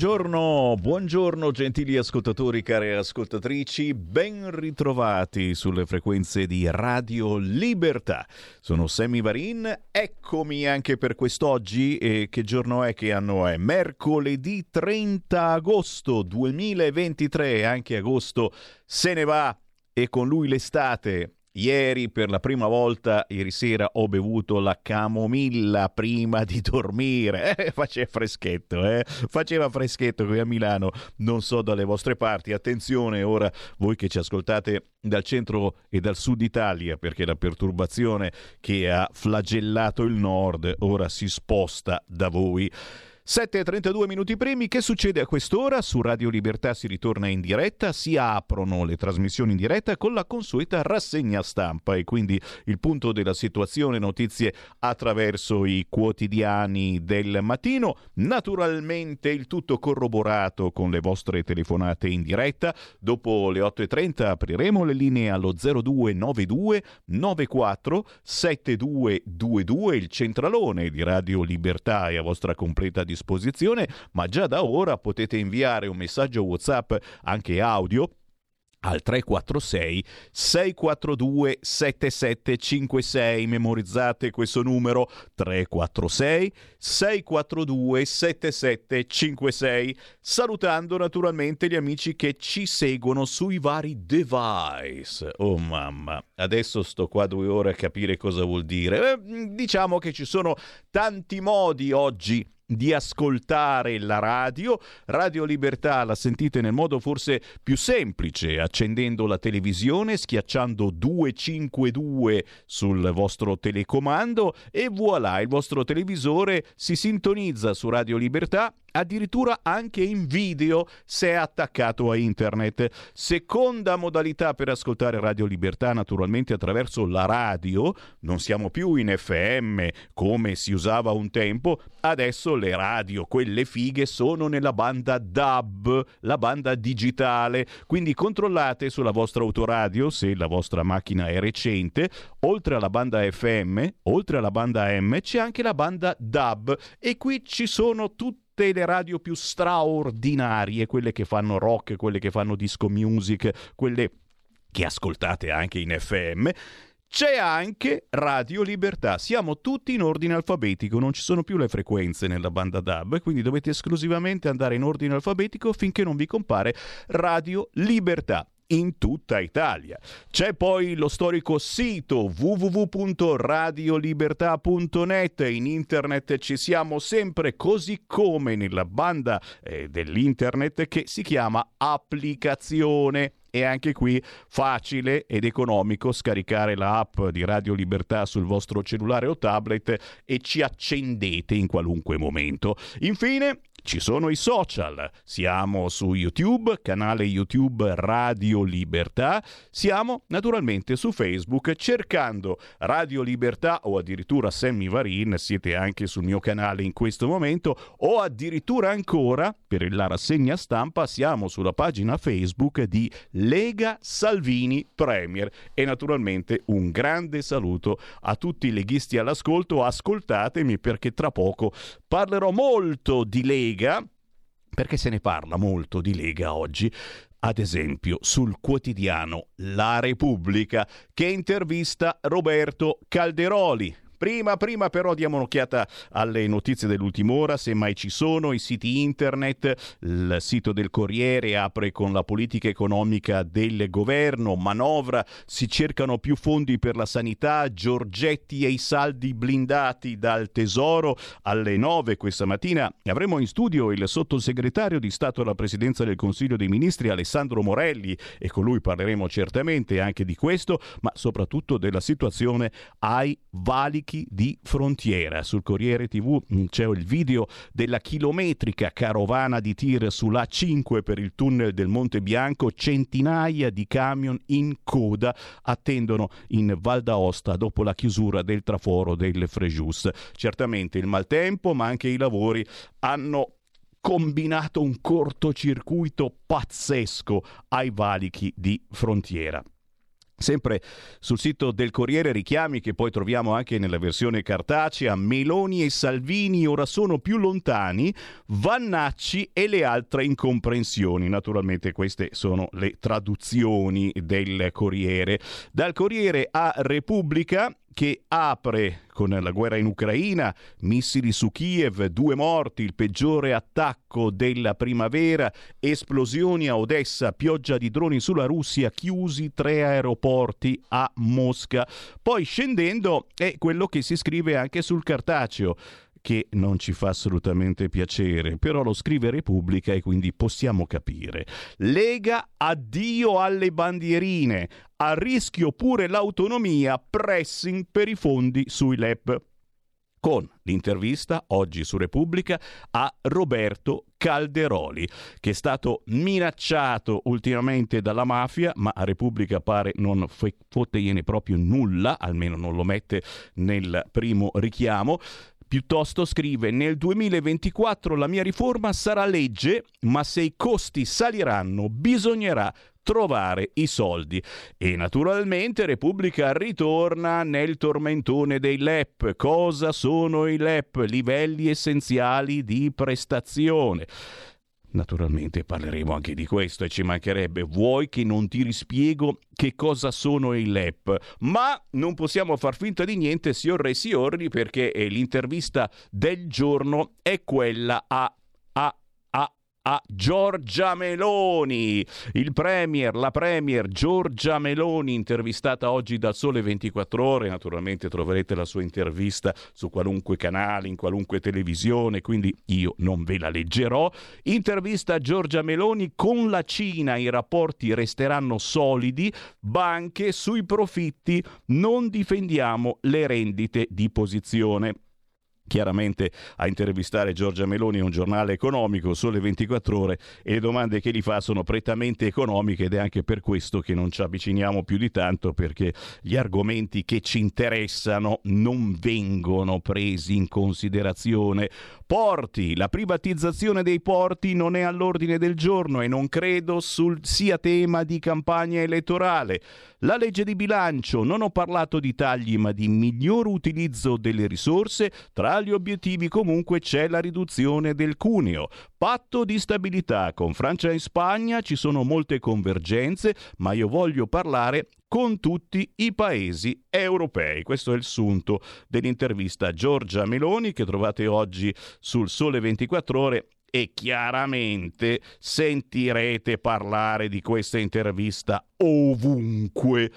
Buongiorno, buongiorno gentili ascoltatori, care ascoltatrici, ben ritrovati sulle frequenze di Radio Libertà. Sono Sammy Varin, eccomi anche per quest'oggi. E che giorno è? Che anno è? Mercoledì 30 agosto 2023, anche agosto se ne va e con lui l'estate. Ieri per la prima volta, ieri sera, ho bevuto la camomilla prima di dormire. Eh, faceva freschetto, eh? Faceva freschetto qui a Milano. Non so dalle vostre parti. Attenzione ora, voi che ci ascoltate dal centro e dal sud Italia, perché la perturbazione che ha flagellato il nord ora si sposta da voi. 7.32 minuti primi, che succede a quest'ora? Su Radio Libertà si ritorna in diretta, si aprono le trasmissioni in diretta con la consueta rassegna stampa e quindi il punto della situazione, notizie attraverso i quotidiani del mattino, naturalmente il tutto corroborato con le vostre telefonate in diretta. Dopo le 8.30 apriremo le linee allo 0292 94 7222, il centralone di Radio Libertà è a vostra completa disposizione disposizione, ma già da ora potete inviare un messaggio WhatsApp anche audio al 346 642 7756 memorizzate questo numero 346 642 7756 salutando naturalmente gli amici che ci seguono sui vari device. Oh mamma. Adesso sto qua due ore a capire cosa vuol dire. Eh, diciamo che ci sono tanti modi oggi di ascoltare la radio. Radio Libertà la sentite nel modo forse più semplice, accendendo la televisione, schiacciando 252 sul vostro telecomando e voilà, il vostro televisore si sintonizza su Radio Libertà addirittura anche in video se attaccato a internet. Seconda modalità per ascoltare Radio Libertà, naturalmente attraverso la radio. Non siamo più in FM come si usava un tempo, adesso le radio, quelle fighe, sono nella banda DAB, la banda digitale. Quindi controllate sulla vostra autoradio se la vostra macchina è recente, oltre alla banda FM, oltre alla banda M, c'è anche la banda DAB e qui ci sono tutti le radio più straordinarie, quelle che fanno rock, quelle che fanno disco music, quelle che ascoltate anche in FM. C'è anche Radio Libertà, siamo tutti in ordine alfabetico, non ci sono più le frequenze nella banda DAB, quindi dovete esclusivamente andare in ordine alfabetico finché non vi compare Radio Libertà in tutta Italia. C'è poi lo storico sito www.radiolibertà.net, in internet ci siamo sempre così come nella banda eh, dell'internet che si chiama applicazione e anche qui facile ed economico scaricare l'app di Radio Libertà sul vostro cellulare o tablet e ci accendete in qualunque momento. Infine, ci sono i social, siamo su YouTube, canale YouTube Radio Libertà, siamo naturalmente su Facebook cercando Radio Libertà o addirittura Sammy Varin, siete anche sul mio canale in questo momento, o addirittura ancora per la rassegna stampa siamo sulla pagina Facebook di Lega Salvini Premier. E naturalmente un grande saluto a tutti i leghisti all'ascolto, ascoltatemi perché tra poco parlerò molto di Lega perché se ne parla molto di Lega oggi, ad esempio sul quotidiano La Repubblica che intervista Roberto Calderoli, Prima, prima però diamo un'occhiata alle notizie dell'ultima ora, se mai ci sono, i siti internet, il sito del Corriere apre con la politica economica del governo, manovra, si cercano più fondi per la sanità, Giorgetti e i saldi blindati dal Tesoro. Alle 9 questa mattina avremo in studio il sottosegretario di Stato alla Presidenza del Consiglio dei Ministri Alessandro Morelli e con lui parleremo certamente anche di questo, ma soprattutto della situazione ai valichi valichi di frontiera. Sul Corriere TV mm, c'è il video della chilometrica carovana di tir sulla 5 per il tunnel del Monte Bianco, centinaia di camion in coda attendono in Val d'Aosta dopo la chiusura del traforo del Frejus. Certamente il maltempo, ma anche i lavori hanno combinato un cortocircuito pazzesco ai valichi di frontiera. Sempre sul sito del Corriere richiami che poi troviamo anche nella versione cartacea, Meloni e Salvini ora sono più lontani, Vannacci e le altre incomprensioni. Naturalmente queste sono le traduzioni del Corriere. Dal Corriere a Repubblica che apre con la guerra in Ucraina, missili su Kiev, due morti, il peggiore attacco della primavera, esplosioni a Odessa, pioggia di droni sulla Russia, chiusi tre aeroporti a Mosca. Poi scendendo è quello che si scrive anche sul cartaceo che non ci fa assolutamente piacere, però lo scrive Repubblica e quindi possiamo capire. Lega addio alle bandierine, a rischio pure l'autonomia, pressing per i fondi sui LEP. Con l'intervista oggi su Repubblica a Roberto Calderoli, che è stato minacciato ultimamente dalla mafia, ma a Repubblica pare non fottegliene proprio nulla, almeno non lo mette nel primo richiamo. Piuttosto scrive nel 2024 la mia riforma sarà legge, ma se i costi saliranno bisognerà trovare i soldi. E naturalmente Repubblica ritorna nel tormentone dei LEP. Cosa sono i LEP? Livelli essenziali di prestazione. Naturalmente parleremo anche di questo e ci mancherebbe. Vuoi che non ti rispiego che cosa sono i LEP? Ma non possiamo far finta di niente, signor Re Siorni, perché l'intervista del giorno è quella a a Giorgia Meloni. Il premier, la premier Giorgia Meloni, intervistata oggi dal Sole 24 Ore. Naturalmente troverete la sua intervista su qualunque canale, in qualunque televisione, quindi io non ve la leggerò. Intervista a Giorgia Meloni con la Cina. I rapporti resteranno solidi. Banche sui profitti. Non difendiamo le rendite di posizione chiaramente a intervistare Giorgia Meloni un giornale economico, sole 24 ore, e le domande che gli fa sono prettamente economiche ed è anche per questo che non ci avviciniamo più di tanto perché gli argomenti che ci interessano non vengono presi in considerazione. Porti, la privatizzazione dei porti non è all'ordine del giorno e non credo sul sia tema di campagna elettorale. La legge di bilancio, non ho parlato di tagli ma di miglior utilizzo delle risorse, tra gli obiettivi comunque c'è la riduzione del cuneo. Patto di stabilità con Francia e Spagna ci sono molte convergenze, ma io voglio parlare con tutti i paesi europei. Questo è il sunto dell'intervista a Giorgia Meloni che trovate oggi sul Sole 24 ore e chiaramente sentirete parlare di questa intervista ovunque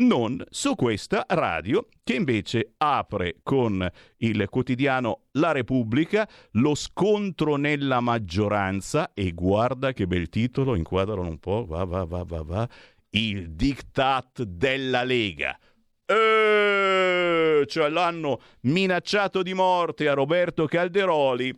non su questa radio che invece apre con il quotidiano La Repubblica lo scontro nella maggioranza e guarda che bel titolo, inquadrano un po', va va va va va, il diktat della Lega. E cioè l'hanno minacciato di morte a Roberto Calderoli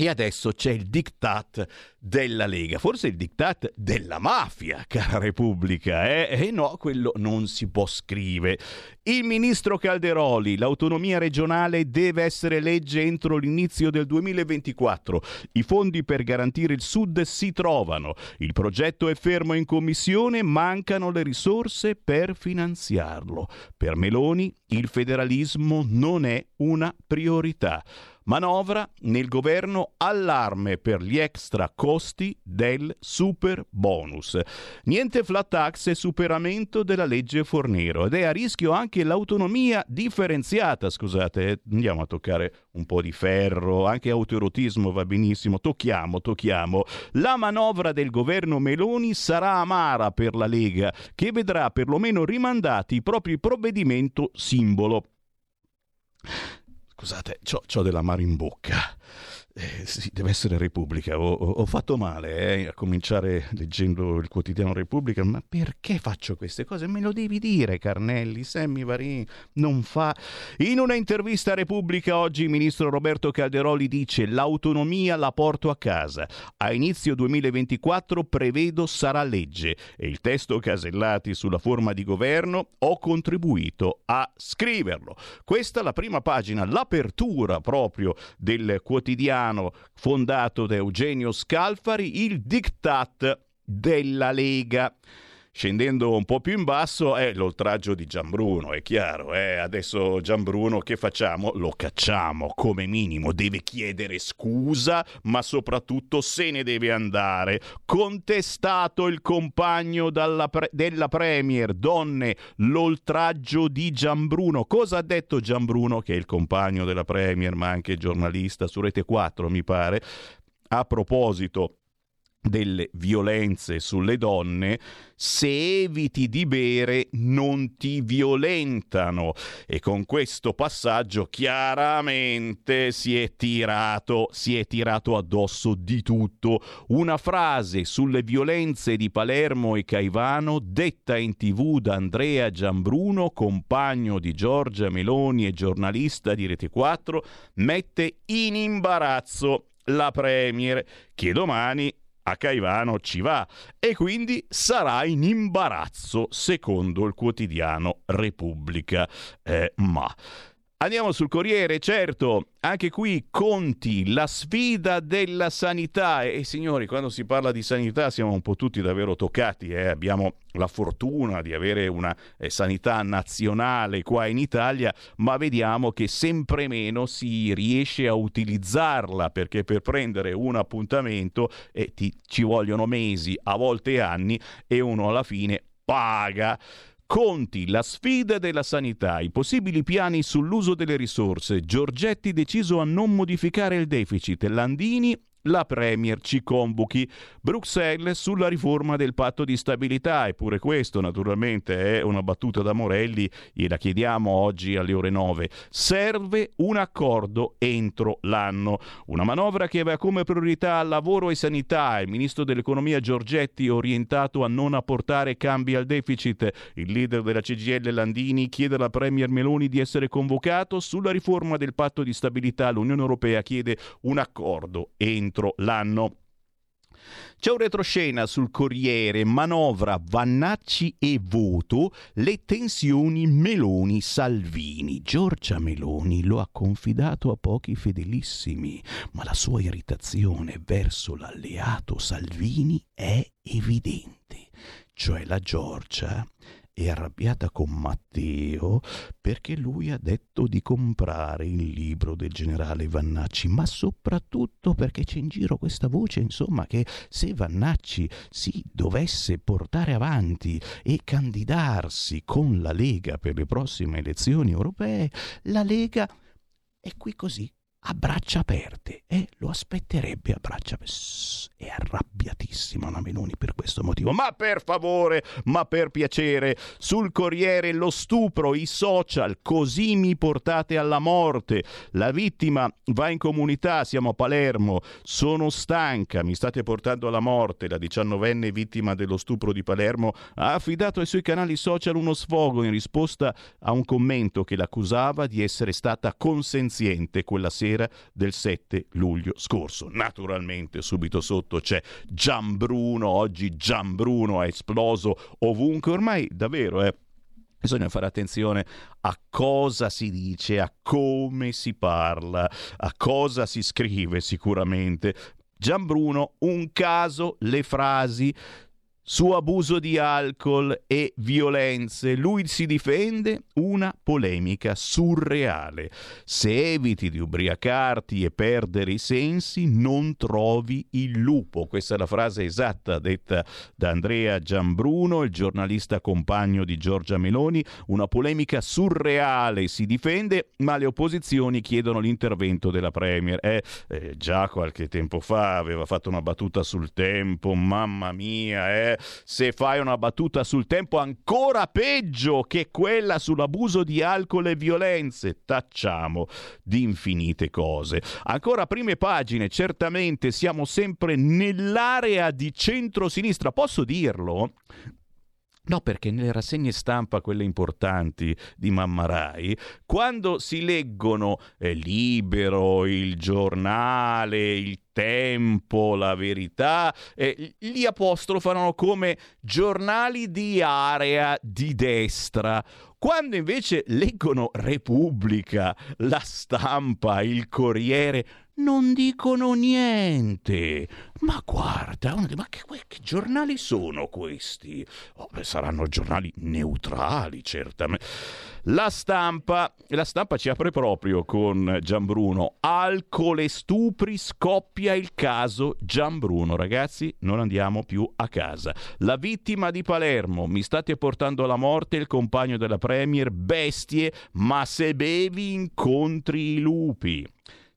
e adesso c'è il diktat della Lega, forse il diktat della mafia, cara Repubblica, eh? E no, quello non si può scrivere. Il ministro Calderoli, l'autonomia regionale deve essere legge entro l'inizio del 2024. I fondi per garantire il Sud si trovano. Il progetto è fermo in commissione, mancano le risorse per finanziarlo. Per Meloni il federalismo non è una priorità. Manovra nel governo allarme per gli extra costi del super bonus. Niente flat tax e superamento della legge Fornero ed è a rischio anche l'autonomia differenziata. Scusate, eh, andiamo a toccare un po' di ferro, anche autoerotismo va benissimo. Tocchiamo, tocchiamo. La manovra del governo Meloni sarà amara per la Lega, che vedrà perlomeno rimandati i propri provvedimenti simbolo. Scusate, ho dell'amaro in bocca. Eh, sì, deve essere Repubblica. Ho, ho, fatto male eh, a cominciare leggendo il quotidiano Repubblica, ma perché faccio queste cose? Me lo devi dire, Carnelli. Sammy Varin non fa. In una intervista a Repubblica oggi il ministro Roberto Calderoli dice: L'autonomia la porto a casa. A inizio 2024 prevedo sarà legge e il testo Casellati sulla forma di governo ho contribuito a scriverlo. Questa è la prima pagina, l'apertura proprio del quotidiano italiano fondato da Eugenio Scalfari, il diktat della Lega. Scendendo un po' più in basso è l'oltraggio di Gianbruno, è chiaro. Eh? Adesso Gianbruno che facciamo? Lo cacciamo come minimo, deve chiedere scusa, ma soprattutto se ne deve andare. Contestato il compagno pre- della Premier, donne, l'oltraggio di Gianbruno. Cosa ha detto Gianbruno, che è il compagno della Premier, ma anche giornalista su Rete 4, mi pare? A proposito delle violenze sulle donne, se eviti di bere non ti violentano. E con questo passaggio chiaramente si è tirato si è tirato addosso di tutto. Una frase sulle violenze di Palermo e Caivano detta in tv da Andrea Giambruno compagno di Giorgia Meloni e giornalista di Rete 4 mette in imbarazzo la Premier che domani a Caivano ci va e quindi sarà in imbarazzo secondo il quotidiano Repubblica. Eh, ma Andiamo sul Corriere, certo, anche qui conti, la sfida della sanità. E, signori, quando si parla di sanità siamo un po' tutti davvero toccati. Eh? Abbiamo la fortuna di avere una eh, sanità nazionale qua in Italia, ma vediamo che sempre meno si riesce a utilizzarla perché per prendere un appuntamento eh, ti, ci vogliono mesi, a volte anni, e uno alla fine paga. Conti, la sfida della sanità, i possibili piani sull'uso delle risorse, Giorgetti deciso a non modificare il deficit, Landini la Premier ci convochi. Bruxelles sulla riforma del patto di stabilità, eppure questo naturalmente è una battuta da Morelli, gliela chiediamo oggi alle ore 9. Serve un accordo entro l'anno. Una manovra che aveva come priorità lavoro e sanità. Il ministro dell'economia Giorgetti orientato a non apportare cambi al deficit. Il leader della CGL Landini chiede alla Premier Meloni di essere convocato sulla riforma del patto di stabilità. L'Unione Europea chiede un accordo entro entro l'anno. C'è un retroscena sul Corriere, manovra Vannacci e voto, le tensioni Meloni-Salvini. Giorgia Meloni lo ha confidato a pochi fedelissimi, ma la sua irritazione verso l'alleato Salvini è evidente. Cioè la Giorgia è arrabbiata con Matteo perché lui ha detto di comprare il libro del generale Vannacci, ma soprattutto perché c'è in giro questa voce, insomma, che se Vannacci si dovesse portare avanti e candidarsi con la Lega per le prossime elezioni europee, la Lega è qui così a braccia aperte e lo aspetterebbe a braccia aperte. È arrabbiatissima la Meloni per questo motivo. Ma per favore, ma per piacere, sul Corriere lo stupro, i social, così mi portate alla morte. La vittima va in comunità, siamo a Palermo, sono stanca, mi state portando alla morte. La diciannovenne vittima dello stupro di Palermo ha affidato ai suoi canali social uno sfogo in risposta a un commento che l'accusava di essere stata consenziente quella sera sera del 7 luglio scorso. Naturalmente subito sotto c'è Gianbruno, oggi Gianbruno è esploso ovunque, ormai davvero eh, Bisogna fare attenzione a cosa si dice, a come si parla, a cosa si scrive sicuramente. Gianbruno, un caso, le frasi su abuso di alcol e violenze. Lui si difende una polemica surreale. Se eviti di ubriacarti e perdere i sensi, non trovi il lupo. Questa è la frase esatta detta da Andrea Giambruno, il giornalista compagno di Giorgia Meloni. Una polemica surreale si difende, ma le opposizioni chiedono l'intervento della Premier. Eh, eh, già qualche tempo fa aveva fatto una battuta sul tempo, mamma mia, eh se fai una battuta sul tempo ancora peggio che quella sull'abuso di alcol e violenze. Tacciamo di infinite cose. Ancora prime pagine, certamente siamo sempre nell'area di centro-sinistra. Posso dirlo? No, perché nelle rassegne stampa, quelle importanti di Mammarai, quando si leggono eh, Libero, il giornale, il Tempo, la Verità, eh, li apostrofano come giornali di area di destra. Quando invece leggono Repubblica, la stampa, il Corriere, non dicono niente. Ma guarda, ma che, che giornali sono questi? Oh, beh, saranno giornali neutrali, certamente. La stampa, la stampa ci apre proprio con Gianbruno. Alcol e stupri scoppia il caso Gianbruno. Ragazzi, non andiamo più a casa. La vittima di Palermo, mi state portando alla morte il compagno della Premier, bestie, ma se bevi incontri i lupi.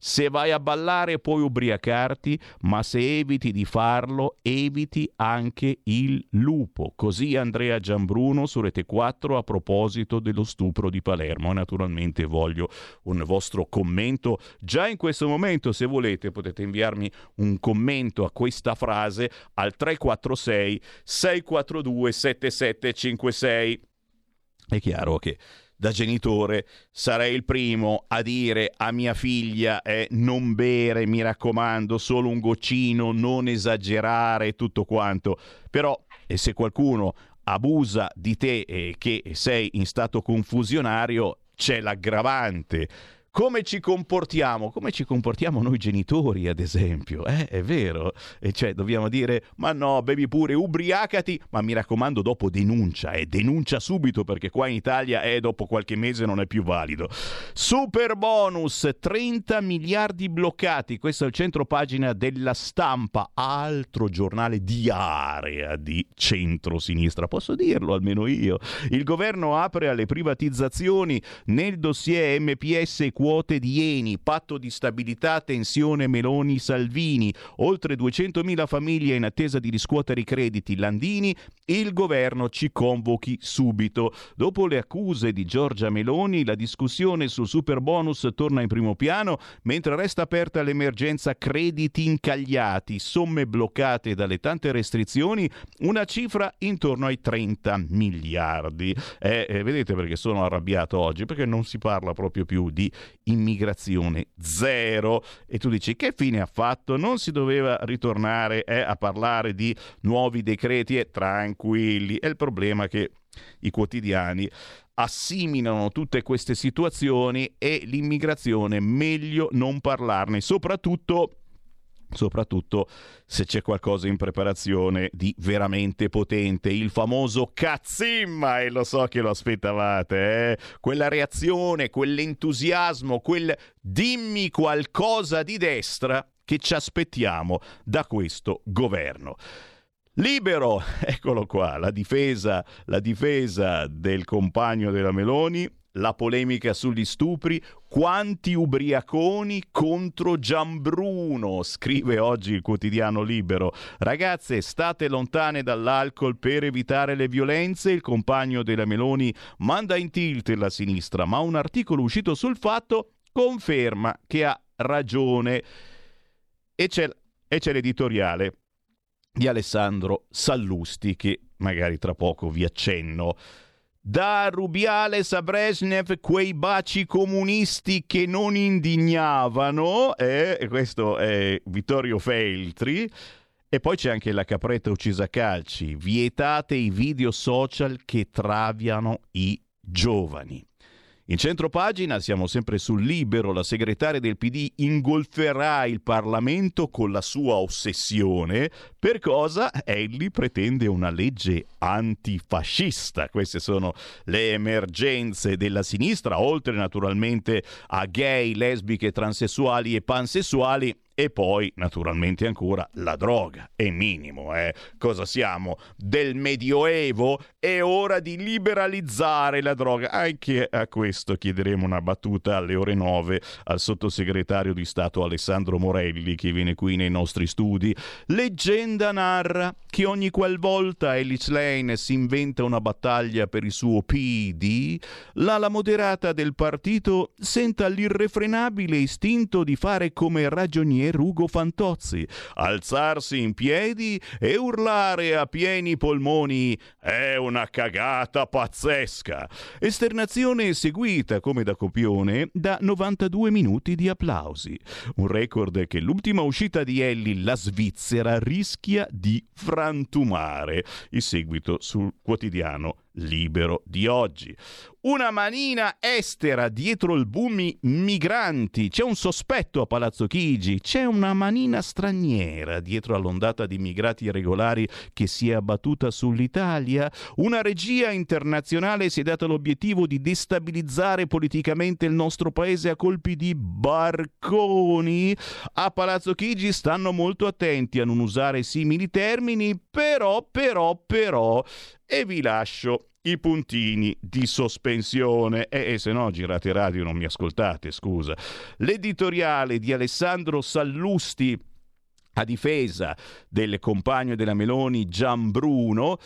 Se vai a ballare puoi ubriacarti, ma se eviti di farlo, eviti anche il lupo. Così Andrea Giambruno su Rete 4 a proposito dello stupro di Palermo. Naturalmente voglio un vostro commento. Già in questo momento, se volete, potete inviarmi un commento a questa frase al 346 642 7756. È chiaro che da genitore sarei il primo a dire a mia figlia eh, non bere, mi raccomando, solo un goccino, non esagerare tutto quanto. Però e se qualcuno abusa di te e che sei in stato confusionario, c'è l'aggravante come ci comportiamo? Come ci comportiamo noi genitori, ad esempio? Eh, è vero? E cioè, dobbiamo dire, ma no, bevi pure, ubriacati, ma mi raccomando, dopo denuncia, e eh, denuncia subito perché qua in Italia, eh, dopo qualche mese non è più valido. Super bonus, 30 miliardi bloccati, questo è il centro pagina della stampa, altro giornale di area di centro-sinistra, posso dirlo almeno io. Il governo apre alle privatizzazioni nel dossier MPS quote di Eni, patto di stabilità, tensione Meloni-Salvini, oltre 200.000 famiglie in attesa di riscuotere i crediti Landini, il governo ci convochi subito. Dopo le accuse di Giorgia Meloni, la discussione sul super bonus torna in primo piano, mentre resta aperta l'emergenza crediti incagliati, somme bloccate dalle tante restrizioni, una cifra intorno ai 30 miliardi. Eh, eh, vedete perché sono arrabbiato oggi? Perché non si parla proprio più di immigrazione zero. E tu dici che fine ha fatto? Non si doveva ritornare eh, a parlare di nuovi decreti e tranquilli. È il problema che i quotidiani assimilano tutte queste situazioni e l'immigrazione meglio non parlarne, soprattutto soprattutto se c'è qualcosa in preparazione di veramente potente, il famoso cazzimma, e lo so che lo aspettavate, eh? quella reazione, quell'entusiasmo, quel dimmi qualcosa di destra che ci aspettiamo da questo governo. Libero, eccolo qua, la difesa, la difesa del compagno della Meloni la polemica sugli stupri, quanti ubriaconi contro Giambruno, scrive oggi il quotidiano Libero. Ragazze, state lontane dall'alcol per evitare le violenze. Il compagno della Meloni manda in tilt la sinistra, ma un articolo uscito sul fatto conferma che ha ragione. E c'è, e c'è l'editoriale di Alessandro Sallusti che magari tra poco vi accenno. Da Rubiales a Brezhnev quei baci comunisti che non indignavano, eh, questo è Vittorio Feltri. E poi c'è anche la capretta uccisa a calci. Vietate i video social che traviano i giovani. In centro pagina siamo sempre sul libero, la segretaria del PD ingolferà il Parlamento con la sua ossessione. Per cosa? Elli pretende una legge antifascista. Queste sono le emergenze della sinistra, oltre naturalmente a gay, lesbiche, transessuali e pansessuali e poi naturalmente ancora la droga. È minimo, eh? Cosa siamo? Del Medioevo? È ora di liberalizzare la droga. Anche a questo chiederemo una battuta alle ore 9 al sottosegretario di Stato Alessandro Morelli che viene qui nei nostri studi. Leggenda narra che ogni qualvolta Ellis Lane si inventa una battaglia per il suo PD, l'ala moderata del partito senta l'irrefrenabile istinto di fare come ragioniere Pier Ugo Fantozzi, alzarsi in piedi e urlare a pieni polmoni è una cagata pazzesca. Esternazione seguita, come da copione, da 92 minuti di applausi. Un record che l'ultima uscita di Ellie, la Svizzera, rischia di frantumare. Il seguito sul quotidiano libero di oggi. Una manina estera dietro il boom migranti. C'è un sospetto a Palazzo Chigi. C'è una manina straniera dietro all'ondata di immigrati irregolari che si è abbattuta sull'Italia. Una regia internazionale si è data l'obiettivo di destabilizzare politicamente il nostro paese a colpi di barconi. A Palazzo Chigi stanno molto attenti a non usare simili termini, però, però, però e vi lascio i puntini di sospensione. E, e se no girate radio non mi ascoltate, scusa. L'editoriale di Alessandro Sallusti a difesa del compagno della Meloni Gianbruno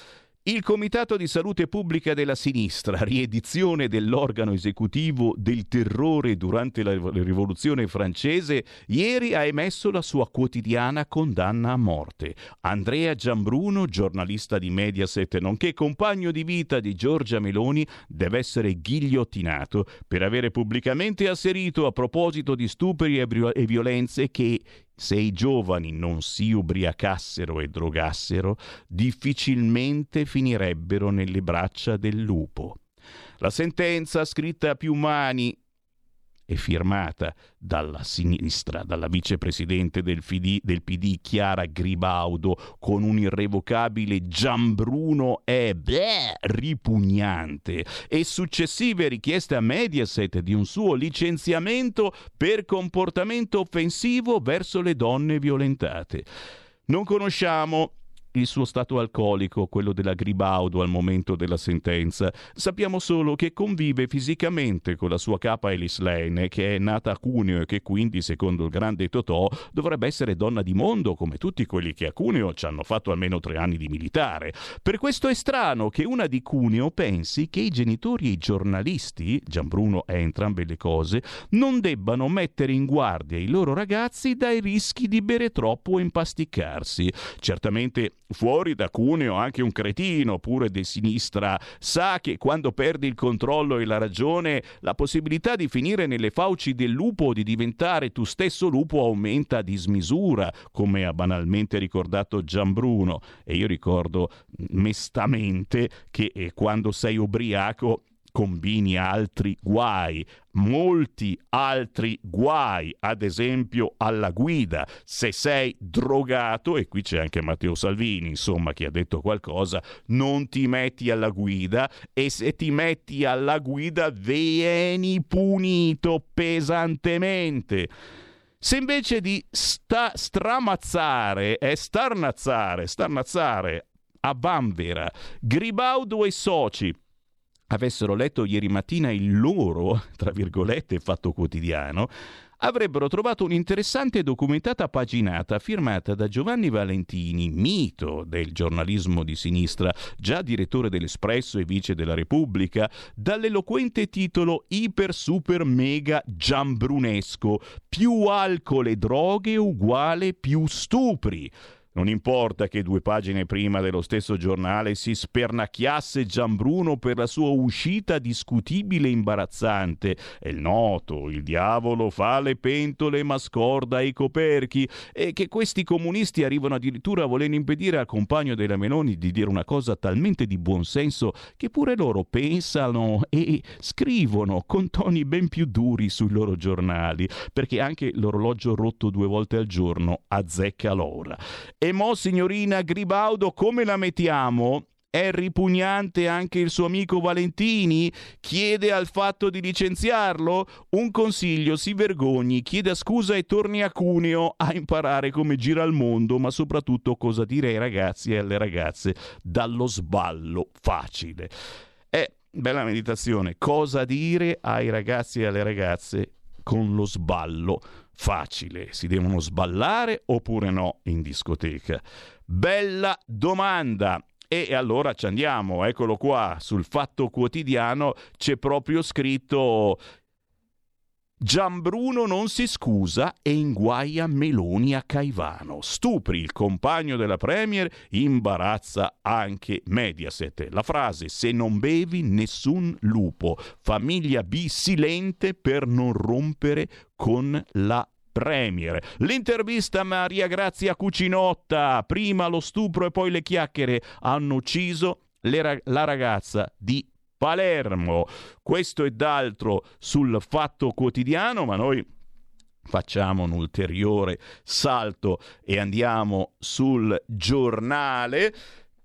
il Comitato di Salute Pubblica della Sinistra, riedizione dell'organo esecutivo del terrore durante la rivoluzione francese, ieri ha emesso la sua quotidiana condanna a morte. Andrea Giambruno, giornalista di Mediaset, nonché compagno di vita di Giorgia Meloni, deve essere ghigliottinato per avere pubblicamente asserito a proposito di stupri e violenze che se i giovani non si ubriacassero e drogassero, difficilmente finirebbero nelle braccia del lupo. La sentenza, scritta a più mani e firmata dalla sinistra, dalla vicepresidente del, FD, del PD Chiara Gribaudo, con un irrevocabile Giambruno è bleh, ripugnante, e successive richieste a Mediaset di un suo licenziamento per comportamento offensivo verso le donne violentate. Non conosciamo il suo stato alcolico, quello della Gribaudo al momento della sentenza. Sappiamo solo che convive fisicamente con la sua capa Elis Lane, che è nata a Cuneo e che quindi, secondo il grande Totò, dovrebbe essere donna di mondo come tutti quelli che a Cuneo ci hanno fatto almeno tre anni di militare. Per questo è strano che una di Cuneo pensi che i genitori e i giornalisti, Gianbruno è entrambe le cose, non debbano mettere in guardia i loro ragazzi dai rischi di bere troppo e impasticcarsi. Certamente fuori da Cuneo anche un cretino pure di sinistra sa che quando perdi il controllo e la ragione la possibilità di finire nelle fauci del lupo o di diventare tu stesso lupo aumenta a dismisura come ha banalmente ricordato Gianbruno e io ricordo mestamente che eh, quando sei ubriaco combini altri guai, molti altri guai, ad esempio alla guida. Se sei drogato, e qui c'è anche Matteo Salvini, insomma, che ha detto qualcosa, non ti metti alla guida e se ti metti alla guida vieni punito pesantemente. Se invece di sta, stramazzare e starnazzare, starnazzare a Vanvera, Gribaudo e soci avessero letto ieri mattina il loro, tra virgolette, fatto quotidiano, avrebbero trovato un'interessante e documentata paginata firmata da Giovanni Valentini, mito del giornalismo di sinistra, già direttore dell'Espresso e vice della Repubblica, dall'eloquente titolo Iper Super Mega Giambrunesco, più alcol e droghe uguale più stupri. Non importa che due pagine prima dello stesso giornale si spernacchiasse Gianbruno per la sua uscita discutibile e imbarazzante. È noto, il diavolo fa le pentole ma scorda i coperchi e che questi comunisti arrivano addirittura a voler impedire al compagno della Meloni di dire una cosa talmente di buonsenso che pure loro pensano e scrivono con toni ben più duri sui loro giornali, perché anche l'orologio rotto due volte al giorno azzecca l'ora. E mo, signorina Gribaudo, come la mettiamo? È ripugnante anche il suo amico Valentini? Chiede al fatto di licenziarlo? Un consiglio, si vergogni, chieda scusa e torni a Cuneo a imparare come gira il mondo, ma soprattutto cosa dire ai ragazzi e alle ragazze dallo sballo facile. È bella meditazione, cosa dire ai ragazzi e alle ragazze con lo sballo facile. Si devono sballare oppure no in discoteca? Bella domanda. E allora ci andiamo, eccolo qua, sul Fatto Quotidiano c'è proprio scritto Gianbruno non si scusa e inguaia Meloni a Caivano. Stupri il compagno della Premier, imbarazza anche Mediaset. La frase se non bevi nessun lupo. Famiglia B silente per non rompere con la Premier. L'intervista a Maria Grazia Cucinotta, prima lo stupro e poi le chiacchiere, hanno ucciso la ragazza di Palermo. Questo e d'altro sul fatto quotidiano, ma noi facciamo un ulteriore salto e andiamo sul giornale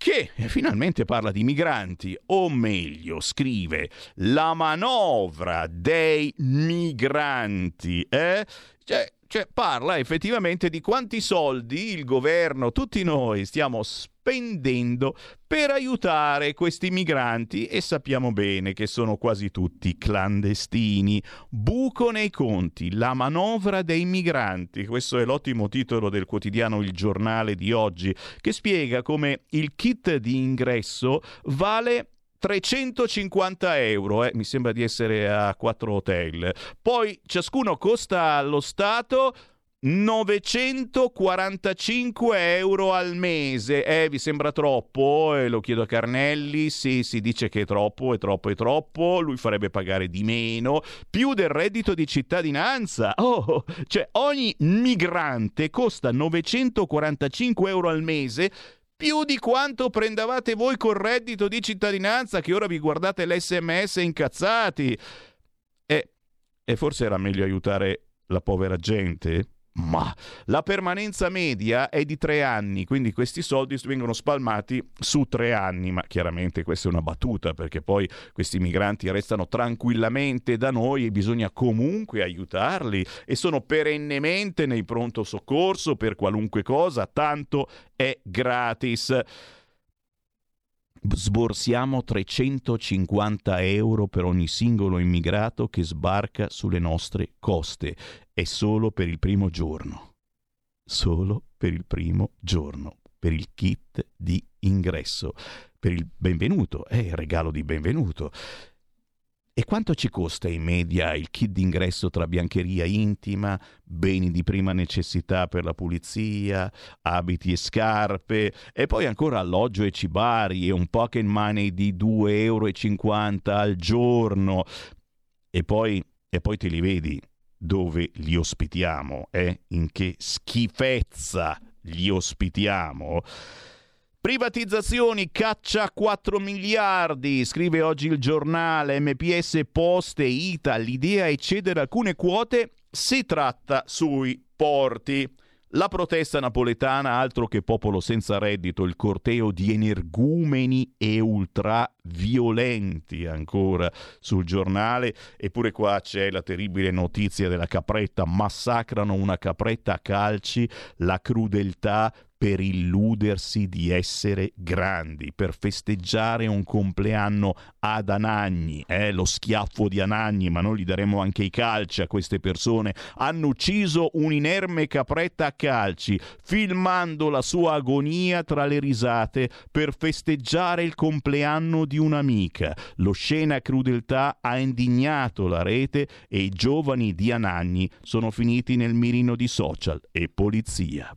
che finalmente parla di migranti, o meglio scrive la manovra dei migranti. Eh? Cioè, cioè, parla effettivamente di quanti soldi il governo, tutti noi, stiamo spendendo per aiutare questi migranti e sappiamo bene che sono quasi tutti clandestini. Buco nei conti, la manovra dei migranti. Questo è l'ottimo titolo del quotidiano Il Giornale di oggi, che spiega come il kit di ingresso vale 350 euro, eh, mi sembra di essere a quattro hotel. Poi ciascuno costa allo Stato 945 euro al mese. Eh, vi sembra troppo? Eh, lo chiedo a Carnelli. Sì, si dice che è troppo, è troppo, è troppo. Lui farebbe pagare di meno, più del reddito di cittadinanza. Oh, cioè ogni migrante costa 945 euro al mese più di quanto prendevate voi col reddito di cittadinanza che ora vi guardate l'SMS incazzati. E, e forse era meglio aiutare la povera gente? Ma la permanenza media è di tre anni, quindi questi soldi vengono spalmati su tre anni, ma chiaramente questa è una battuta perché poi questi migranti restano tranquillamente da noi e bisogna comunque aiutarli e sono perennemente nei pronto soccorso per qualunque cosa, tanto è gratis sborsiamo 350 euro per ogni singolo immigrato che sbarca sulle nostre coste. È solo per il primo giorno. Solo per il primo giorno. Per il kit di ingresso. Per il benvenuto. È il regalo di benvenuto. E quanto ci costa in media il kit d'ingresso tra biancheria intima, beni di prima necessità per la pulizia, abiti e scarpe, e poi ancora alloggio e cibari e un pocket money di 2,50 euro al giorno? E poi, e poi te li vedi dove li ospitiamo, eh? In che schifezza li ospitiamo? Privatizzazioni, caccia 4 miliardi, scrive oggi il giornale MPS Poste Ita, l'idea è cedere alcune quote, si tratta sui porti. La protesta napoletana, altro che popolo senza reddito, il corteo di energumeni e ultraviolenti ancora sul giornale. Eppure qua c'è la terribile notizia della capretta, massacrano una capretta a calci, la crudeltà per illudersi di essere grandi, per festeggiare un compleanno ad Anagni, eh, lo schiaffo di Anagni, ma noi gli daremo anche i calci a queste persone. Hanno ucciso un'inerme capretta a calci, filmando la sua agonia tra le risate per festeggiare il compleanno di un'amica. L'oscena crudeltà ha indignato la rete e i giovani di Anagni sono finiti nel mirino di social e polizia.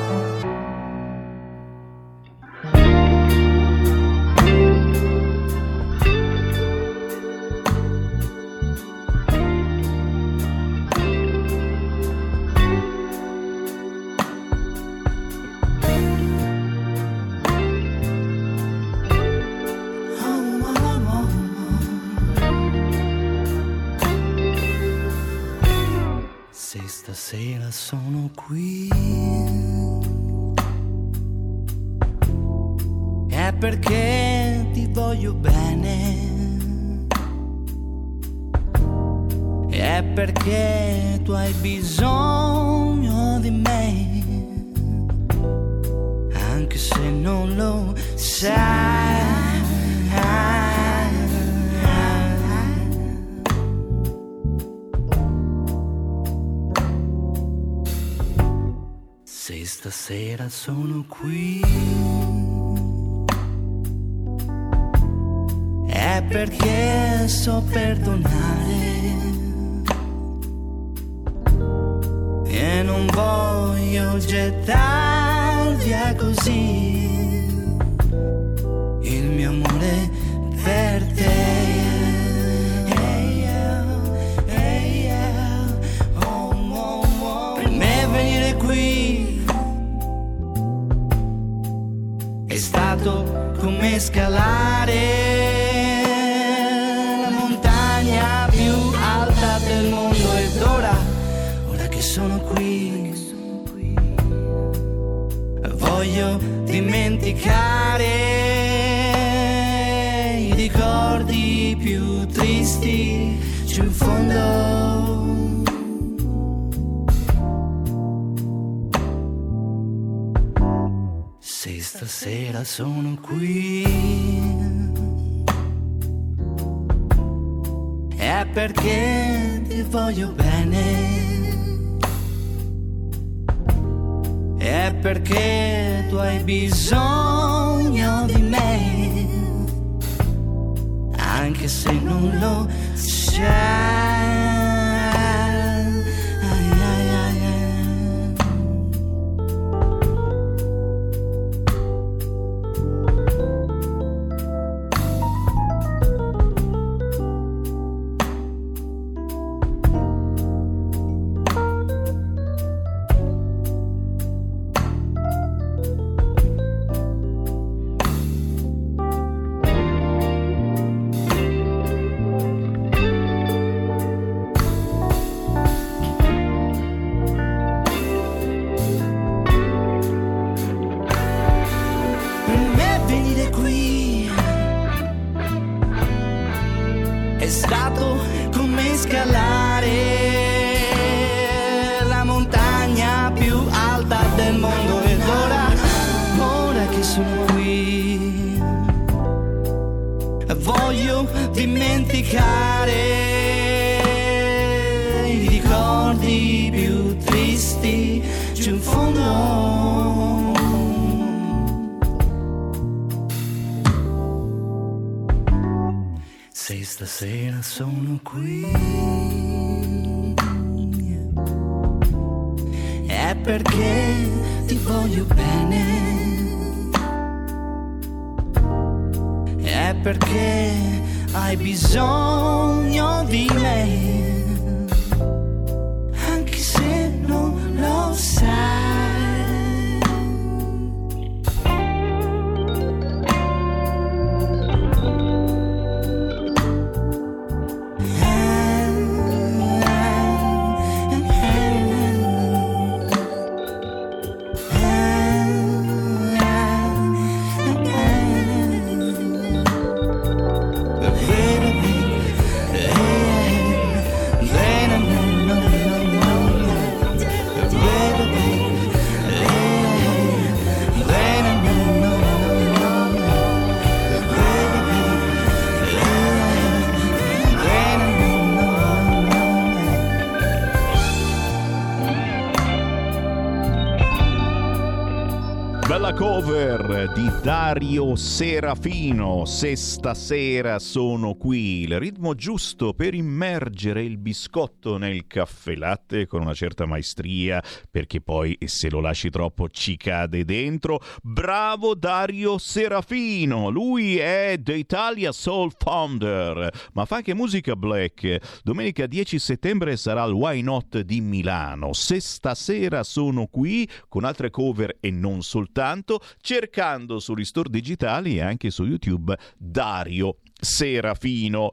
Stasera sono qui è perché ti voglio bene. È perché tu hai bisogno di me. Anche se non lo sai. Stasera sono qui. È perché so perdonare. E non voglio gettar via così. Il mio amore per te. Stato come scalare la montagna più alta del mondo ed ora, ora che sono qui, voglio dimenticare stasera sono qui è perché ti voglio bene. È perché tu hai bisogno di me. Anche se non lo sai. Perché ti voglio bene. È perché hai bisogno di me. Anche your side. Bella di Dario Serafino. Se stasera sono qui, il ritmo giusto per immergere il biscotto nel caffè latte con una certa maestria, perché poi se lo lasci troppo ci cade dentro. Bravo Dario Serafino, lui è The Italia Soul Founder, ma fa anche musica black. Domenica 10 settembre sarà il Why Not di Milano. Se stasera sono qui con altre cover e non soltanto cercando sugli store digitali e anche su YouTube Dario Serafino.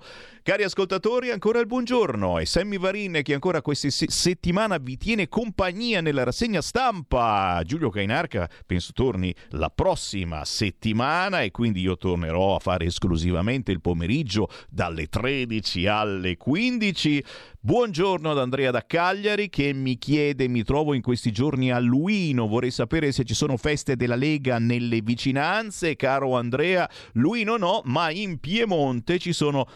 Cari ascoltatori, ancora il buongiorno. È Sammy Varin che ancora questa se- settimana vi tiene compagnia nella rassegna stampa. Giulio Cainarca penso torni la prossima settimana e quindi io tornerò a fare esclusivamente il pomeriggio dalle 13 alle 15. Buongiorno ad Andrea da Cagliari che mi chiede, mi trovo in questi giorni a Luino, vorrei sapere se ci sono feste della Lega nelle vicinanze. Caro Andrea, Luino no, ma in Piemonte ci sono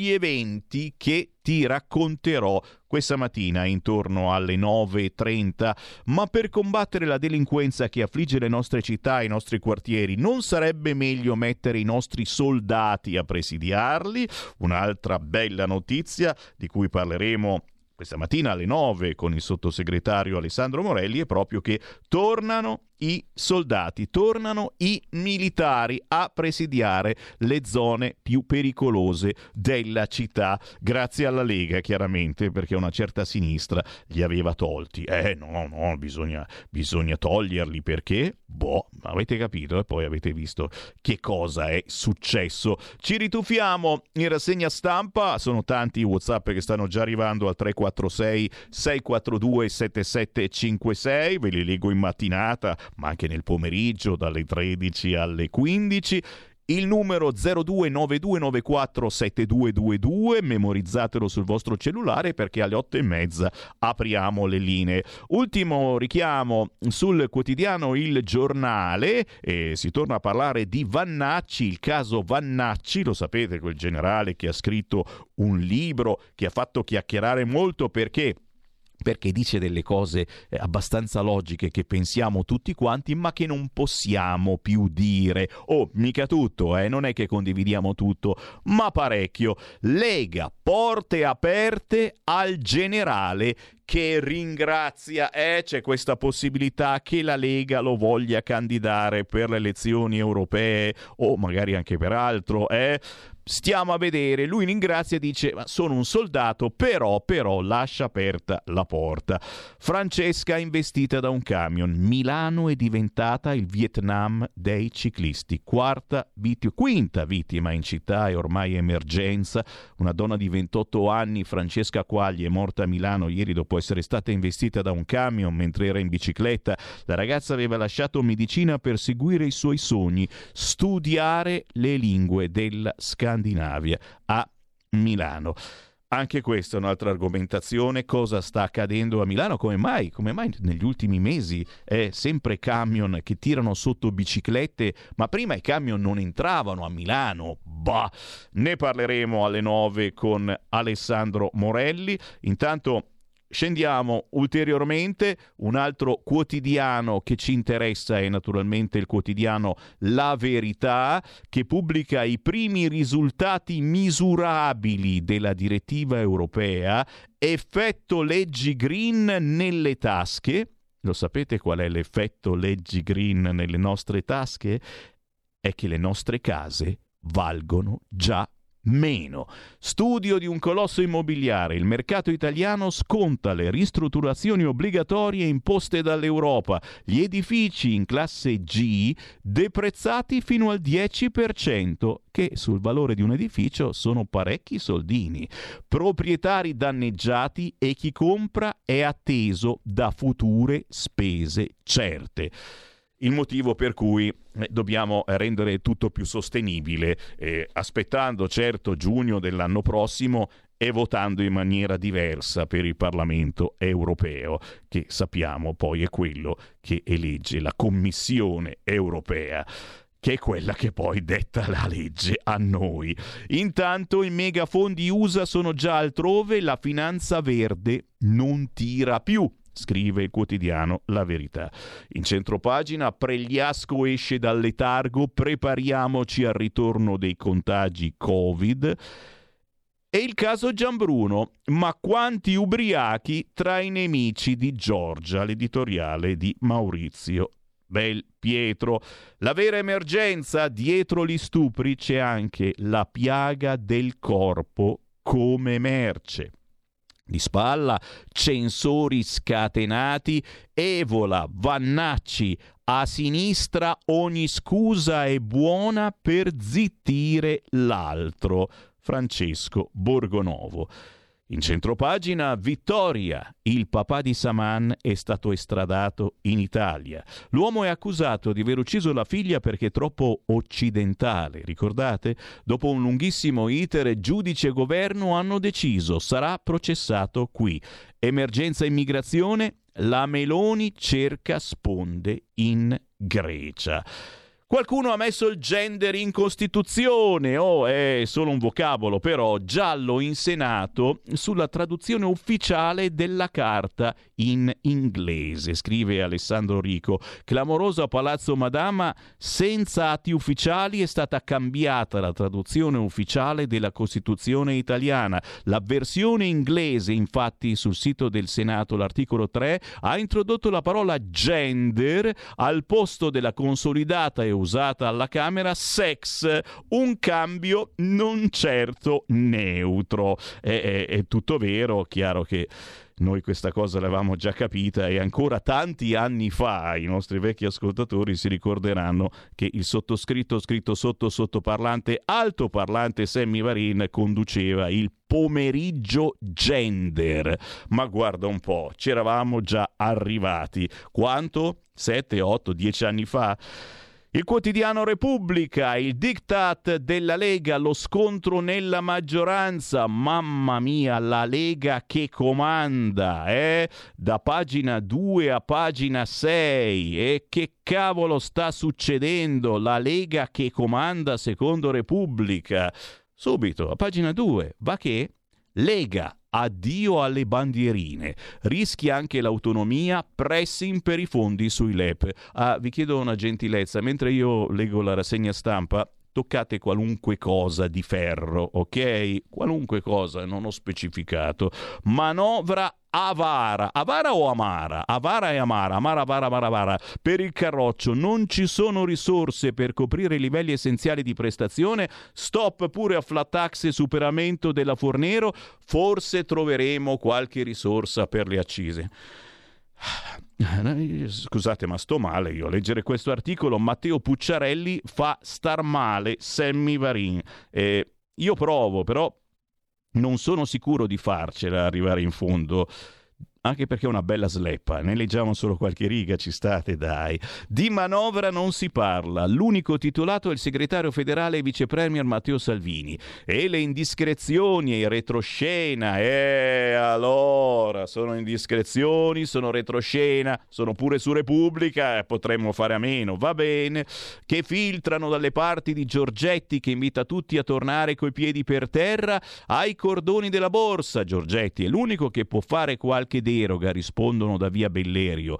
begli eventi che ti racconterò questa mattina intorno alle 9.30. Ma per combattere la delinquenza che affligge le nostre città e i nostri quartieri, non sarebbe meglio mettere i nostri soldati a presidiarli? Un'altra bella notizia di cui parleremo questa mattina alle 9 con il sottosegretario Alessandro Morelli è proprio che tornano i soldati, tornano i militari a presidiare le zone più pericolose della città, grazie alla Lega chiaramente, perché una certa sinistra li aveva tolti. Eh no, no, bisogna, bisogna toglierli perché, boh, avete capito? E poi avete visto che cosa è successo. Ci rituffiamo in rassegna stampa, sono tanti i WhatsApp che stanno già arrivando al 346 642 7756, ve li leggo in mattinata ma anche nel pomeriggio dalle 13 alle 15. Il numero 0292947222, memorizzatelo sul vostro cellulare perché alle 8 e mezza apriamo le linee. Ultimo richiamo sul quotidiano Il Giornale e si torna a parlare di Vannacci, il caso Vannacci, lo sapete, quel generale che ha scritto un libro che ha fatto chiacchierare molto perché perché dice delle cose eh, abbastanza logiche che pensiamo tutti quanti, ma che non possiamo più dire. Oh, mica tutto, eh? non è che condividiamo tutto, ma parecchio. Lega porte aperte al generale che ringrazia, eh, c'è questa possibilità che la Lega lo voglia candidare per le elezioni europee o magari anche per altro, eh? Stiamo a vedere, lui ringrazia e dice ma sono un soldato, però, però lascia aperta la porta. Francesca investita da un camion, Milano è diventata il Vietnam dei ciclisti, quarta vittima, quinta vittima in città è ormai emergenza, una donna di 28 anni, Francesca Quagli, è morta a Milano ieri dopo essere stata investita da un camion mentre era in bicicletta. La ragazza aveva lasciato medicina per seguire i suoi sogni, studiare le lingue della Scandinavia a Milano. Anche questa è un'altra argomentazione. Cosa sta accadendo a Milano? Come mai? Come mai negli ultimi mesi è sempre camion che tirano sotto biciclette? Ma prima i camion non entravano a Milano. Bah! Ne parleremo alle 9 con Alessandro Morelli. Intanto Scendiamo ulteriormente, un altro quotidiano che ci interessa è naturalmente il quotidiano La Verità, che pubblica i primi risultati misurabili della direttiva europea, effetto leggi green nelle tasche. Lo sapete qual è l'effetto leggi green nelle nostre tasche? È che le nostre case valgono già meno. Studio di un colosso immobiliare. Il mercato italiano sconta le ristrutturazioni obbligatorie imposte dall'Europa. Gli edifici in classe G deprezzati fino al 10%, che sul valore di un edificio sono parecchi soldini. Proprietari danneggiati e chi compra è atteso da future spese certe il motivo per cui eh, dobbiamo rendere tutto più sostenibile, eh, aspettando certo giugno dell'anno prossimo e votando in maniera diversa per il Parlamento europeo, che sappiamo poi è quello che elegge la Commissione europea che è quella che poi detta la legge a noi. Intanto i megafondi USA sono già altrove, la finanza verde non tira più scrive il quotidiano La Verità. In centropagina Pregliasco esce dal letargo, prepariamoci al ritorno dei contagi Covid. E il caso Gianbruno, ma quanti ubriachi tra i nemici di Giorgia, l'editoriale di Maurizio Bel Pietro. La vera emergenza dietro gli stupri c'è anche la piaga del corpo come merce di spalla, censori scatenati, Evola, Vannacci, a sinistra ogni scusa è buona per zittire l'altro. Francesco Borgonovo. In centropagina Vittoria, il papà di Saman è stato estradato in Italia. L'uomo è accusato di aver ucciso la figlia perché troppo occidentale, ricordate? Dopo un lunghissimo iter, giudice e governo hanno deciso sarà processato qui. Emergenza immigrazione, la Meloni cerca sponde in Grecia. Qualcuno ha messo il gender in Costituzione, oh, è solo un vocabolo, però giallo in Senato sulla traduzione ufficiale della carta in inglese, scrive Alessandro Rico. Clamoroso a Palazzo Madama, senza atti ufficiali è stata cambiata la traduzione ufficiale della Costituzione italiana. La versione inglese, infatti, sul sito del Senato, l'articolo 3, ha introdotto la parola gender al posto della consolidata e usata alla Camera sex, un cambio non certo neutro. È, è, è tutto vero, chiaro che noi questa cosa l'avevamo già capita e ancora tanti anni fa i nostri vecchi ascoltatori si ricorderanno che il sottoscritto scritto sotto sottoparlante altoparlante Sammy Varin conduceva il pomeriggio gender. Ma guarda un po', ci eravamo già arrivati. Quanto? 7, 8, 10 anni fa? Il quotidiano Repubblica, il diktat della Lega, lo scontro nella maggioranza, mamma mia, la Lega che comanda, eh? Da pagina 2 a pagina 6. E che cavolo sta succedendo? La Lega che comanda secondo Repubblica. Subito, a pagina 2, va che Lega Addio alle bandierine. Rischia anche l'autonomia, pressing per i fondi sui LEP. Ah, vi chiedo una gentilezza, mentre io leggo la rassegna stampa, toccate qualunque cosa di ferro, ok? Qualunque cosa, non ho specificato. Manovra avara, avara o amara? Avara e amara, amara, avara, amara, avara. Per il carroccio non ci sono risorse per coprire i livelli essenziali di prestazione, stop pure a flat tax e superamento della Fornero, forse troveremo qualche risorsa per le accise. Scusate, ma sto male io a leggere questo articolo. Matteo Pucciarelli fa star male Sammy Varin. Eh, io provo, però non sono sicuro di farcela arrivare in fondo anche perché è una bella sleppa, ne leggiamo solo qualche riga, ci state dai. Di manovra non si parla, l'unico titolato è il segretario federale e vice premier Matteo Salvini. E le indiscrezioni e il retroscena, eh allora, sono indiscrezioni, sono retroscena, sono pure su Repubblica, eh, potremmo fare a meno, va bene, che filtrano dalle parti di Giorgetti che invita tutti a tornare coi piedi per terra ai cordoni della borsa. Giorgetti è l'unico che può fare qualche deroga, rispondono da via Bellerio.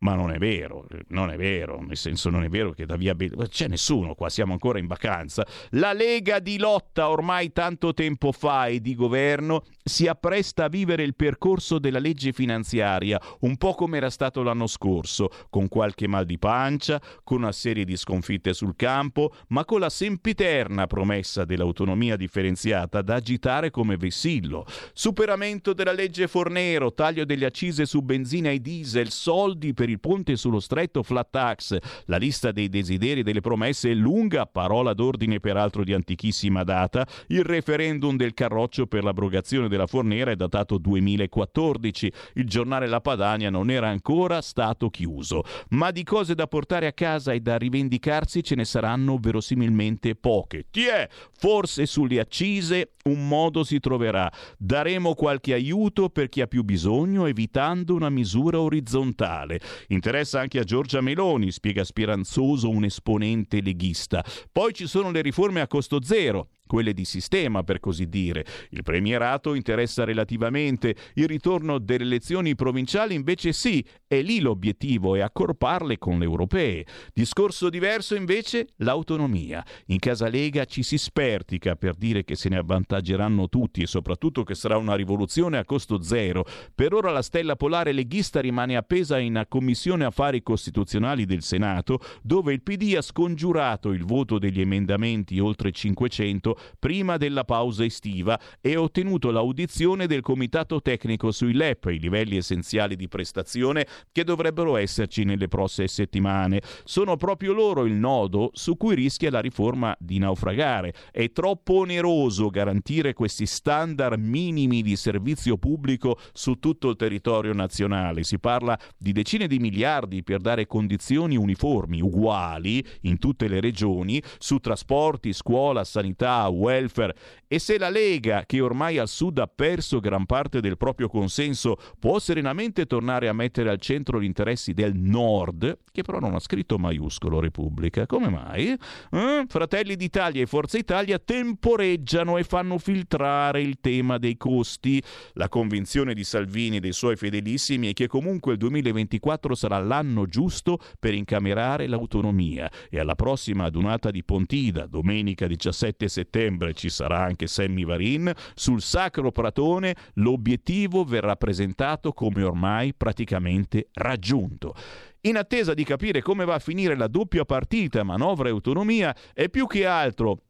Ma non è vero, non è vero, nel senso non è vero che da via Be- c'è nessuno qua, siamo ancora in vacanza. La Lega di lotta ormai tanto tempo fa e di governo si appresta a vivere il percorso della legge finanziaria, un po' come era stato l'anno scorso, con qualche mal di pancia, con una serie di sconfitte sul campo, ma con la sempiterna promessa dell'autonomia differenziata da agitare come vessillo. Superamento della legge Fornero, taglio delle accise su benzina e diesel, soldi per il ponte sullo stretto flat tax. La lista dei desideri e delle promesse è lunga, parola d'ordine peraltro di antichissima data. Il referendum del Carroccio per l'abrogazione della Fornera è datato 2014. Il giornale La Padania non era ancora stato chiuso. Ma di cose da portare a casa e da rivendicarsi ce ne saranno verosimilmente poche. Tiè, forse sulle accise un modo si troverà. Daremo qualche aiuto per chi ha più bisogno, evitando una misura orizzontale. Interessa anche a Giorgia Meloni, spiega speranzoso un esponente leghista. Poi ci sono le riforme a costo zero quelle di sistema per così dire. Il premierato interessa relativamente, il ritorno delle elezioni provinciali invece sì, e lì l'obiettivo è accorparle con le europee. Discorso diverso invece l'autonomia. In casa Lega ci si spertica per dire che se ne avvantaggeranno tutti e soprattutto che sarà una rivoluzione a costo zero. Per ora la stella polare leghista rimane appesa in Commissione Affari Costituzionali del Senato, dove il PD ha scongiurato il voto degli emendamenti oltre 500 prima della pausa estiva e ha ottenuto l'audizione del Comitato Tecnico sui LEP, i livelli essenziali di prestazione che dovrebbero esserci nelle prossime settimane. Sono proprio loro il nodo su cui rischia la riforma di naufragare. È troppo oneroso garantire questi standard minimi di servizio pubblico su tutto il territorio nazionale. Si parla di decine di miliardi per dare condizioni uniformi, uguali in tutte le regioni, su trasporti, scuola, sanità, welfare e se la Lega, che ormai al sud ha perso gran parte del proprio consenso, può serenamente tornare a mettere al centro gli interessi del nord, che però non ha scritto maiuscolo Repubblica, come mai? Eh? Fratelli d'Italia e Forza Italia temporeggiano e fanno filtrare il tema dei costi. La convinzione di Salvini e dei suoi fedelissimi è che comunque il 2024 sarà l'anno giusto per incamerare l'autonomia e alla prossima adunata di Pontida, domenica 17 settembre, ci sarà anche Sammy Varin, sul Sacro Pratone l'obiettivo verrà presentato come ormai praticamente raggiunto. In attesa di capire come va a finire la doppia partita manovra e autonomia, è più che altro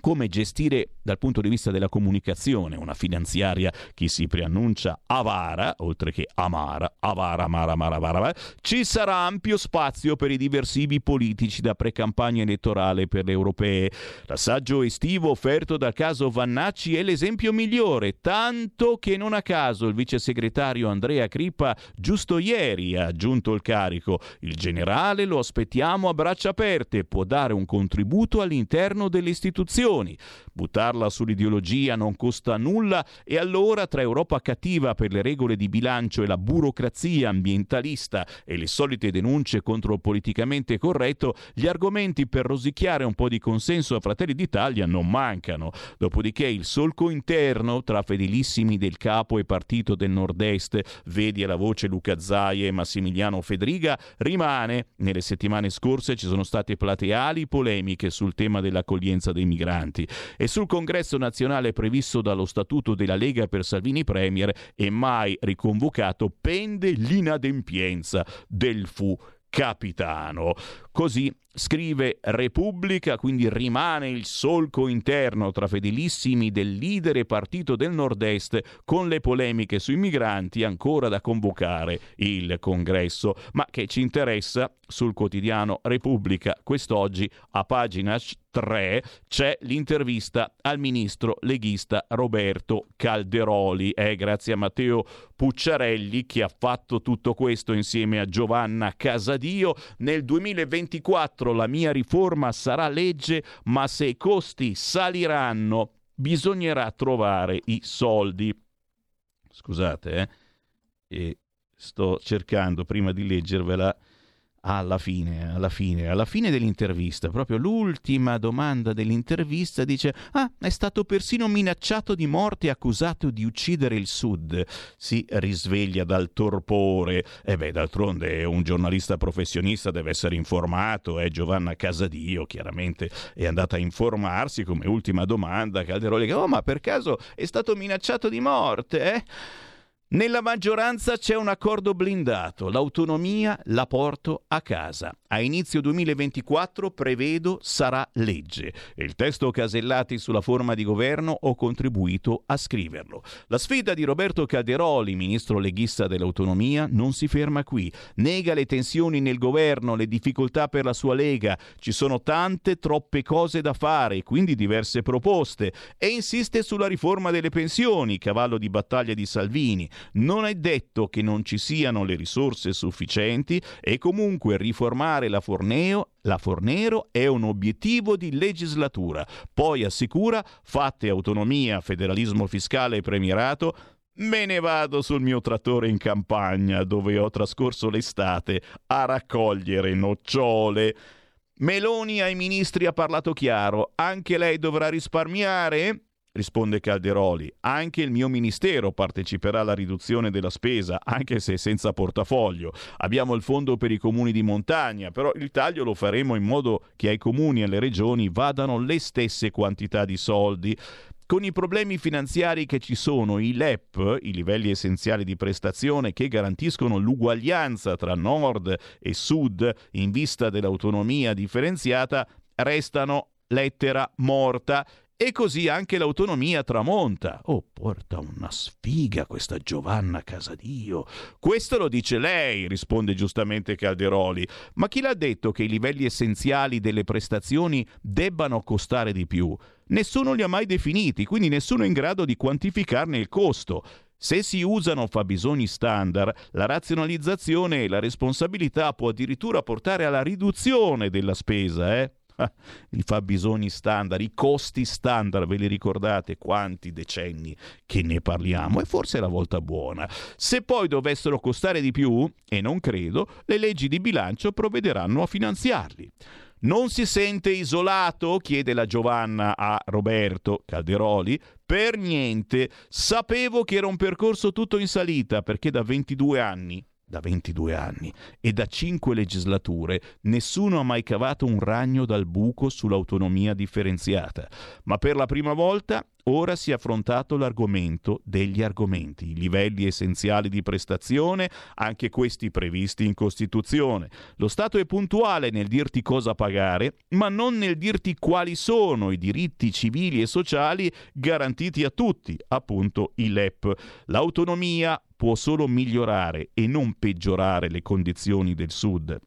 come gestire dal punto di vista della comunicazione una finanziaria che si preannuncia avara, oltre che amara, avara, amara, amara, amara, ci sarà ampio spazio per i diversivi politici da pre-campagna elettorale per le europee. L'assaggio estivo offerto dal caso Vannacci è l'esempio migliore, tanto che non a caso il vice segretario Andrea Crippa giusto ieri ha aggiunto il carico. Il generale lo aspettiamo a braccia aperte, può dare un contributo all'interno delle istituzioni. Buttarla sull'ideologia non costa nulla e allora tra Europa cattiva per le regole di bilancio e la burocrazia ambientalista e le solite denunce contro il politicamente corretto, gli argomenti per rosicchiare un po' di consenso a Fratelli d'Italia non mancano. Dopodiché il solco interno tra fedelissimi del capo e partito del nord-est, vedi alla voce Luca Zaia e Massimiliano Fedriga, rimane. Nelle settimane scorse ci sono state plateali polemiche sul tema dell'accoglienza dei migranti migranti e sul congresso nazionale previsto dallo statuto della Lega per Salvini Premier e mai riconvocato pende l'inadempienza del fu capitano. Così scrive Repubblica, quindi rimane il solco interno tra fedelissimi del leader e partito del nord-est con le polemiche sui migranti ancora da convocare il congresso, ma che ci interessa sul quotidiano Repubblica quest'oggi a pagina 3 c'è l'intervista al ministro leghista Roberto Calderoli. È grazie a Matteo Pucciarelli che ha fatto tutto questo insieme a Giovanna Casadio. Nel 2024 la mia riforma sarà legge, ma se i costi saliranno bisognerà trovare i soldi. Scusate, eh? E sto cercando prima di leggervela alla fine, alla fine, alla fine dell'intervista, proprio l'ultima domanda dell'intervista dice "Ah, è stato persino minacciato di morte e accusato di uccidere il Sud". Si risveglia dal torpore. E beh, d'altronde un giornalista professionista deve essere informato, eh? Giovanna Casadio, chiaramente è andata a informarsi come ultima domanda Calderoli "Oh, ma per caso è stato minacciato di morte?" Eh? Nella maggioranza c'è un accordo blindato, l'autonomia la porto a casa. A inizio 2024 prevedo sarà legge. Il testo Casellati sulla forma di governo ho contribuito a scriverlo. La sfida di Roberto Calderoli, ministro leghista dell'autonomia, non si ferma qui. Nega le tensioni nel governo, le difficoltà per la sua lega. Ci sono tante, troppe cose da fare, quindi diverse proposte. E insiste sulla riforma delle pensioni, cavallo di battaglia di Salvini. Non è detto che non ci siano le risorse sufficienti e comunque riformare la Forneo la Fornero è un obiettivo di legislatura. Poi assicura, fatte autonomia, federalismo fiscale e premierato, me ne vado sul mio trattore in campagna dove ho trascorso l'estate a raccogliere nocciole. Meloni ai ministri ha parlato chiaro, anche lei dovrà risparmiare? Risponde Calderoli. Anche il mio ministero parteciperà alla riduzione della spesa, anche se senza portafoglio. Abbiamo il fondo per i comuni di montagna, però il taglio lo faremo in modo che ai comuni e alle regioni vadano le stesse quantità di soldi. Con i problemi finanziari che ci sono, i LEP, i livelli essenziali di prestazione che garantiscono l'uguaglianza tra nord e sud in vista dell'autonomia differenziata, restano lettera morta e così anche l'autonomia tramonta. Oh, porta una sfiga questa Giovanna Casadio. Questo lo dice lei, risponde giustamente Calderoli. Ma chi l'ha detto che i livelli essenziali delle prestazioni debbano costare di più? Nessuno li ha mai definiti, quindi nessuno è in grado di quantificarne il costo. Se si usano fabbisogni standard, la razionalizzazione e la responsabilità può addirittura portare alla riduzione della spesa, eh? i fabbisogni standard, i costi standard, ve li ricordate quanti decenni che ne parliamo? E forse è la volta buona. Se poi dovessero costare di più, e non credo, le leggi di bilancio provvederanno a finanziarli. Non si sente isolato? chiede la Giovanna a Roberto Calderoli. Per niente. Sapevo che era un percorso tutto in salita perché da 22 anni da 22 anni e da 5 legislature nessuno ha mai cavato un ragno dal buco sull'autonomia differenziata, ma per la prima volta ora si è affrontato l'argomento degli argomenti, i livelli essenziali di prestazione, anche questi previsti in Costituzione. Lo Stato è puntuale nel dirti cosa pagare, ma non nel dirti quali sono i diritti civili e sociali garantiti a tutti, appunto i LEP. L'autonomia può solo migliorare e non peggiorare le condizioni del Sud.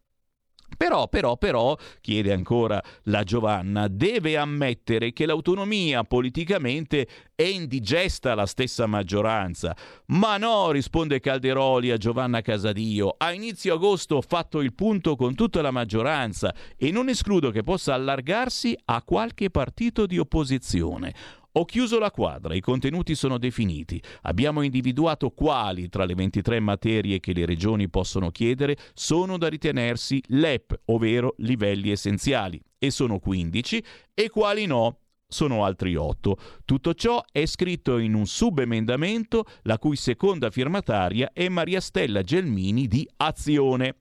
Però, però, però, chiede ancora la Giovanna, deve ammettere che l'autonomia politicamente è indigesta alla stessa maggioranza. Ma no, risponde Calderoli a Giovanna Casadio, a inizio agosto ho fatto il punto con tutta la maggioranza e non escludo che possa allargarsi a qualche partito di opposizione. Ho chiuso la quadra, i contenuti sono definiti. Abbiamo individuato quali tra le 23 materie che le regioni possono chiedere sono da ritenersi LEP, ovvero livelli essenziali, e sono 15, e quali no, sono altri 8. Tutto ciò è scritto in un subemendamento la cui seconda firmataria è Maria Stella Gelmini di Azione.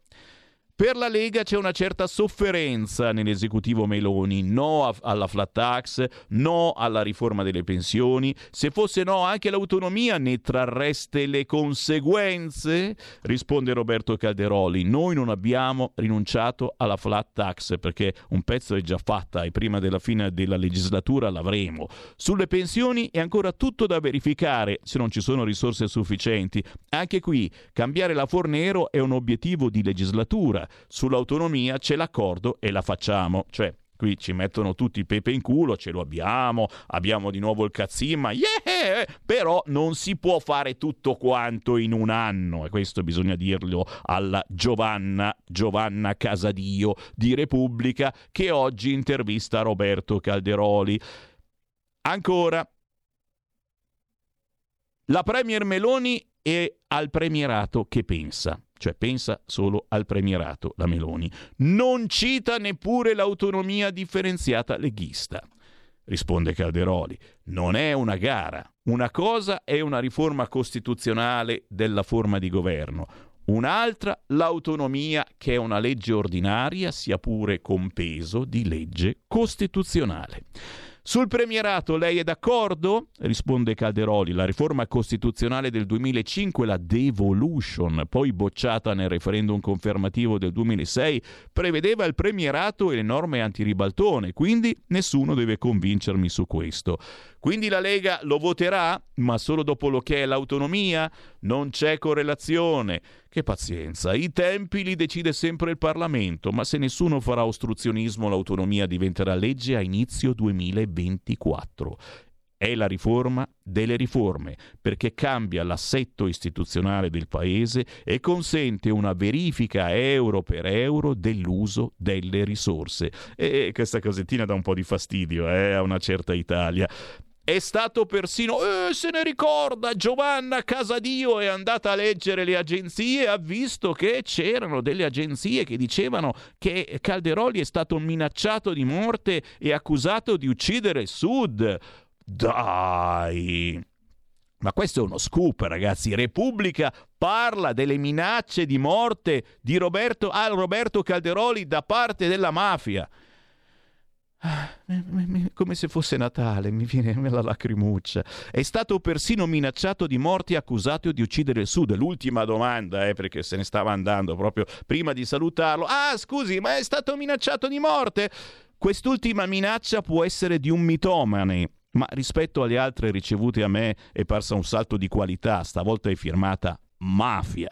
Per la Lega c'è una certa sofferenza nell'esecutivo Meloni, no alla flat tax, no alla riforma delle pensioni. Se fosse no anche l'autonomia ne trarreste le conseguenze? Risponde Roberto Calderoli. Noi non abbiamo rinunciato alla flat tax perché un pezzo è già fatta e prima della fine della legislatura l'avremo. Sulle pensioni è ancora tutto da verificare se non ci sono risorse sufficienti. Anche qui cambiare la Fornero è un obiettivo di legislatura sull'autonomia c'è l'accordo e la facciamo. Cioè, qui ci mettono tutti pepe in culo, ce lo abbiamo, abbiamo di nuovo il cazzimma, yeah! però non si può fare tutto quanto in un anno e questo bisogna dirlo alla Giovanna, Giovanna Casadio di Repubblica che oggi intervista Roberto Calderoli. Ancora, la Premier Meloni è al premierato che pensa. Cioè pensa solo al premierato la Meloni. Non cita neppure l'autonomia differenziata leghista. Risponde Calderoli, non è una gara. Una cosa è una riforma costituzionale della forma di governo, un'altra l'autonomia che è una legge ordinaria, sia pure con peso di legge costituzionale. Sul premierato lei è d'accordo? Risponde Calderoli. La riforma costituzionale del 2005, la devolution, poi bocciata nel referendum confermativo del 2006, prevedeva il premierato e le norme antiribaltone, quindi nessuno deve convincermi su questo. Quindi la Lega lo voterà, ma solo dopo lo che è l'autonomia? Non c'è correlazione. Che pazienza, i tempi li decide sempre il Parlamento, ma se nessuno farà ostruzionismo l'autonomia diventerà legge a inizio 2024. È la riforma delle riforme, perché cambia l'assetto istituzionale del Paese e consente una verifica euro per euro dell'uso delle risorse. E questa cosettina dà un po' di fastidio eh, a una certa Italia. È stato persino, eh, se ne ricorda, Giovanna Casadio è andata a leggere le agenzie ha visto che c'erano delle agenzie che dicevano che Calderoli è stato minacciato di morte e accusato di uccidere il Sud. Dai! Ma questo è uno scoop, ragazzi. Repubblica parla delle minacce di morte di Roberto, a Roberto Calderoli da parte della mafia. Ah, come se fosse Natale, mi viene la lacrimuccia. È stato persino minacciato di morte e accusato di uccidere il Sud. L'ultima domanda, eh, perché se ne stava andando proprio prima di salutarlo. Ah, scusi, ma è stato minacciato di morte? Quest'ultima minaccia può essere di un mitomane, ma rispetto alle altre ricevute a me è parsa un salto di qualità. Stavolta è firmata mafia.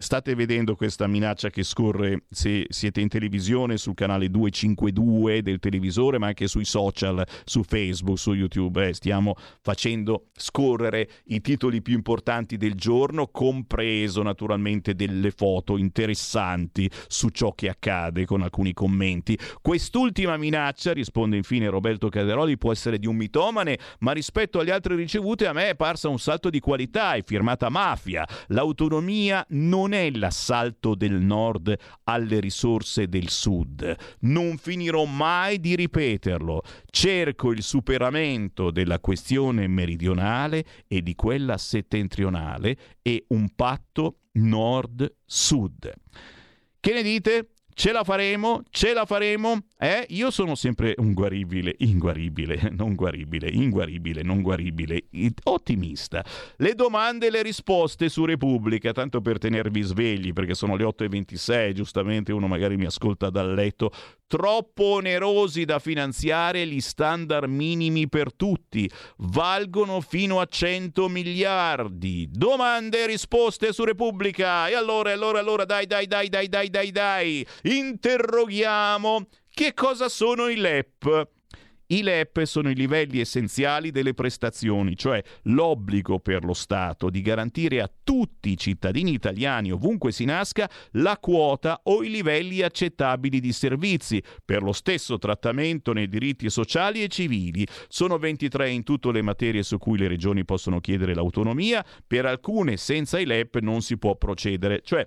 State vedendo questa minaccia che scorre se siete in televisione sul canale 252 del televisore, ma anche sui social, su Facebook, su YouTube. Eh, stiamo facendo scorrere i titoli più importanti del giorno, compreso naturalmente delle foto interessanti su ciò che accade con alcuni commenti. Quest'ultima minaccia, risponde infine Roberto Caderoli, può essere di un mitomane, ma rispetto alle altre ricevute a me è parsa un salto di qualità, è firmata mafia. L'autonomia non non è l'assalto del nord alle risorse del sud. Non finirò mai di ripeterlo. Cerco il superamento della questione meridionale e di quella settentrionale e un patto nord-sud. Che ne dite? Ce la faremo? Ce la faremo? Eh? Io sono sempre un guaribile, inguaribile, non guaribile, inguaribile, non guaribile, ottimista. Le domande e le risposte su Repubblica, tanto per tenervi svegli, perché sono le 8.26, giustamente uno magari mi ascolta dal letto, troppo onerosi da finanziare gli standard minimi per tutti, valgono fino a 100 miliardi. Domande e risposte su Repubblica. E allora, allora, allora, dai, dai, dai, dai, dai, dai, dai. Interroghiamo che cosa sono i LEP. I LEP sono i livelli essenziali delle prestazioni, cioè l'obbligo per lo Stato di garantire a tutti i cittadini italiani, ovunque si nasca, la quota o i livelli accettabili di servizi per lo stesso trattamento nei diritti sociali e civili. Sono 23 in tutte le materie su cui le regioni possono chiedere l'autonomia, per alcune senza i LEP non si può procedere, cioè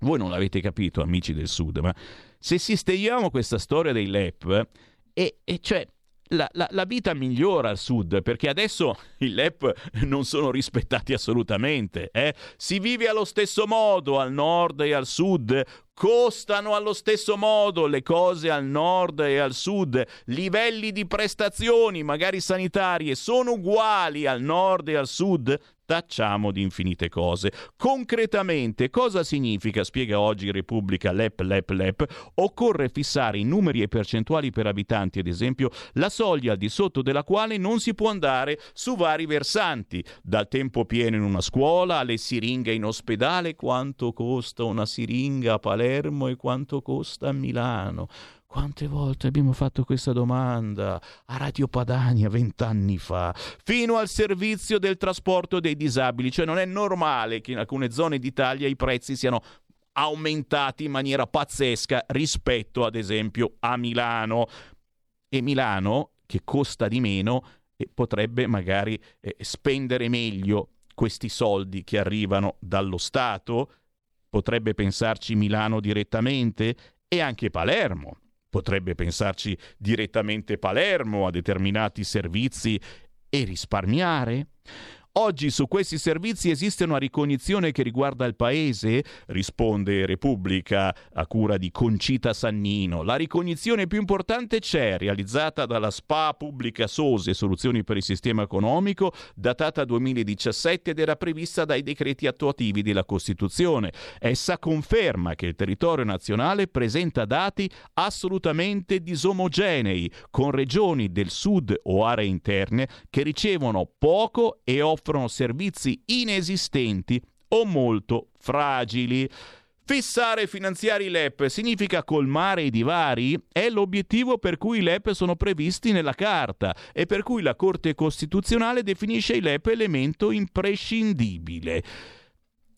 voi non l'avete capito, amici del Sud, ma se sistemiamo questa storia dei LEP, e, e cioè la, la, la, vita migliora al sud perché adesso i LEP non sono rispettati assolutamente. Eh? Si vive allo stesso modo al nord e al sud. Costano allo stesso modo le cose al nord e al sud, livelli di prestazioni, magari sanitarie, sono uguali al nord e al sud, tacciamo di infinite cose. Concretamente, cosa significa, spiega oggi Repubblica LEP, LEP, LEP? Occorre fissare i numeri e percentuali per abitanti, ad esempio, la soglia al di sotto della quale non si può andare su vari versanti, dal tempo pieno in una scuola alle siringhe in ospedale, quanto costa una siringa a Palermo e quanto costa a Milano. Quante volte abbiamo fatto questa domanda a Radio Padania vent'anni fa, fino al servizio del trasporto dei disabili, cioè non è normale che in alcune zone d'Italia i prezzi siano aumentati in maniera pazzesca rispetto ad esempio a Milano. E Milano, che costa di meno, potrebbe magari eh, spendere meglio questi soldi che arrivano dallo Stato potrebbe pensarci Milano direttamente e anche Palermo. Potrebbe pensarci direttamente Palermo a determinati servizi e risparmiare? Oggi su questi servizi esiste una ricognizione che riguarda il paese? Risponde Repubblica a cura di Concita Sannino. La ricognizione più importante c'è, realizzata dalla SPA Pubblica Sose Soluzioni per il Sistema Economico, datata 2017 ed era prevista dai decreti attuativi della Costituzione. Essa conferma che il territorio nazionale presenta dati assolutamente disomogenei, con regioni del sud o aree interne che ricevono poco e offrono offrono servizi inesistenti o molto fragili. Fissare e finanziare i LEP significa colmare i divari? È l'obiettivo per cui i LEP sono previsti nella Carta e per cui la Corte Costituzionale definisce i LEP elemento imprescindibile.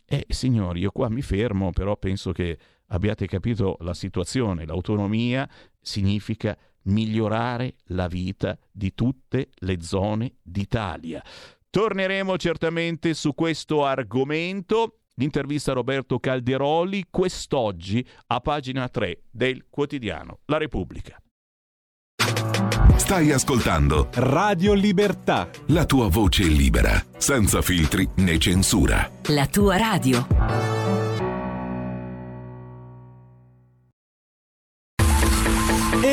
Eh, signori, io qua mi fermo, però penso che abbiate capito la situazione. L'autonomia significa migliorare la vita di tutte le zone d'Italia. Torneremo certamente su questo argomento. L'intervista a Roberto Calderoli quest'oggi a pagina 3 del quotidiano La Repubblica. Stai ascoltando Radio Libertà. la tua voce libera, senza filtri né censura. La tua radio.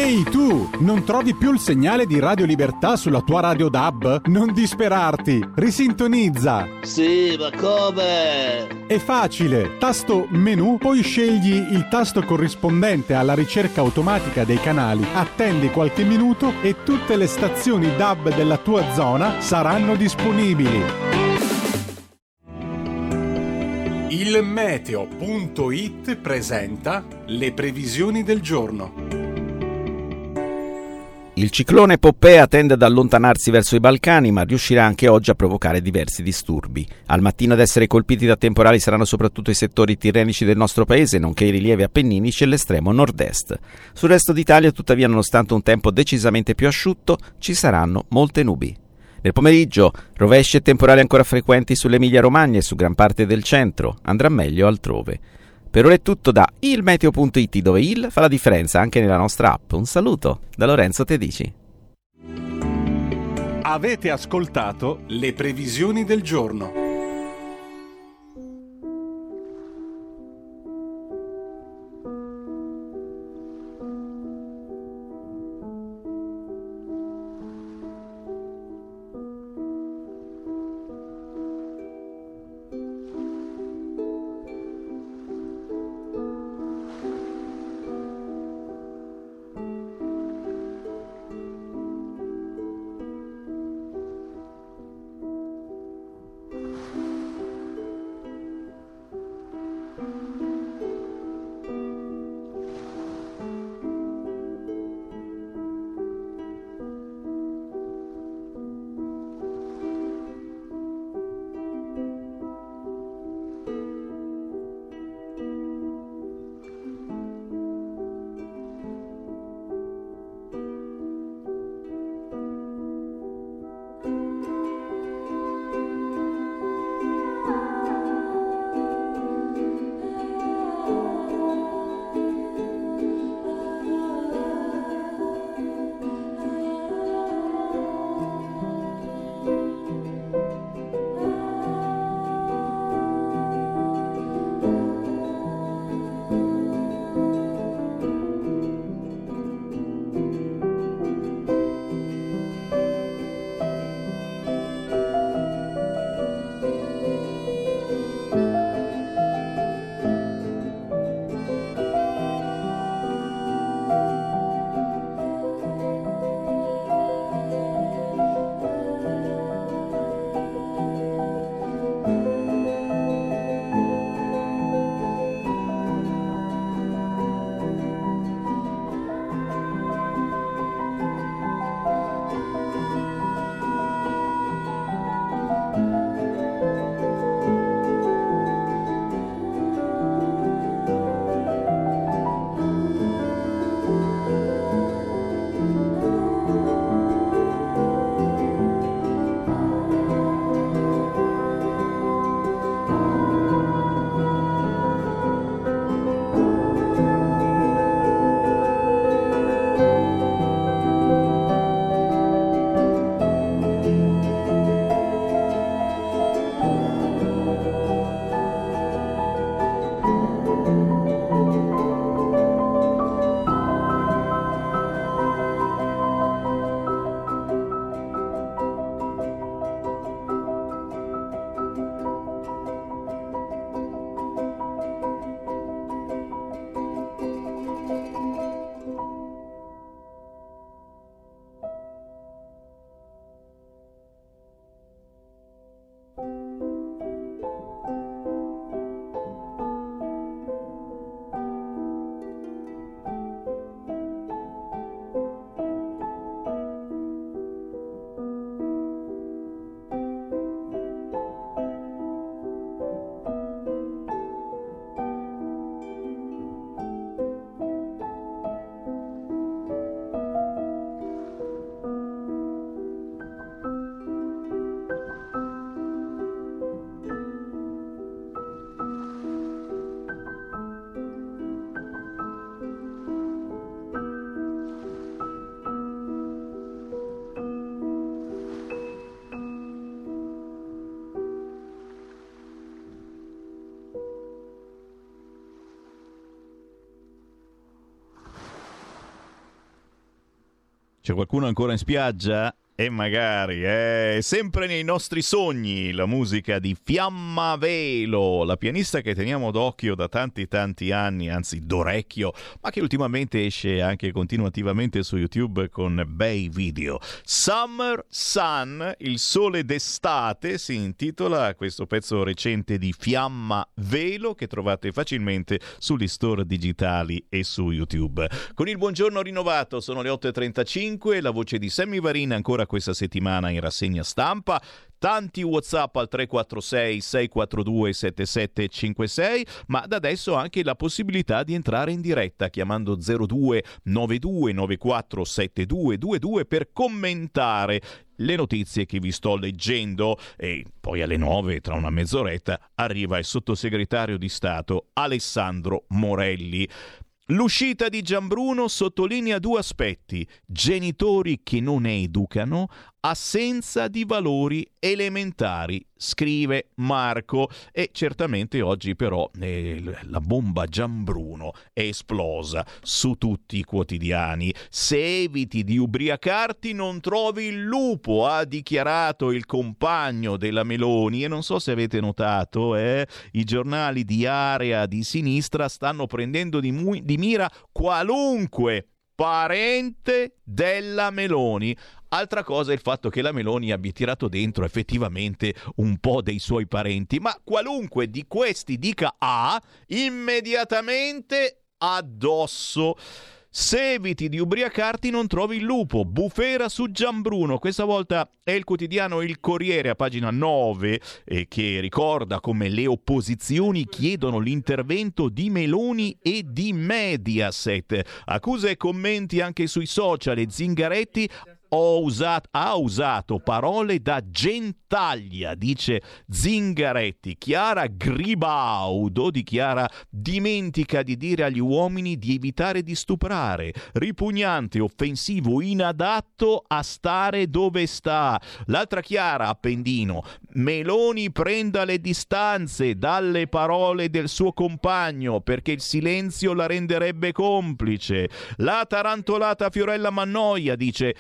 Ehi tu, non trovi più il segnale di Radio Libertà sulla tua radio DAB? Non disperarti, risintonizza. Sì, ma come? È facile, tasto menu, poi scegli il tasto corrispondente alla ricerca automatica dei canali, attendi qualche minuto e tutte le stazioni DAB della tua zona saranno disponibili. Il meteo.it presenta le previsioni del giorno. Il ciclone Poppea tende ad allontanarsi verso i Balcani, ma riuscirà anche oggi a provocare diversi disturbi. Al mattino ad essere colpiti da temporali saranno soprattutto i settori tirrenici del nostro paese, nonché i rilievi appenninici e l'estremo nord-est. Sul resto d'Italia, tuttavia, nonostante un tempo decisamente più asciutto, ci saranno molte nubi. Nel pomeriggio, rovesci e temporali ancora frequenti sull'Emilia Romagna e su gran parte del centro, andrà meglio altrove. Per ora è tutto da ilmeteo.it dove il fa la differenza anche nella nostra app. Un saluto da Lorenzo Tedici. Avete ascoltato le previsioni del giorno. C'è qualcuno ancora in spiaggia? E magari, è sempre nei nostri sogni la musica di Fiamma Velo, la pianista che teniamo d'occhio da tanti tanti anni, anzi d'orecchio, ma che ultimamente esce anche continuativamente su YouTube con bei video. Summer Sun, il sole d'estate, si intitola questo pezzo recente di Fiamma Velo che trovate facilmente sugli store digitali e su YouTube. Con il buongiorno rinnovato, sono le 8.35, la voce di Sammy Varina ancora questa settimana in rassegna stampa. Tanti WhatsApp al 346 642 7756, ma da adesso anche la possibilità di entrare in diretta chiamando 02 92 94 7222 per commentare le notizie che vi sto leggendo e poi alle 9 tra una mezz'oretta arriva il sottosegretario di Stato Alessandro Morelli. L'uscita di Gianbruno sottolinea due aspetti: genitori che non educano, assenza di valori elementari, scrive Marco. E certamente oggi però eh, la bomba Gianbruno è esplosa su tutti i quotidiani. Se eviti di ubriacarti non trovi il lupo, ha dichiarato il compagno della Meloni. E non so se avete notato, eh, i giornali di area di sinistra stanno prendendo di, mu- di mira qualunque parente della Meloni. Altra cosa è il fatto che la Meloni abbia tirato dentro effettivamente un po' dei suoi parenti, ma qualunque di questi dica A, immediatamente addosso. Se eviti di ubriacarti non trovi il lupo. Bufera su Gianbruno. Questa volta è il quotidiano Il Corriere a pagina 9 eh, che ricorda come le opposizioni chiedono l'intervento di Meloni e di Mediaset. Accuse e commenti anche sui social e Zingaretti usato, ha usato parole da gentaglia, dice Zingaretti. Chiara Gribaudo dichiara dimentica di dire agli uomini di evitare di stuprare, ripugnante, offensivo, inadatto a stare dove sta. L'altra Chiara Appendino, Meloni prenda le distanze dalle parole del suo compagno perché il silenzio la renderebbe complice. La tarantolata Fiorella Mannoia dice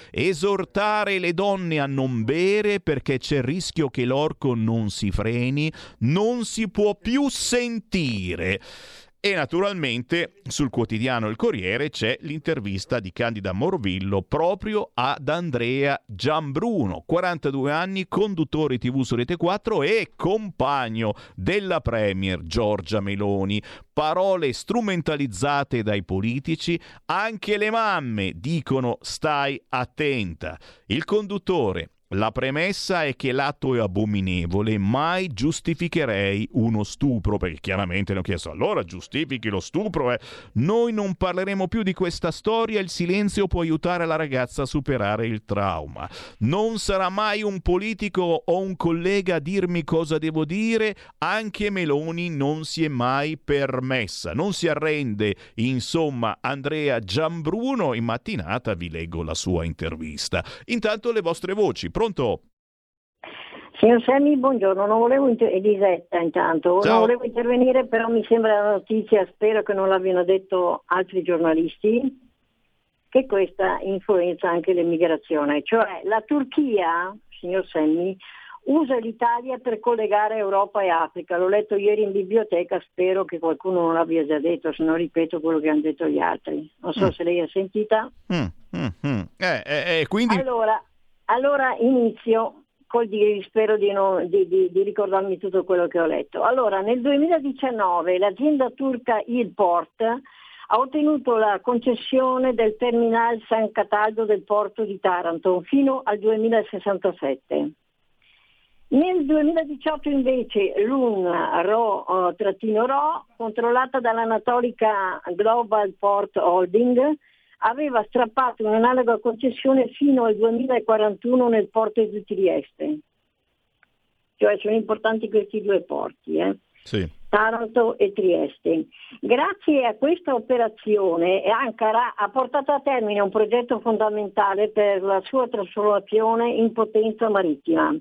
esortare le donne a non bere perché c'è il rischio che l'orco non si freni, non si può più sentire. E naturalmente sul quotidiano Il Corriere c'è l'intervista di Candida Morvillo proprio ad Andrea Giambruno, 42 anni, conduttore TV su Rete 4 e compagno della Premier Giorgia Meloni. Parole strumentalizzate dai politici, anche le mamme dicono stai attenta. Il conduttore la premessa è che l'atto è abominevole, mai giustificherei uno stupro, perché chiaramente ne ho chiesto, allora giustifichi lo stupro? Eh? Noi non parleremo più di questa storia, il silenzio può aiutare la ragazza a superare il trauma. Non sarà mai un politico o un collega a dirmi cosa devo dire, anche Meloni non si è mai permessa, non si arrende. Insomma, Andrea Giambruno, in mattinata vi leggo la sua intervista. Intanto le vostre voci pronto? Signor Semmi, buongiorno, non volevo inter- Elisetta intanto, Ciao. non volevo intervenire, però mi sembra la notizia, spero che non l'abbiano detto altri giornalisti, che questa influenza anche l'immigrazione, cioè la Turchia, signor Semmi, usa l'Italia per collegare Europa e Africa, l'ho letto ieri in biblioteca, spero che qualcuno non l'abbia già detto, se no ripeto quello che hanno detto gli altri, non so Mm. se lei ha sentita. Mm, mm, mm. Eh, eh, eh, quindi... Allora, allora inizio col dire, spero di, non- di- di- di ricordarmi tutto quello che ho letto. Allora, nel 2019 l'azienda turca Ilport ha ottenuto la concessione del terminal San Cataldo del porto di Taranto fino al 2067. Nel 2018 invece l'UNRO, eh, controllata dall'Anatolica Global Port Holding, aveva strappato un'analoga concessione fino al 2041 nel porto di Trieste. Cioè sono importanti questi due porti, eh? Sì. Taranto e Trieste. Grazie a questa operazione Ankara ha portato a termine un progetto fondamentale per la sua trasformazione in potenza marittima.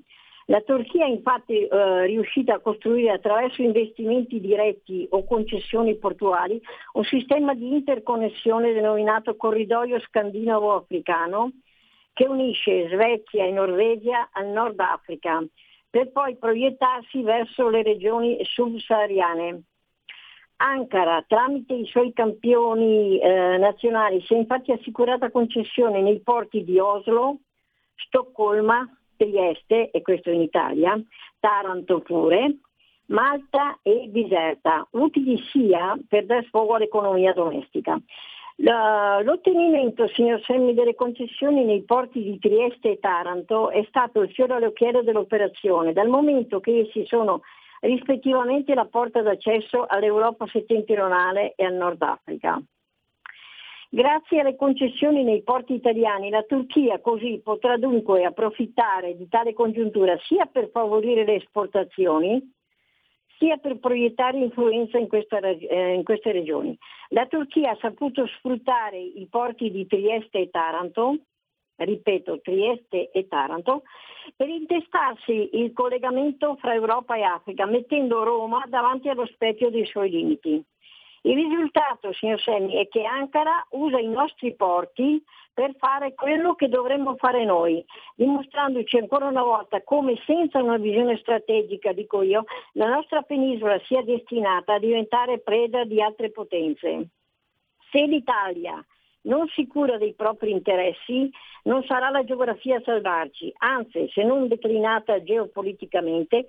La Turchia è infatti eh, riuscita a costruire attraverso investimenti diretti o concessioni portuali un sistema di interconnessione denominato corridoio scandinavo-africano che unisce Svezia e Norvegia al Nord Africa, per poi proiettarsi verso le regioni subsahariane. Ankara, tramite i suoi campioni eh, nazionali, si è infatti assicurata concessione nei porti di Oslo, Stoccolma, Trieste, e questo in Italia, Taranto pure, Malta e Biserta, utili sia per dar sfogo all'economia domestica. L'ottenimento, signor Semmi, delle concessioni nei porti di Trieste e Taranto è stato il fiore all'occhiello dell'operazione, dal momento che essi sono rispettivamente la porta d'accesso all'Europa settentrionale e al Nord Africa. Grazie alle concessioni nei porti italiani, la Turchia così potrà dunque approfittare di tale congiuntura sia per favorire le esportazioni, sia per proiettare influenza in, questa, eh, in, queste regioni. La Turchia ha saputo sfruttare i porti di Trieste e Taranto, ripeto Trieste e Taranto, per intestarsi il collegamento fra Europa e Africa, mettendo Roma davanti allo specchio dei suoi limiti. Il risultato, signor Semmi, è che Ankara usa i nostri porti per fare quello che dovremmo fare noi, dimostrandoci ancora una volta come senza una visione strategica, dico io, la nostra penisola sia destinata a diventare preda di altre potenze. Se l'Italia non si cura dei propri interessi, non sarà la geografia a salvarci, anzi se non declinata geopoliticamente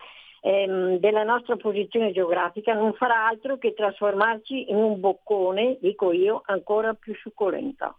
ehm, della nostra posizione geografica non farà altro che trasformarci in un boccone, dico io, ancora più succolento.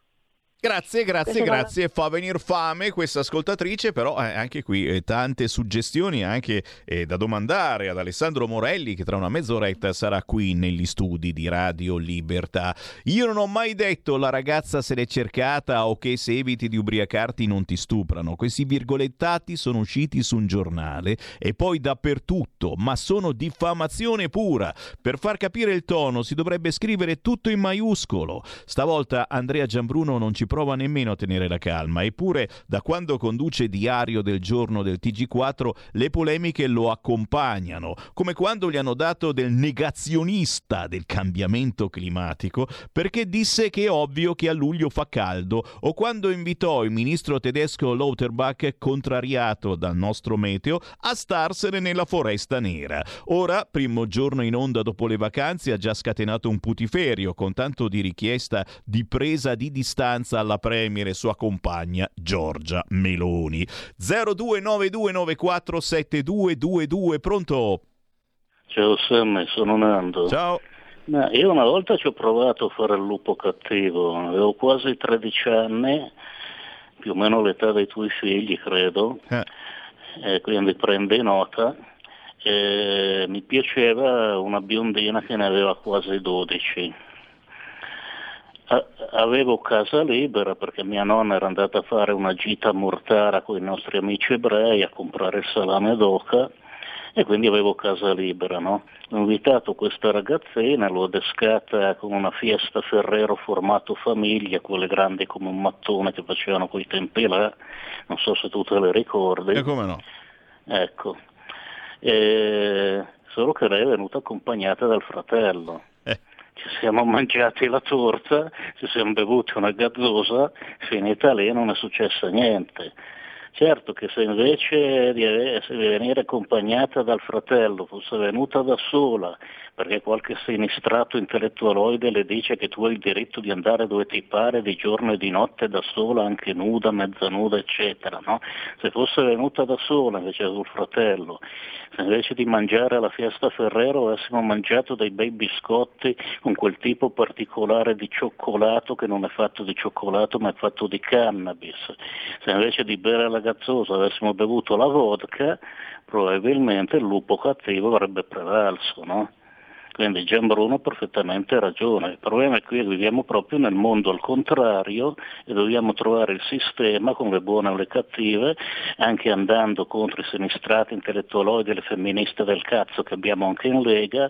Grazie, grazie, grazie. Fa venire fame questa ascoltatrice, però eh, anche qui eh, tante suggestioni anche eh, da domandare ad Alessandro Morelli che tra una mezz'oretta sarà qui negli studi di Radio Libertà. Io non ho mai detto la ragazza se l'è cercata o che se eviti di ubriacarti non ti stuprano. Questi virgolettati sono usciti su un giornale e poi dappertutto, ma sono diffamazione pura. Per far capire il tono si dovrebbe scrivere tutto in maiuscolo. Stavolta Andrea Giambruno non ci prova nemmeno a tenere la calma, eppure da quando conduce Diario del giorno del TG4 le polemiche lo accompagnano, come quando gli hanno dato del negazionista del cambiamento climatico perché disse che è ovvio che a luglio fa caldo o quando invitò il ministro tedesco Lauterbach, contrariato dal nostro meteo, a starsene nella foresta nera. Ora, primo giorno in onda dopo le vacanze, ha già scatenato un putiferio con tanto di richiesta di presa di distanza alla Premier e sua compagna Giorgia Meloni. 0292947222, pronto? Ciao Sam, sono Nando. Ciao. Ma io una volta ci ho provato a fare il lupo cattivo, avevo quasi 13 anni, più o meno l'età dei tuoi figli credo, eh. E quindi prendi nota. E mi piaceva una biondina che ne aveva quasi 12 avevo casa libera perché mia nonna era andata a fare una gita a Mortara con i nostri amici ebrei a comprare il salame d'oca e quindi avevo casa libera. No? Ho invitato questa ragazzina, l'ho adescata con una fiesta Ferrero formato famiglia, quelle grandi come un mattone che facevano quei tempi là, non so se tu te le ricordi. E come no? Ecco, e... solo che lei è venuta accompagnata dal fratello ci siamo mangiati la torta, ci siamo bevuti una gazzosa, finita lì non è successo niente. Certo che se invece di venire accompagnata dal fratello fosse venuta da sola, perché qualche sinistrato intellettualoide le dice che tu hai il diritto di andare dove ti pare di giorno e di notte da sola, anche nuda, mezza nuda, eccetera, no? Se fosse venuta da sola invece col fratello, se invece di mangiare alla fiesta Ferrero avessimo mangiato dei bei biscotti con quel tipo particolare di cioccolato che non è fatto di cioccolato ma è fatto di cannabis, se invece di bere la gazzosa avessimo bevuto la vodka, probabilmente il lupo cattivo avrebbe prevalso, no? Quindi Gianbruno ha perfettamente ragione. Il problema è che viviamo proprio nel mondo al contrario e dobbiamo trovare il sistema con le buone o le cattive, anche andando contro i sinistrati intellettualoidi e le femministe del cazzo che abbiamo anche in Lega,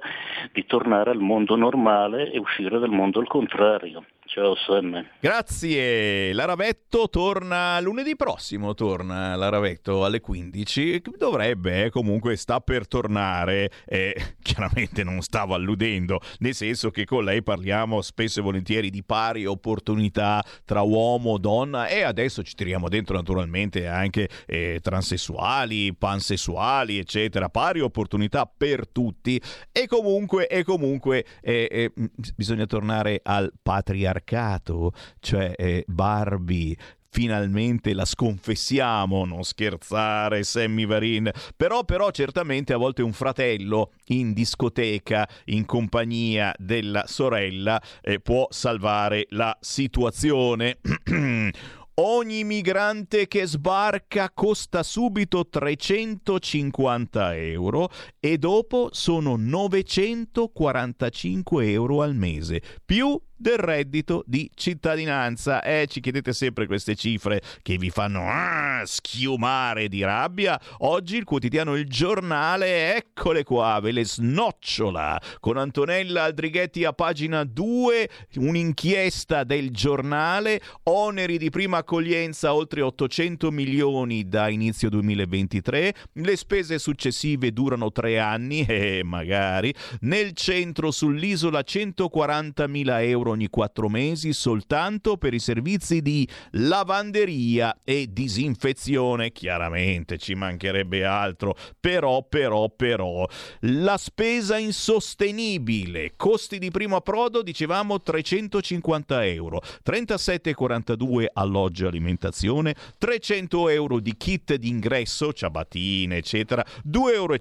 di tornare al mondo normale e uscire dal mondo al contrario. Ciao Sam. Grazie. L'Aravetto torna lunedì prossimo, torna l'Aravetto alle 15. Dovrebbe, eh, comunque sta per tornare. Eh, chiaramente non stavo alludendo, nel senso che con lei parliamo spesso e volentieri di pari opportunità tra uomo, donna e adesso ci tiriamo dentro naturalmente anche eh, transessuali, pansessuali, eccetera. Pari opportunità per tutti. E comunque, e comunque eh, eh, bisogna tornare al patriarcato patriarcato, cioè eh, Barbie, finalmente la sconfessiamo, non scherzare Sammy Varin, però, però certamente a volte un fratello in discoteca in compagnia della sorella eh, può salvare la situazione. Ogni migrante che sbarca costa subito 350 euro e dopo sono 945 euro al mese, più del reddito di cittadinanza. Eh, ci chiedete sempre queste cifre che vi fanno ah, schiumare di rabbia. Oggi il quotidiano Il Giornale, eccole qua, ve le snocciola con Antonella Aldrighetti a pagina 2, un'inchiesta del giornale, oneri di prima accoglienza oltre 800 milioni da inizio 2023, le spese successive durano tre anni e eh, magari nel centro sull'isola 140 mila euro euro ogni quattro mesi soltanto per i servizi di lavanderia e disinfezione. Chiaramente ci mancherebbe altro, però, però, però, la spesa insostenibile, costi di primo approdo, dicevamo 350 euro, 37,42 alloggio e alimentazione, 300 euro di kit d'ingresso, ciabattine, eccetera, 2,50 euro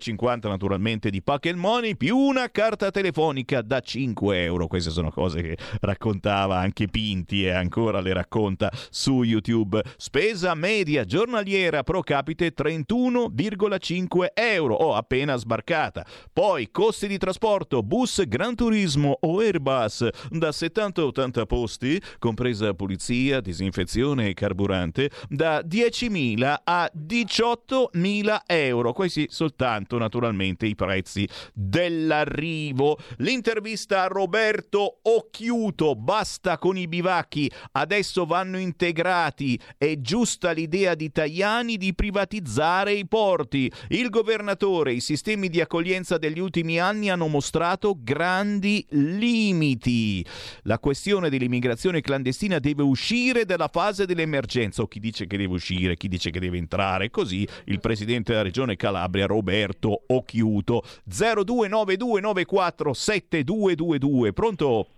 naturalmente di pocket money, più una carta telefonica da 5 euro. Queste sono cose che raccontava anche Pinti e ancora le racconta su YouTube. Spesa media giornaliera pro capite 31,5 euro o appena sbarcata. Poi costi di trasporto, bus Gran Turismo o Airbus da 70-80 posti, compresa pulizia, disinfezione e carburante, da 10.000 a 18.000 euro. Questi soltanto naturalmente i prezzi dell'arrivo. L'intervista a Roberto Occhiuto rifiuto, basta con i bivacchi, adesso vanno integrati, è giusta l'idea di Tajani di privatizzare i porti. Il governatore, i sistemi di accoglienza degli ultimi anni hanno mostrato grandi limiti. La questione dell'immigrazione clandestina deve uscire dalla fase dell'emergenza, o chi dice che deve uscire, chi dice che deve entrare, così il presidente della regione Calabria Roberto Occhiuto 0292947222 pronto?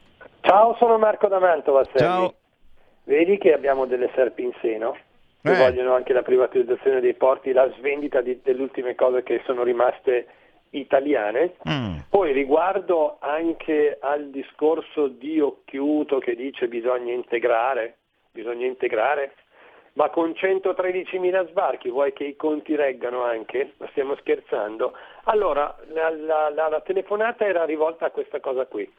Ciao, sono Marco da Mantova. Ciao. Vedi che abbiamo delle serpi in seno? Che Eh. vogliono anche la privatizzazione dei porti, la svendita di- delle ultime cose che sono rimaste italiane. Mm. Poi riguardo anche al discorso di Occhiuto che dice bisogna integrare, bisogna integrare, ma con 113.000 sbarchi vuoi che i conti reggano anche? Ma stiamo scherzando? Allora, la, la- la- la telefonata era rivolta a questa cosa qui.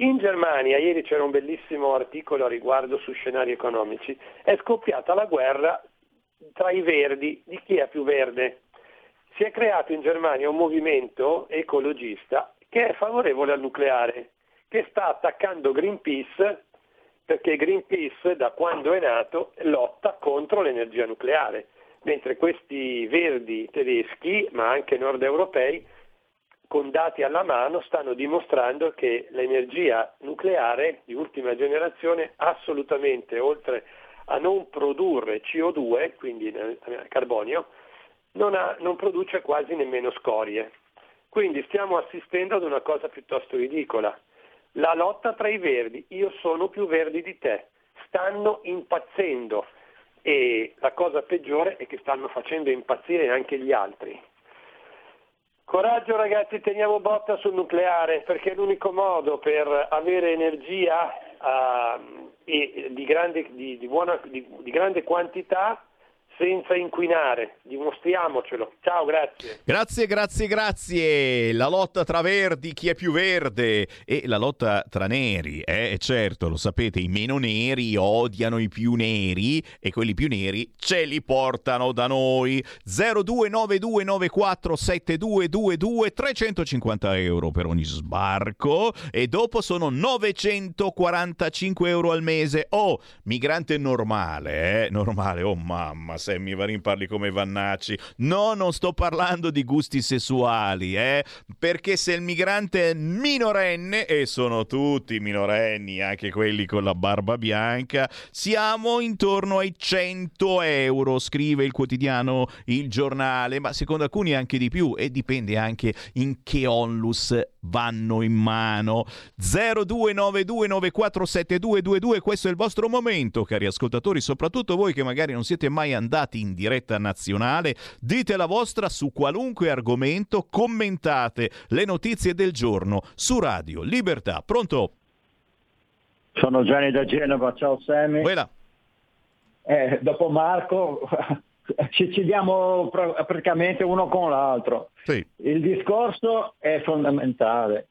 In Germania, ieri c'era un bellissimo articolo a riguardo su scenari economici, è scoppiata la guerra tra i verdi, di chi è più verde. Si è creato in Germania un movimento ecologista che è favorevole al nucleare, che sta attaccando Greenpeace perché Greenpeace da quando è nato lotta contro l'energia nucleare, mentre questi verdi tedeschi, ma anche nord europei, con dati alla mano stanno dimostrando che l'energia nucleare di ultima generazione assolutamente oltre a non produrre CO2, quindi eh, carbonio, non, ha- non produce quasi nemmeno scorie. Quindi stiamo assistendo ad una cosa piuttosto ridicola. La lotta tra i verdi, io sono più verdi di te, stanno impazzendo e la cosa peggiore è che stanno facendo impazzire anche gli altri. Coraggio ragazzi, teniamo botta sul nucleare perché è l'unico modo per avere energia e di, grande, di- di buona- di grande quantità senza inquinare. Dimostriamocelo. Ciao, grazie. Grazie, grazie, grazie. La lotta tra verdi, chi è più verde? E la lotta tra neri, eh? certo, lo sapete, i meno neri odiano i più neri e quelli più neri ce li portano da noi. 0292947222 350 euro per ogni sbarco e dopo sono 945 euro al mese. Oh, migrante normale, eh? Normale, oh mamma, Sammy Varin parli come Vannacci. No, non sto parlando di gusti sessuali, eh? Perché se il migrante è minorenne, e sono tutti minorenni, anche quelli con la barba bianca, siamo intorno ai 100 euro, scrive il quotidiano Il Giornale, ma secondo alcuni anche di più e dipende anche in che onlus vanno in mano. 0292947222, questo è il vostro momento, cari ascoltatori, soprattutto voi che magari non siete mai andati in diretta nazionale, dite la vostra su qualunque argomento, commentate le notizie del giorno su Radio Libertà. Pronto? Sono Gianni da Genova, ciao Sammy. Eh, dopo Marco ci, ci diamo pr- praticamente uno con l'altro. Sì. Il discorso è fondamentale,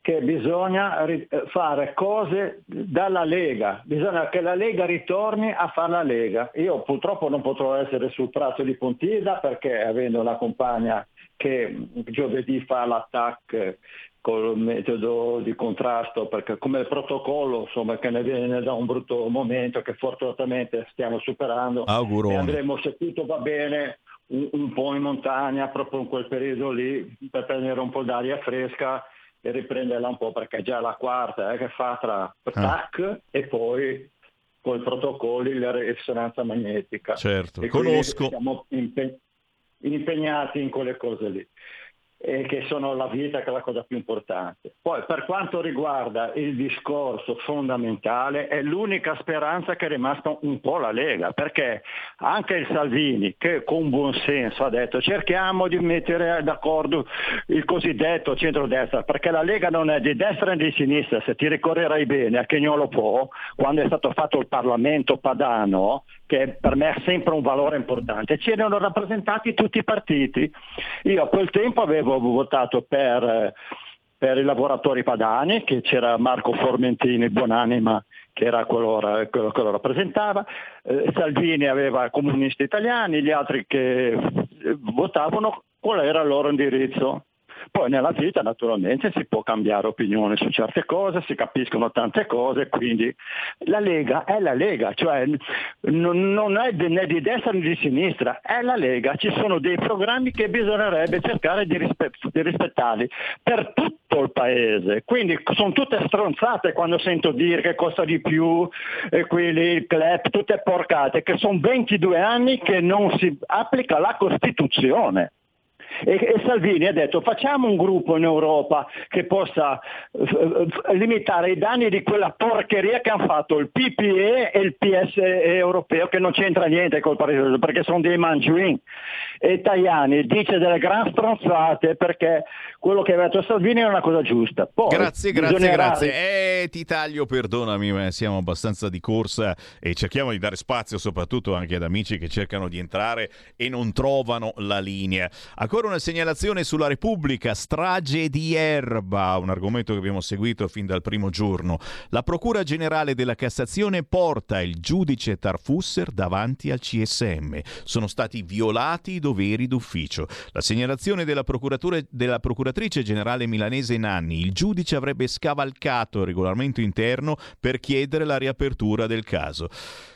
che bisogna fare cose dalla Lega, bisogna che la Lega ritorni a fare la Lega. Io purtroppo non potrò essere sul prato di Pontida perché avendo una compagna che giovedì fa l'attacco col metodo di contrasto, perché come protocollo insomma, che ne viene da un brutto momento che fortunatamente stiamo superando Auguroni. e andremo se tutto va bene un, un po' in montagna proprio in quel periodo lì per prendere un po' d'aria fresca e riprenderla un po' perché è già la quarta eh, che fa tra TAC e poi con i protocolli la risonanza magnetica. Certo, E conosco. Siamo impe- impegnati in quelle cose lì e che sono la vita che è la cosa più importante. Poi per quanto riguarda il discorso fondamentale è l'unica speranza che è rimasta un po' la Lega, perché anche il Salvini che con buon senso ha detto cerchiamo di mettere d'accordo il cosiddetto centrodestra, perché la Lega non è di destra né di sinistra, se ti ricorrerai bene a Chignolo Po, quando è stato fatto il Parlamento padano, che per me è sempre un valore importante, c'erano rappresentati tutti i partiti. Io a quel tempo avevo votato per, per i lavoratori padani, che c'era Marco Formentini, buonanima, che era quello, quello che lo rappresentava, Eh, Salvini aveva comunisti italiani, gli altri che votavano, quello era il loro indirizzo. Poi nella vita naturalmente si può cambiare opinione su certe cose, si capiscono tante cose, quindi la Lega è la Lega, cioè n- non è né di destra né di sinistra, è la Lega, ci sono dei programmi che bisognerebbe cercare di, rispe- di rispettarli per tutto il paese, quindi sono tutte stronzate quando sento dire che costa di più, e quelli, il CLEP, tutte porcate, che sono 22 anni che non si applica la Costituzione. E, e Salvini ha detto facciamo un gruppo in Europa che possa eh, eh, limitare i danni di quella porcheria che hanno fatto il PPE e il PS europeo che non c'entra niente col paese perché sono dei mangiuin e Tajani dice delle gran stronzate perché quello che ha detto Salvini è una cosa giusta. Poi, Grazie, grazie, bisognerà- grazie. Eh, ti taglio, perdonami, ma siamo abbastanza di corsa e cerchiamo di dare spazio soprattutto anche ad amici che cercano di entrare e non trovano la linea. Ancora una segnalazione sulla Repubblica, strage di Erba, un argomento che abbiamo seguito fin dal primo giorno. La Procura Generale della Cassazione porta il giudice Tarfusser davanti al CSM. Sono stati violati i doveri d'ufficio. La segnalazione della, procuratura- della procuratrice generale milanese Nanni, il giudice avrebbe scavalcato il regolamento interno per chiedere la riapertura del caso.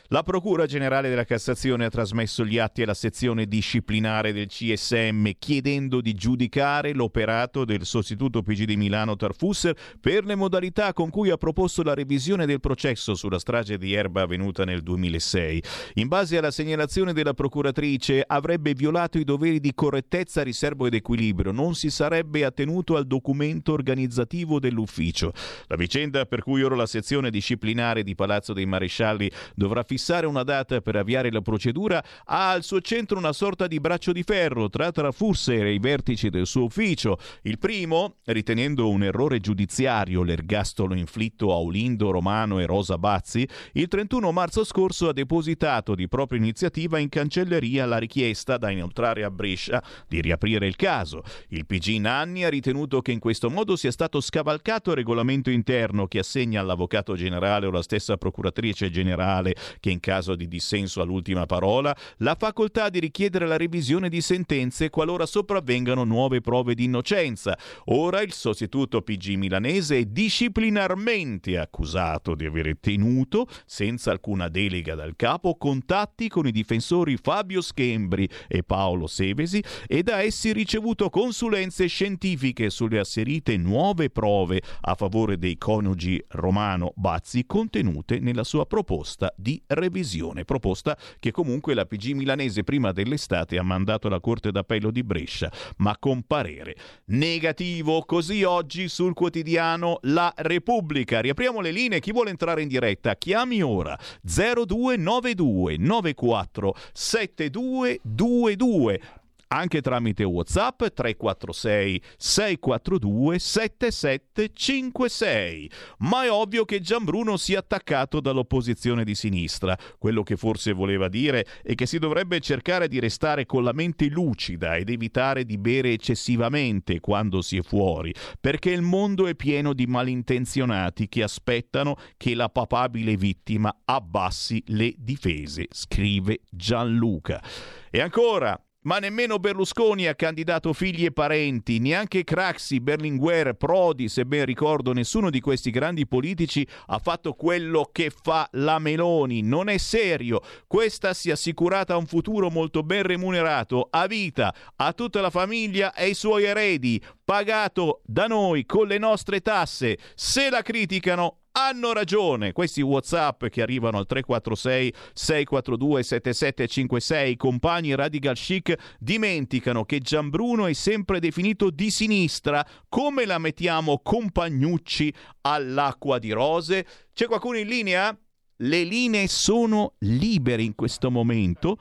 La Procura Generale della Cassazione ha trasmesso gli atti alla sezione disciplinare del CSM chiedendo di giudicare l'operato del sostituto PG di Milano Tarfusser per le modalità con cui ha proposto la revisione del processo sulla strage di Erba avvenuta nel 2006. In base alla segnalazione della procuratrice avrebbe violato i doveri di correttezza, riservo ed equilibrio, non si sarebbe attenuto al documento organizzativo dell'ufficio. La vicenda per cui ora la sezione disciplinare di Palazzo dei Marescialli dovrà fissare una data per avviare la procedura, ha al suo centro una sorta di braccio di ferro tra Trafurser e i vertici del suo ufficio. Il primo, ritenendo un errore giudiziario l'ergastolo inflitto a Olindo Romano e Rosa Bazzi, il 31 marzo scorso ha depositato di propria iniziativa in cancelleria la richiesta da inoltrare a Brescia di riaprire il caso. Il PG Nanni ha ritenuto che in questo modo sia stato scavalcato il regolamento interno che assegna all'avvocato generale o la stessa procuratrice generale, che in caso di dissenso all'ultima parola, la facoltà di richiedere la revisione di sentenze qualora sopravvengano nuove prove di innocenza. Ora il sostituto PG milanese è disciplinarmente accusato di aver tenuto, senza alcuna delega dal capo, contatti con i difensori Fabio Schembri e Paolo Sevesi e da essi ricevuto consulenze scientifiche sulle asserite nuove prove a favore dei coniugi Romano Bazzi contenute nella sua proposta di revisione, proposta che comunque la PG milanese prima dell'estate ha mandato alla Corte d'Appello di Brescia, ma con parere negativo. Così oggi sul quotidiano La Repubblica. Riapriamo le linee, chi vuole entrare in diretta chiami ora 0292 94 7222 anche tramite WhatsApp 346 642 7756. Ma è ovvio che Gianbruno sia attaccato dall'opposizione di sinistra. Quello che forse voleva dire è che si dovrebbe cercare di restare con la mente lucida ed evitare di bere eccessivamente quando si è fuori, perché il mondo è pieno di malintenzionati che aspettano che la papabile vittima abbassi le difese, scrive Gianluca. E ancora, ma nemmeno Berlusconi ha candidato figli e parenti, neanche Craxi, Berlinguer, Prodi, se ben ricordo, nessuno di questi grandi politici ha fatto quello che fa la Meloni. Non è serio. Questa si è assicurata un futuro molto ben remunerato, a vita, a tutta la famiglia e ai suoi eredi, pagato da noi con le nostre tasse. Se la criticano, hanno ragione. Questi WhatsApp che arrivano al 346 642 7756, compagni radical chic, dimenticano che Gianbruno è sempre definito di sinistra. Come la mettiamo compagnucci all'acqua di rose? C'è qualcuno in linea? Le linee sono libere in questo momento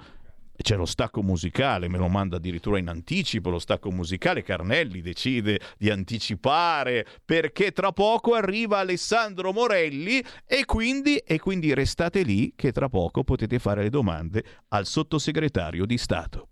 c'è lo stacco musicale, me lo manda addirittura in anticipo lo stacco musicale, Carnelli decide di anticipare perché tra poco arriva Alessandro Morelli e quindi, e quindi restate lì che tra poco potete fare le domande al sottosegretario di Stato.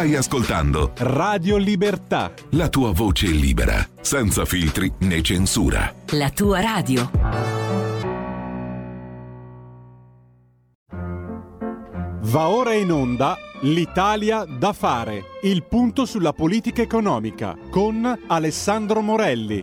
Stai ascoltando Radio Libertà. la tua voce libera, senza filtri né censura. La tua radio. Va ora in onda L'Italia da fare. Il punto sulla politica economica con Alessandro Morelli.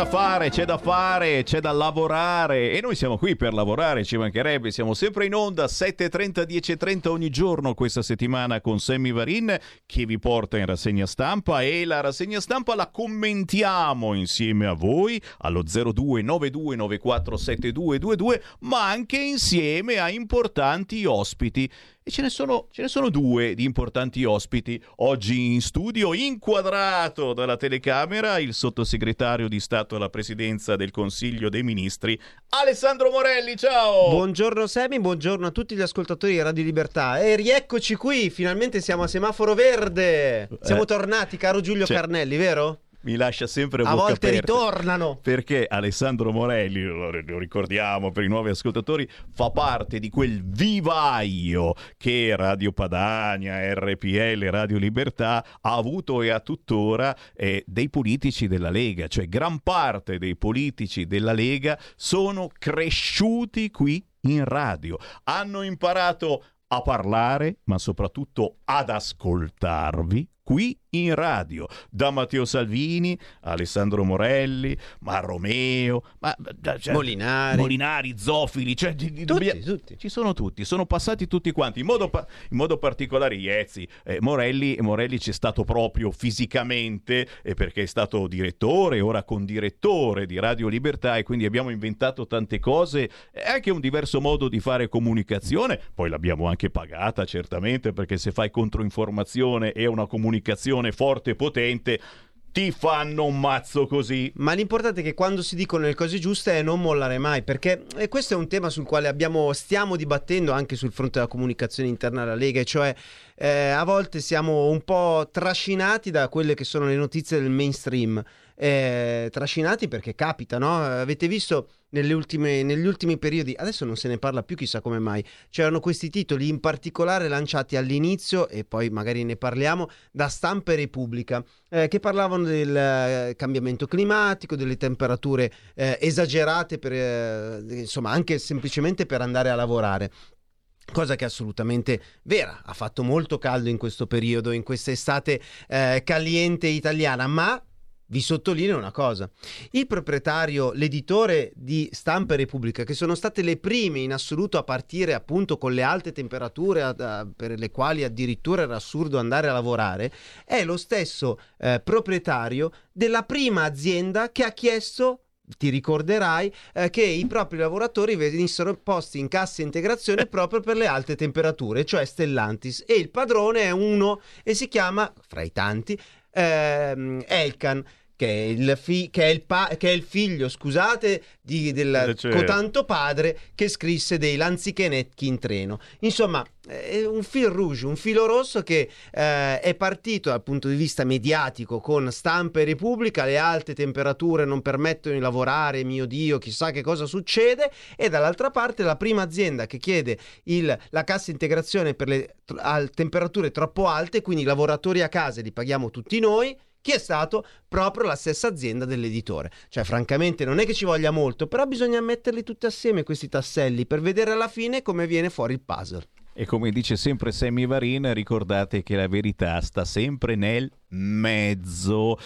Da fare, c'è da fare, c'è da lavorare. E noi siamo qui per lavorare, ci mancherebbe, siamo sempre in onda 7.30, 10.30 ogni giorno questa settimana con Sammy Varin che vi porta in rassegna stampa. E la rassegna stampa la commentiamo insieme a voi allo 0292947222 ma anche insieme a importanti ospiti e ce ne, sono, ce ne sono due di importanti ospiti oggi in studio, inquadrato dalla telecamera il sottosegretario di Stato alla Presidenza del Consiglio dei Ministri, Alessandro Morelli. Ciao! Buongiorno Semi, buongiorno a tutti gli ascoltatori di Radio Libertà. E rieccoci qui, finalmente siamo a semaforo verde. Siamo Eh. tornati, caro Giulio Cioè, Carnelli, vero? Mi lascia sempre A volte aperta. ritornano. Perché Alessandro Morelli, lo lo ricordiamo per i nuovi ascoltatori, fa parte di quel vivaio che Radio Padania, RPL, Radio Libertà ha avuto e ha tuttora eh, dei politici della Lega, cioè gran parte dei politici della Lega sono cresciuti qui in radio, hanno imparato a parlare, ma soprattutto ad ascoltarvi qui in radio, da Matteo Salvini, Alessandro Morelli, ma Romeo, ma, cioè, Molinari. Molinari, Zofili, cioè, di- dobbia- ci sono tutti, sono passati tutti quanti, in modo, pa- in modo particolare Iezzi, eh, Morelli, Morelli c'è stato proprio fisicamente eh, perché è stato direttore, ora condirettore di Radio Libertà e quindi abbiamo inventato tante cose, è anche un diverso modo di fare comunicazione, poi l'abbiamo anche pagata certamente perché se fai controinformazione e una comunicazione forte e potente ti fanno un mazzo così. Ma l'importante è che quando si dicono le cose giuste è non mollare mai, perché e questo è un tema sul quale abbiamo, stiamo dibattendo anche sul fronte della comunicazione interna alla Lega, cioè eh, a volte siamo un po' trascinati da quelle che sono le notizie del mainstream. Eh, trascinati perché capita, no? Avete visto nelle ultime- negli ultimi periodi, adesso non se ne parla più chissà come mai, c'erano questi titoli in particolare lanciati all'inizio, e poi magari ne parliamo, da Stampa e Repubblica, eh, che parlavano del eh, cambiamento climatico, delle temperature eh, esagerate, per, eh, insomma anche semplicemente per andare a lavorare. Cosa che è assolutamente vera, ha fatto molto caldo in questo periodo, in questa estate eh, caliente italiana, ma vi sottolineo una cosa, il proprietario, l'editore di Stampa e Repubblica, che sono state le prime in assoluto a partire appunto con le alte temperature a- a- per le quali addirittura era assurdo andare a lavorare, è lo stesso eh, proprietario della prima azienda che ha chiesto ti ricorderai eh, che i propri lavoratori venissero posti in cassa integrazione proprio per le alte temperature, cioè Stellantis. E il padrone è uno e si chiama, fra i tanti, ehm, Elkan. Che è, il fi- che, è il pa- che è il figlio, scusate, di, del certo. cotanto padre che scrisse dei lanzichenecchi in treno. Insomma, è un fil rouge, un filo rosso che eh, è partito dal punto di vista mediatico con Stampa e Repubblica, le alte temperature non permettono di lavorare, mio Dio, chissà che cosa succede, e dall'altra parte la prima azienda che chiede il- la cassa integrazione per le al- temperature troppo alte, quindi i lavoratori a casa li paghiamo tutti noi. Chi è stato? Proprio la stessa azienda dell'editore. Cioè, francamente, non è che ci voglia molto, però bisogna metterli tutti assieme questi tasselli per vedere alla fine come viene fuori il puzzle. E come dice sempre Sammy Varin, ricordate che la verità sta sempre nel mezzo.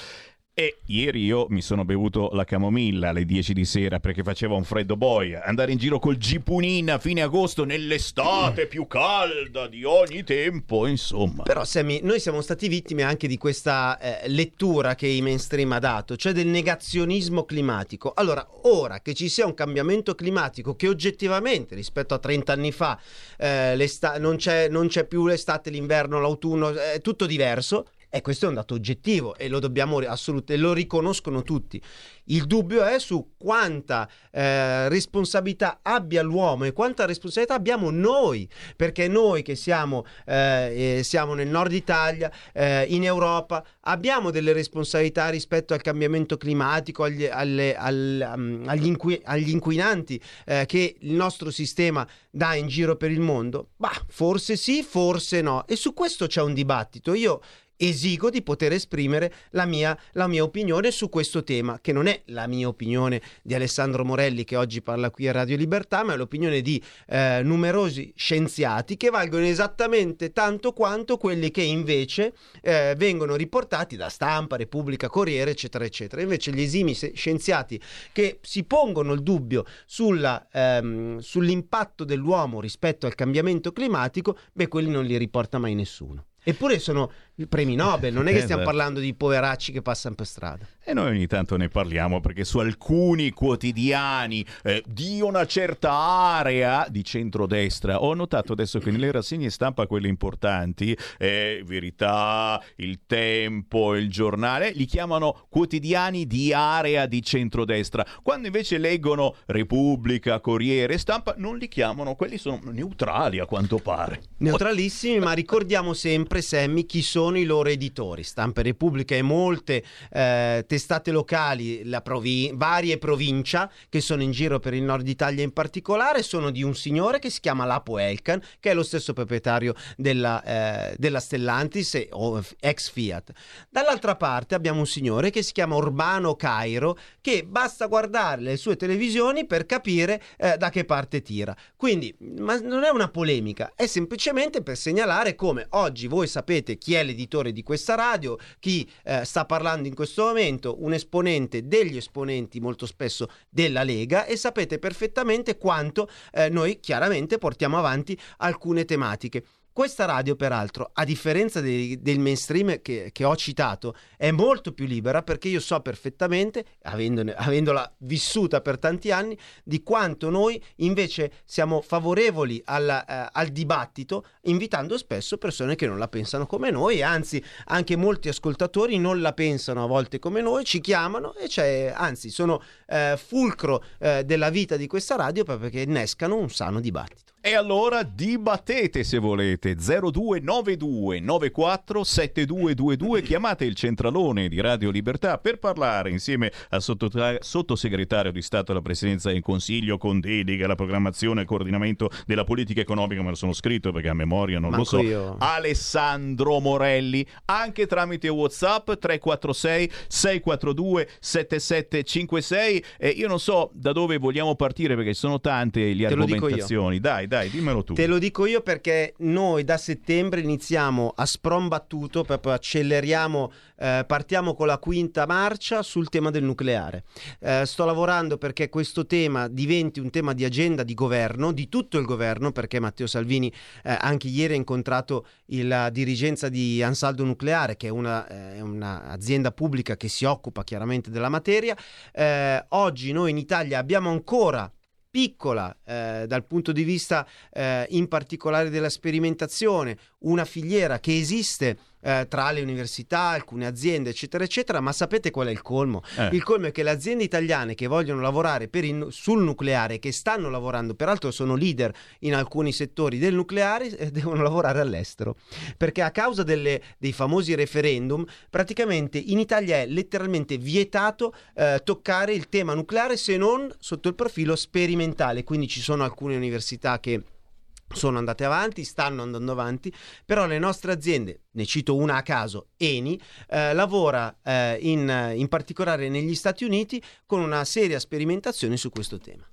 E ieri io mi sono bevuto la camomilla alle 10 di sera perché faceva un freddo boia. Andare in giro col gipunin a fine agosto nell'estate più calda di ogni tempo, insomma. Però, Sammy, noi siamo stati vittime anche di questa eh, lettura che i mainstream ha dato, cioè del negazionismo climatico. Allora, ora che ci sia un cambiamento climatico che oggettivamente rispetto a 30 anni fa eh, non, c'è, non c'è più l'estate, l'inverno, l'autunno, è tutto diverso. E questo è un dato oggettivo e lo dobbiamo assolutamente, lo riconoscono tutti. Il dubbio è su quanta eh, responsabilità abbia l'uomo e quanta responsabilità abbiamo noi, perché noi che siamo, eh, siamo nel nord Italia, eh, in Europa, abbiamo delle responsabilità rispetto al cambiamento climatico, agli, alle- al- um, agli, inqui- agli inquinanti eh, che il nostro sistema dà in giro per il mondo? Bah, forse sì, forse no. E su questo c'è un dibattito. Io esigo di poter esprimere la mia, la mia opinione su questo tema, che non è la mia opinione di Alessandro Morelli che oggi parla qui a Radio Libertà, ma è l'opinione di eh, numerosi scienziati che valgono esattamente tanto quanto quelli che invece eh, vengono riportati da stampa, Repubblica, Corriere, eccetera, eccetera. Invece gli esimi scienziati che si pongono il dubbio sulla, ehm, sull'impatto dell'uomo rispetto al cambiamento climatico, beh, quelli non li riporta mai nessuno. Eppure sono premi Nobel, non è che stiamo Esatto. parlando di poveracci che passano per strada. E noi ogni tanto ne parliamo perché su alcuni quotidiani eh, di una certa area di centrodestra ho notato adesso che nelle rassegne stampa quelle importanti, eh, Verità, Il Tempo, Il Giornale, li chiamano quotidiani di area di centrodestra, quando invece leggono Repubblica, Corriere, Stampa non li chiamano, quelli sono neutrali a quanto pare. Neutralissimi, ma ricordiamo sempre, Sammy, chi sono i loro editori. Stampa Repubblica e molte eh, testate locali, provi- varie provincia che sono in giro per il nord Italia in particolare, sono di un signore che si chiama Lapo Elkan, che è lo stesso proprietario della, eh, della Stellantis e- o ex Fiat. Dall'altra parte abbiamo un signore che si chiama Urbano Cairo, che basta guardare le sue televisioni per capire eh, da che parte tira. Quindi, ma non è una polemica, è semplicemente per segnalare come oggi voi sapete chi è l'editore di questa radio, chi eh, sta parlando in questo momento, un esponente degli esponenti molto spesso della Lega e sapete perfettamente quanto eh, noi chiaramente portiamo avanti alcune tematiche. Questa radio, peraltro, a differenza dei- del mainstream che, che ho citato, è molto più libera perché io so perfettamente, avendone- avendola vissuta per tanti anni, di quanto noi invece siamo favorevoli alla- eh, al dibattito, invitando spesso persone che non la pensano come noi, anzi anche molti ascoltatori non la pensano a volte come noi, ci chiamano e c'è, anzi sono eh, fulcro eh, della vita di questa radio proprio perché innescano un sano dibattito. E allora dibattete se volete 0292 94 7222 chiamate il centralone di Radio Libertà per parlare insieme al sottotra- sottosegretario di Stato alla Presidenza del Consiglio con dedica alla programmazione e coordinamento della politica economica, me lo sono scritto perché a memoria non lo Manco so. io. Alessandro Morelli, anche tramite WhatsApp 346 642 7756 e io non so da dove vogliamo partire perché sono tante le Te lo argomentazioni. Dai, dai, dimmelo tu. Te lo dico io perché noi da settembre iniziamo a sprombattuto, proprio acceleriamo, eh, partiamo con la quinta marcia sul tema del nucleare. Eh, sto lavorando perché questo tema diventi un tema di agenda di governo, di tutto il governo, perché Matteo Salvini eh, anche ieri ha incontrato la dirigenza di Ansaldo Nucleare, che è una, eh, un'azienda pubblica che si occupa chiaramente della materia. Eh, oggi noi in Italia abbiamo ancora piccola eh, dal punto di vista eh, in particolare della sperimentazione, una filiera che esiste eh, tra le università, alcune aziende, eccetera, eccetera, ma sapete qual è il colmo? Eh. Il colmo è che le aziende italiane che vogliono lavorare per il- sul nucleare, che stanno lavorando, peraltro sono leader in alcuni settori del nucleare, eh, devono lavorare all'estero. Perché a causa delle- dei famosi referendum, praticamente in Italia è letteralmente vietato eh, toccare il tema nucleare se non sotto il profilo sperimentale. Quindi ci sono alcune università che sono andate avanti, stanno andando avanti, però le nostre aziende, ne cito una a caso, Eni, eh, lavora eh, in, in particolare negli Stati Uniti con una seria sperimentazione su questo tema.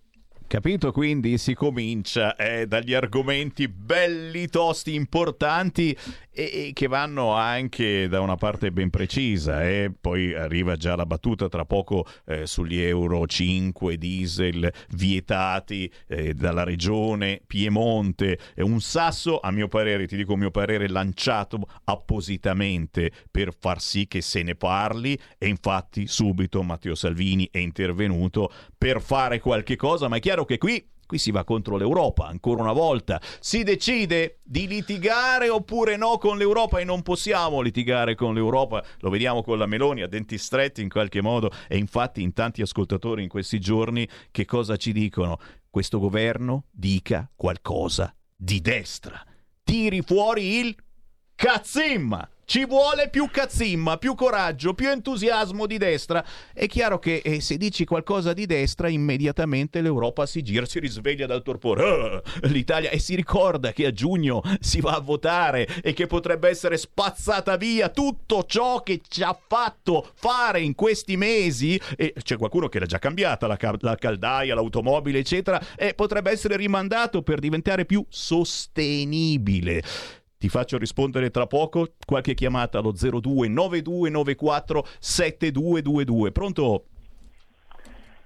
Capito? Quindi si comincia eh, dagli argomenti belli, tosti, importanti e, e che vanno anche da una parte ben precisa. E poi arriva già la battuta tra poco eh, sugli Euro 5 diesel vietati eh, dalla regione Piemonte. È un sasso, a mio parere, ti dico il mio parere, lanciato appositamente per far sì che se ne parli e infatti subito Matteo Salvini è intervenuto per fare qualche cosa, ma è chiaro che qui Qui si va contro l'Europa, ancora una volta. Si decide di litigare oppure no con l'Europa e non possiamo litigare con l'Europa. Lo vediamo con la Meloni a denti stretti in qualche modo e infatti in tanti ascoltatori in questi giorni che cosa ci dicono? Questo governo dica qualcosa di destra. Tiri fuori il cazzimma. Ci vuole più cazzimma, più coraggio, più entusiasmo di destra. È chiaro che eh, se dici qualcosa di destra, immediatamente l'Europa si gira, si risveglia dal torpore. Ah, L'Italia e si ricorda che a giugno si va a votare e che potrebbe essere spazzata via tutto ciò che ci ha fatto fare in questi mesi. E c'è qualcuno che l'ha già cambiata, la, ca- la caldaia, l'automobile, eccetera, e potrebbe essere rimandato per diventare più sostenibile. Ti faccio rispondere tra poco. Qualche chiamata allo 02 9294 7222. Pronto?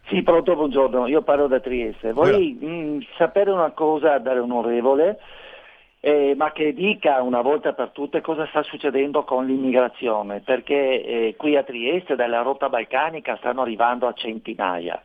Sì, pronto, buongiorno, io parlo da Trieste. Vorrei mh, sapere una cosa dall'onorevole, eh, ma che dica una volta per tutte cosa sta succedendo con l'immigrazione, perché eh, qui a Trieste dalla rotta balcanica stanno arrivando a centinaia.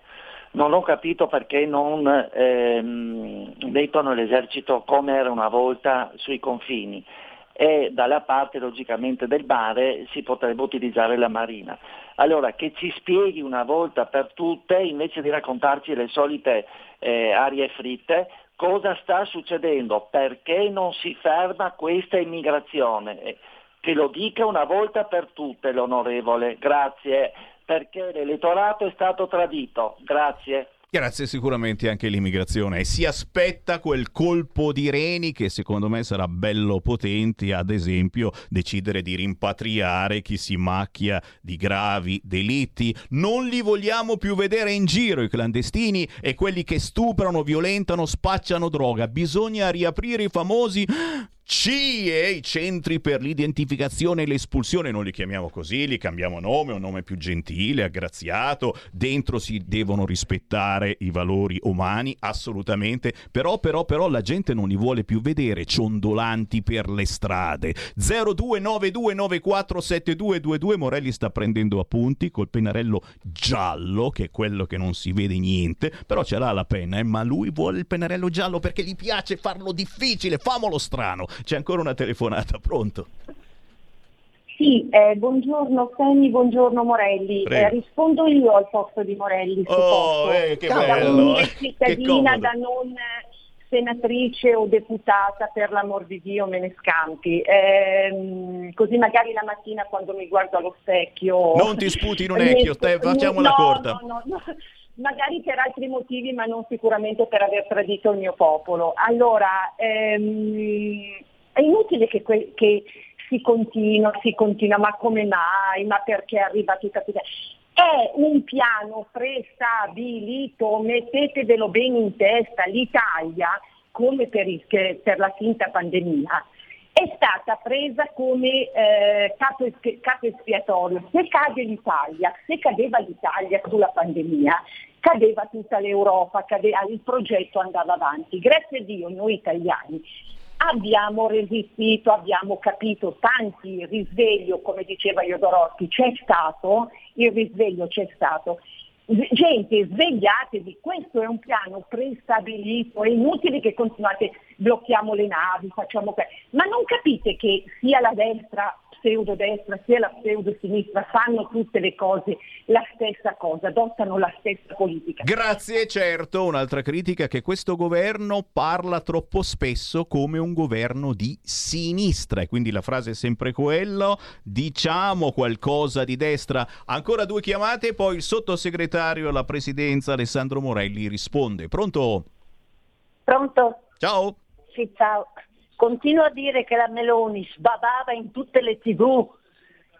Non ho capito perché non ehm, mettono l'esercito come era una volta sui confini e dalla parte logicamente del mare si potrebbe utilizzare la marina. Allora che ci spieghi una volta per tutte, invece di raccontarci le solite eh, arie fritte, cosa sta succedendo, perché non si ferma questa immigrazione. Eh, Che lo dica una volta per tutte l'onorevole, grazie, perché l'elettorato è stato tradito, grazie. Grazie sicuramente anche l'immigrazione e si aspetta quel colpo di reni che secondo me sarà bello potente, ad esempio decidere di rimpatriare chi si macchia di gravi delitti. Non li vogliamo più vedere in giro i clandestini e quelli che stuprano, violentano, spacciano droga. Bisogna riaprire i famosi CIE, i centri per l'identificazione e l'espulsione, non li chiamiamo così, li cambiamo nome, un nome più gentile, aggraziato, dentro si devono rispettare i valori umani, assolutamente, però però però la gente non li vuole più vedere ciondolanti per le strade. 0292947222 Morelli sta prendendo appunti col pennarello giallo, che è quello che non si vede niente, però ce l'ha la penna, eh, ma lui vuole il pennarello giallo perché gli piace farlo difficile, famolo strano. C'è ancora una telefonata, pronto? Sì, eh, buongiorno Sammy, buongiorno Morelli. Eh, rispondo io al posto di Morelli. Oh, eh, che Da bello, che cittadina da non senatrice o deputata, per l'amor di Dio me ne scampi. Ehm, così magari la mattina quando mi guardo allo specchio... Non ti sputi in un ecchio, te, facciamola no, corta. No, no, no, magari per altri motivi, ma non sicuramente per aver tradito il mio popolo. Allora, ehm, è inutile che, que- che si continua, si continua, ma come mai? Ma perché arriva tutta questa... È un piano prestabilito, mettetevelo bene in testa, l'Italia, come per, il- per la finta pandemia, è stata presa come eh, capo, capo espiatorio. Se cade l'Italia, se cadeva l'Italia sulla pandemia, cadeva tutta l'Europa, cadeva- il progetto andava avanti. Grazie a Dio noi italiani abbiamo resistito, abbiamo capito tanti risveglio, come diceva Jodorowsky, c'è stato, il risveglio c'è stato. Gente, svegliatevi, questo è un piano prestabilito, è inutile che continuate, blocchiamo le navi, facciamo que- ma non capite che sia la destra, pseudo-destra, sia la pseudo-sinistra fanno tutte le cose la stessa cosa, adottano la stessa politica. Grazie, certo, un'altra critica è che questo governo parla troppo spesso come un governo di sinistra e quindi la frase è sempre quella, diciamo qualcosa di destra. Ancora due chiamate, poi il sottosegretario alla presidenza Alessandro Morelli risponde. Pronto? Pronto? Ciao. Sì, ciao. Continuo a dire che la Meloni sbavava in tutte le tv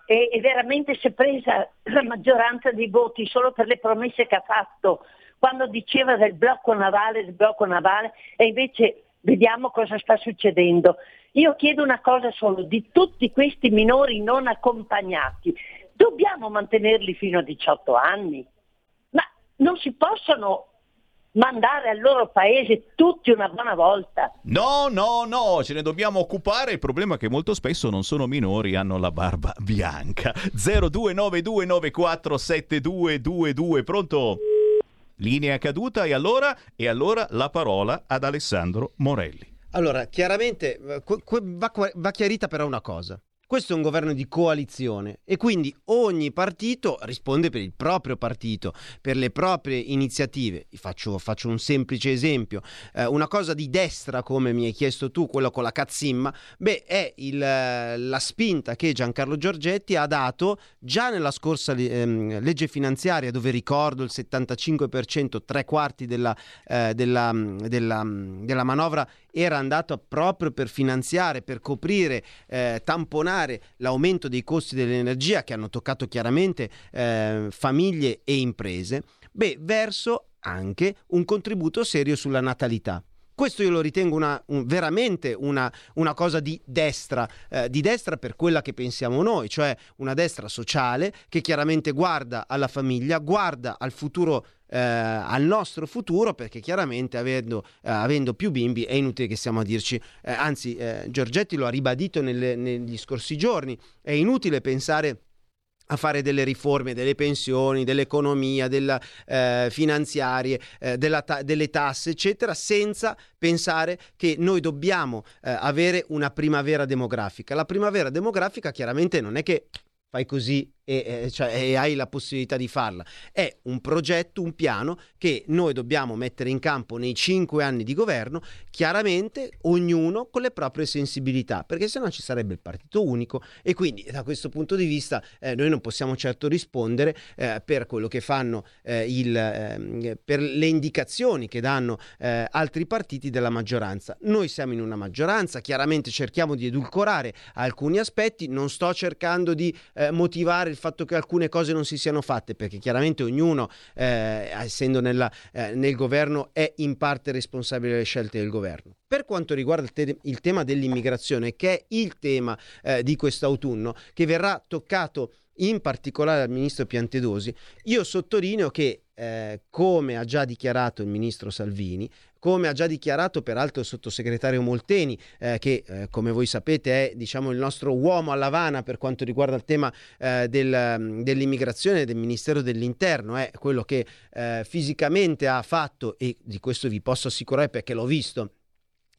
e, e veramente si è presa la maggioranza dei voti solo per le promesse che ha fatto quando diceva del blocco navale, del blocco navale e invece vediamo cosa sta succedendo. Io chiedo una cosa solo, di tutti questi minori non accompagnati, dobbiamo mantenerli fino a 18 anni? Ma non si possono mandare al loro paese tutti una buona volta? No, no, no, ce ne dobbiamo occupare. Il problema è che molto spesso non sono minori, hanno la barba bianca. 0292947222, pronto? Linea caduta e allora? E allora la parola ad Alessandro Morelli. Allora, chiaramente eh, va, va chiarita però una cosa. Questo è un governo di coalizione e quindi ogni partito risponde per il proprio partito, per le proprie iniziative. Faccio, faccio un semplice esempio. Eh, una cosa di destra, come mi hai chiesto tu, quello con la cazzimma, beh, è il, la spinta che Giancarlo Giorgetti ha dato già nella scorsa ehm, legge finanziaria, dove ricordo il 75%, tre quarti della, eh, della, della, della manovra era andato proprio per finanziare, per coprire, eh, tamponare l'aumento dei costi dell'energia che hanno toccato chiaramente eh, famiglie e imprese, beh, verso anche un contributo serio sulla natalità. Questo io lo ritengo una, un, veramente una, una, cosa di destra, eh, di destra per quella che pensiamo noi, cioè una destra sociale che chiaramente guarda alla famiglia, guarda al futuro eh, al nostro futuro perché chiaramente avendo, eh, avendo, più bimbi è inutile che stiamo a dirci, eh, anzi eh, Giorgetti lo ha ribadito nelle, negli scorsi giorni, è inutile pensare a fare delle riforme delle pensioni, dell'economia, della, eh, finanziarie, eh, della ta- delle tasse, eccetera, senza pensare che noi dobbiamo eh, avere una primavera demografica. La primavera demografica chiaramente non è che fai così e, cioè, e, hai la possibilità di farla. È un progetto, un piano che noi dobbiamo mettere in campo nei cinque anni di governo, chiaramente ognuno con le proprie sensibilità, perché sennò ci sarebbe il partito unico e quindi da questo punto di vista eh, noi non possiamo certo rispondere eh, per quello che fanno eh, il, per le indicazioni che danno eh, altri partiti della maggioranza. Noi siamo in una maggioranza, chiaramente cerchiamo di edulcorare alcuni aspetti, non sto cercando di eh, motivare il fatto che alcune cose non si siano fatte, perché chiaramente ognuno, eh, essendo nella, eh, nel governo, è in parte responsabile delle scelte del governo. Per quanto riguarda il, te- il tema dell'immigrazione, che è il tema eh, di quest'autunno, che verrà toccato in particolare dal ministro Piantedosi, io sottolineo che, eh, come ha già dichiarato il ministro Salvini, come ha già dichiarato peraltro il sottosegretario Molteni, eh, che eh, come voi sapete è diciamo, il nostro uomo a Lavana per quanto riguarda il tema eh, del, dell'immigrazione del Ministero dell'Interno, è quello che eh, fisicamente ha fatto, e di questo vi posso assicurare perché l'ho visto,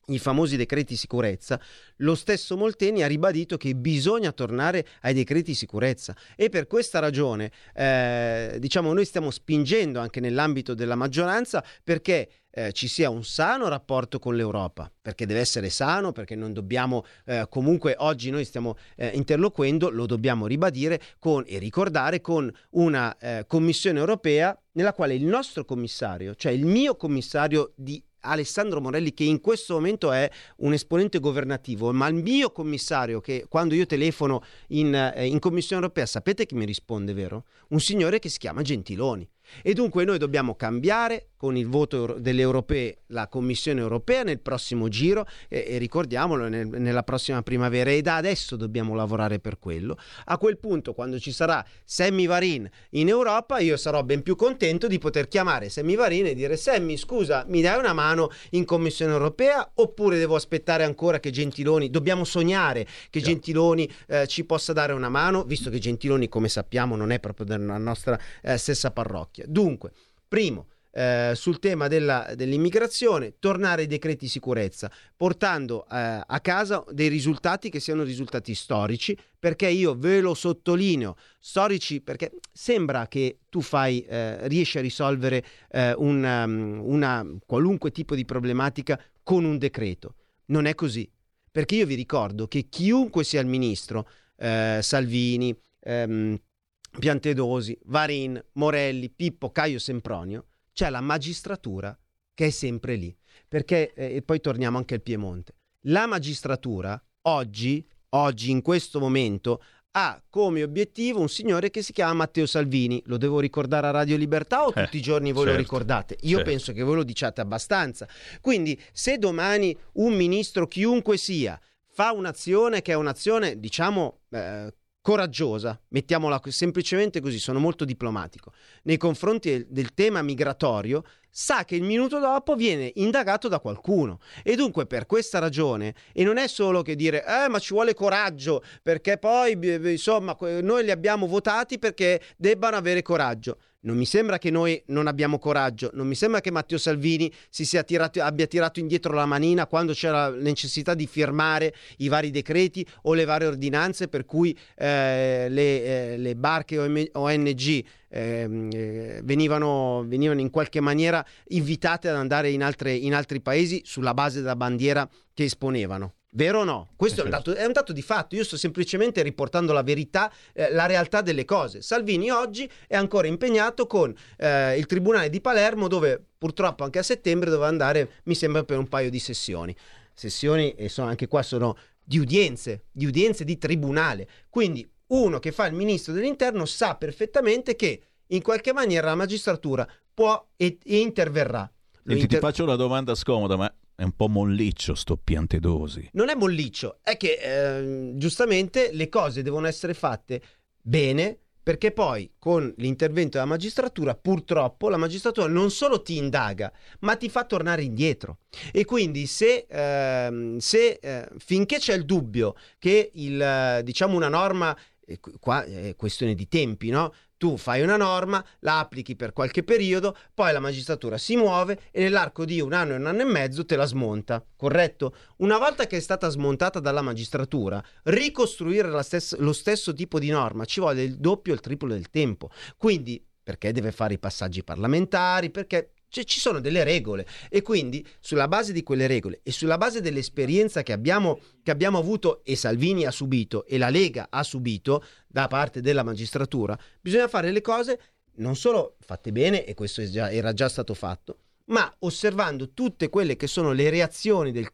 i famosi decreti sicurezza, lo stesso Molteni ha ribadito che bisogna tornare ai decreti sicurezza. E per questa ragione eh, diciamo noi stiamo spingendo anche nell'ambito della maggioranza perché eh, ci sia un sano rapporto con l'Europa, perché deve essere sano, perché non dobbiamo, eh, comunque oggi noi stiamo eh, interloquendo, lo dobbiamo ribadire con, e ricordare con una eh, Commissione europea nella quale il nostro commissario, cioè il mio commissario di Alessandro Morelli che in questo momento è un esponente governativo, ma il mio commissario che quando io telefono in, eh, in Commissione europea sapete che mi risponde, vero? Un signore che si chiama Gentiloni. E dunque noi dobbiamo cambiare con il voto delle europee la Commissione europea nel prossimo giro e, e ricordiamolo nel, nella prossima primavera e da adesso dobbiamo lavorare per quello. A quel punto quando ci sarà Sammy Varin in Europa io sarò ben più contento di poter chiamare Sammy Varin e dire Sammy scusa mi dai una mano in Commissione europea oppure devo aspettare ancora che Gentiloni, dobbiamo sognare che yeah. Gentiloni eh, ci possa dare una mano visto che Gentiloni come sappiamo non è proprio della nostra eh, stessa parrocchia. Dunque, primo, eh, sul tema della, dell'immigrazione, tornare ai decreti sicurezza, portando eh, a casa dei risultati che siano risultati storici, perché io ve lo sottolineo, storici perché sembra che tu fai, eh, riesci a risolvere eh, una, um, una qualunque tipo di problematica con un decreto. Non è così, perché io vi ricordo che chiunque sia il ministro, eh, Salvini, ehm, Piantedosi, Varin, Morelli, Pippo, Caio Sempronio, c'è la magistratura che è sempre lì. Perché, eh, e poi torniamo anche al Piemonte, la magistratura oggi, oggi in questo momento, ha come obiettivo un signore che si chiama Matteo Salvini. Lo devo ricordare a Radio Libertà o eh, tutti i giorni voi certo, lo ricordate? Io certo. penso che voi lo diciate abbastanza. Quindi, se domani un ministro, chiunque sia, fa un'azione che è un'azione, diciamo, eh, coraggiosa, mettiamola semplicemente così, sono molto diplomatico, nei confronti del, tema migratorio, sa che il minuto dopo viene indagato da qualcuno. E dunque per questa ragione, e non è solo che dire, eh ma ci vuole coraggio, perché poi, insomma, noi li abbiamo votati perché debbano avere coraggio. Non mi sembra che noi non abbiamo coraggio, non mi sembra che Matteo Salvini tirato, abbia tirato indietro la manina quando c'era la necessità di firmare i vari decreti o le varie ordinanze per cui eh, le, eh, le, barche ONG ehm, eh, venivano, venivano, in qualche maniera invitate ad andare in, altre, in altri paesi sulla base della bandiera che esponevano. Vero o no? Questo è un, dato, è un, dato, di fatto. Io sto semplicemente riportando la verità, eh, la realtà delle cose. Salvini oggi è ancora impegnato con eh, il Tribunale di Palermo, dove purtroppo anche a settembre doveva andare, mi sembra, per un paio di sessioni. Sessioni, e sono, anche qua sono di udienze, di udienze di tribunale. Quindi uno che fa il ministro dell'interno sa perfettamente che in qualche maniera la magistratura può e, e interverrà. Senti, inter... ti faccio una domanda scomoda, ma è un po' molliccio sto Piantedosi. Non è molliccio, è che eh, giustamente le cose devono essere fatte bene perché poi con l'intervento della magistratura purtroppo la magistratura non solo ti indaga ma ti fa tornare indietro e quindi se, ehm, se eh, finché c'è il dubbio che il, diciamo una norma qua è questione di tempi, no? Tu fai una norma, la applichi per qualche periodo, poi la magistratura si muove e nell'arco di un anno e un anno e mezzo te la smonta, corretto? Una volta che è stata smontata dalla magistratura, ricostruire stessa, lo stesso tipo di norma ci vuole il doppio o il triplo del tempo. Quindi perché deve fare i passaggi parlamentari, perché cioè, ci sono delle regole. E quindi sulla base di quelle regole e sulla base dell'esperienza che abbiamo, che abbiamo avuto e Salvini ha subito e la Lega ha subito da parte della magistratura, bisogna fare le cose non solo fatte bene, e questo già, era già stato fatto, ma osservando tutte quelle che sono le reazioni del,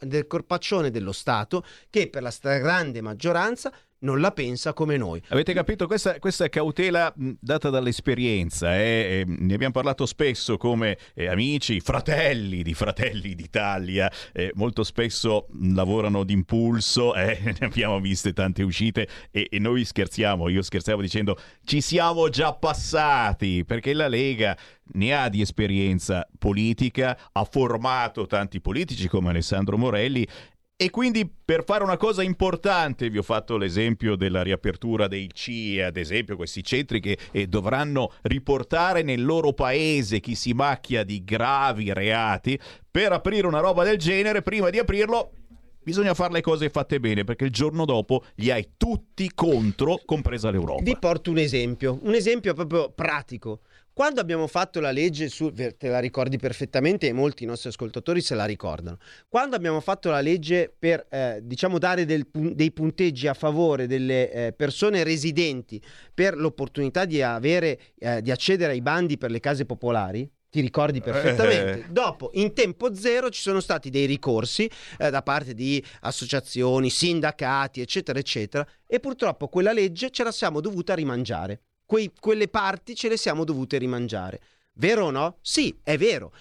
del corpaccione dello Stato, che per la stragrande maggioranza non la pensa come noi. Avete capito? Questa, questa cautela data dall'esperienza, eh? ne abbiamo parlato spesso come eh, amici, fratelli di Fratelli d'Italia, eh, molto spesso lavorano d'impulso, eh, ne abbiamo viste tante uscite e, e noi scherziamo, io scherzavo dicendo ci siamo già passati, perché la Lega ne ha di esperienza politica, ha formato tanti politici come Alessandro Morelli E quindi per fare una cosa importante, vi ho fatto l'esempio della riapertura dei CIE, ad esempio questi centri che eh, dovranno riportare nel loro paese chi si macchia di gravi reati, per aprire una roba del genere, prima di aprirlo bisogna fare le cose fatte bene perché il giorno dopo li hai tutti contro, compresa l'Europa. Vi porto un esempio, un esempio proprio pratico. Quando abbiamo fatto la legge su, te la ricordi perfettamente e molti nostri ascoltatori se la ricordano. Quando abbiamo fatto la legge per eh, diciamo dare del, dei punteggi a favore delle eh, persone residenti per l'opportunità di, avere, eh, di accedere ai bandi per le case popolari, ti ricordi perfettamente. Eh. Dopo, in tempo zero, ci sono stati dei ricorsi eh, da parte di associazioni, sindacati, eccetera, eccetera, e purtroppo quella legge ce la siamo dovuta rimangiare. Quei- quelle parti ce le siamo dovute rimangiare. Vero o no? Sì, è vero.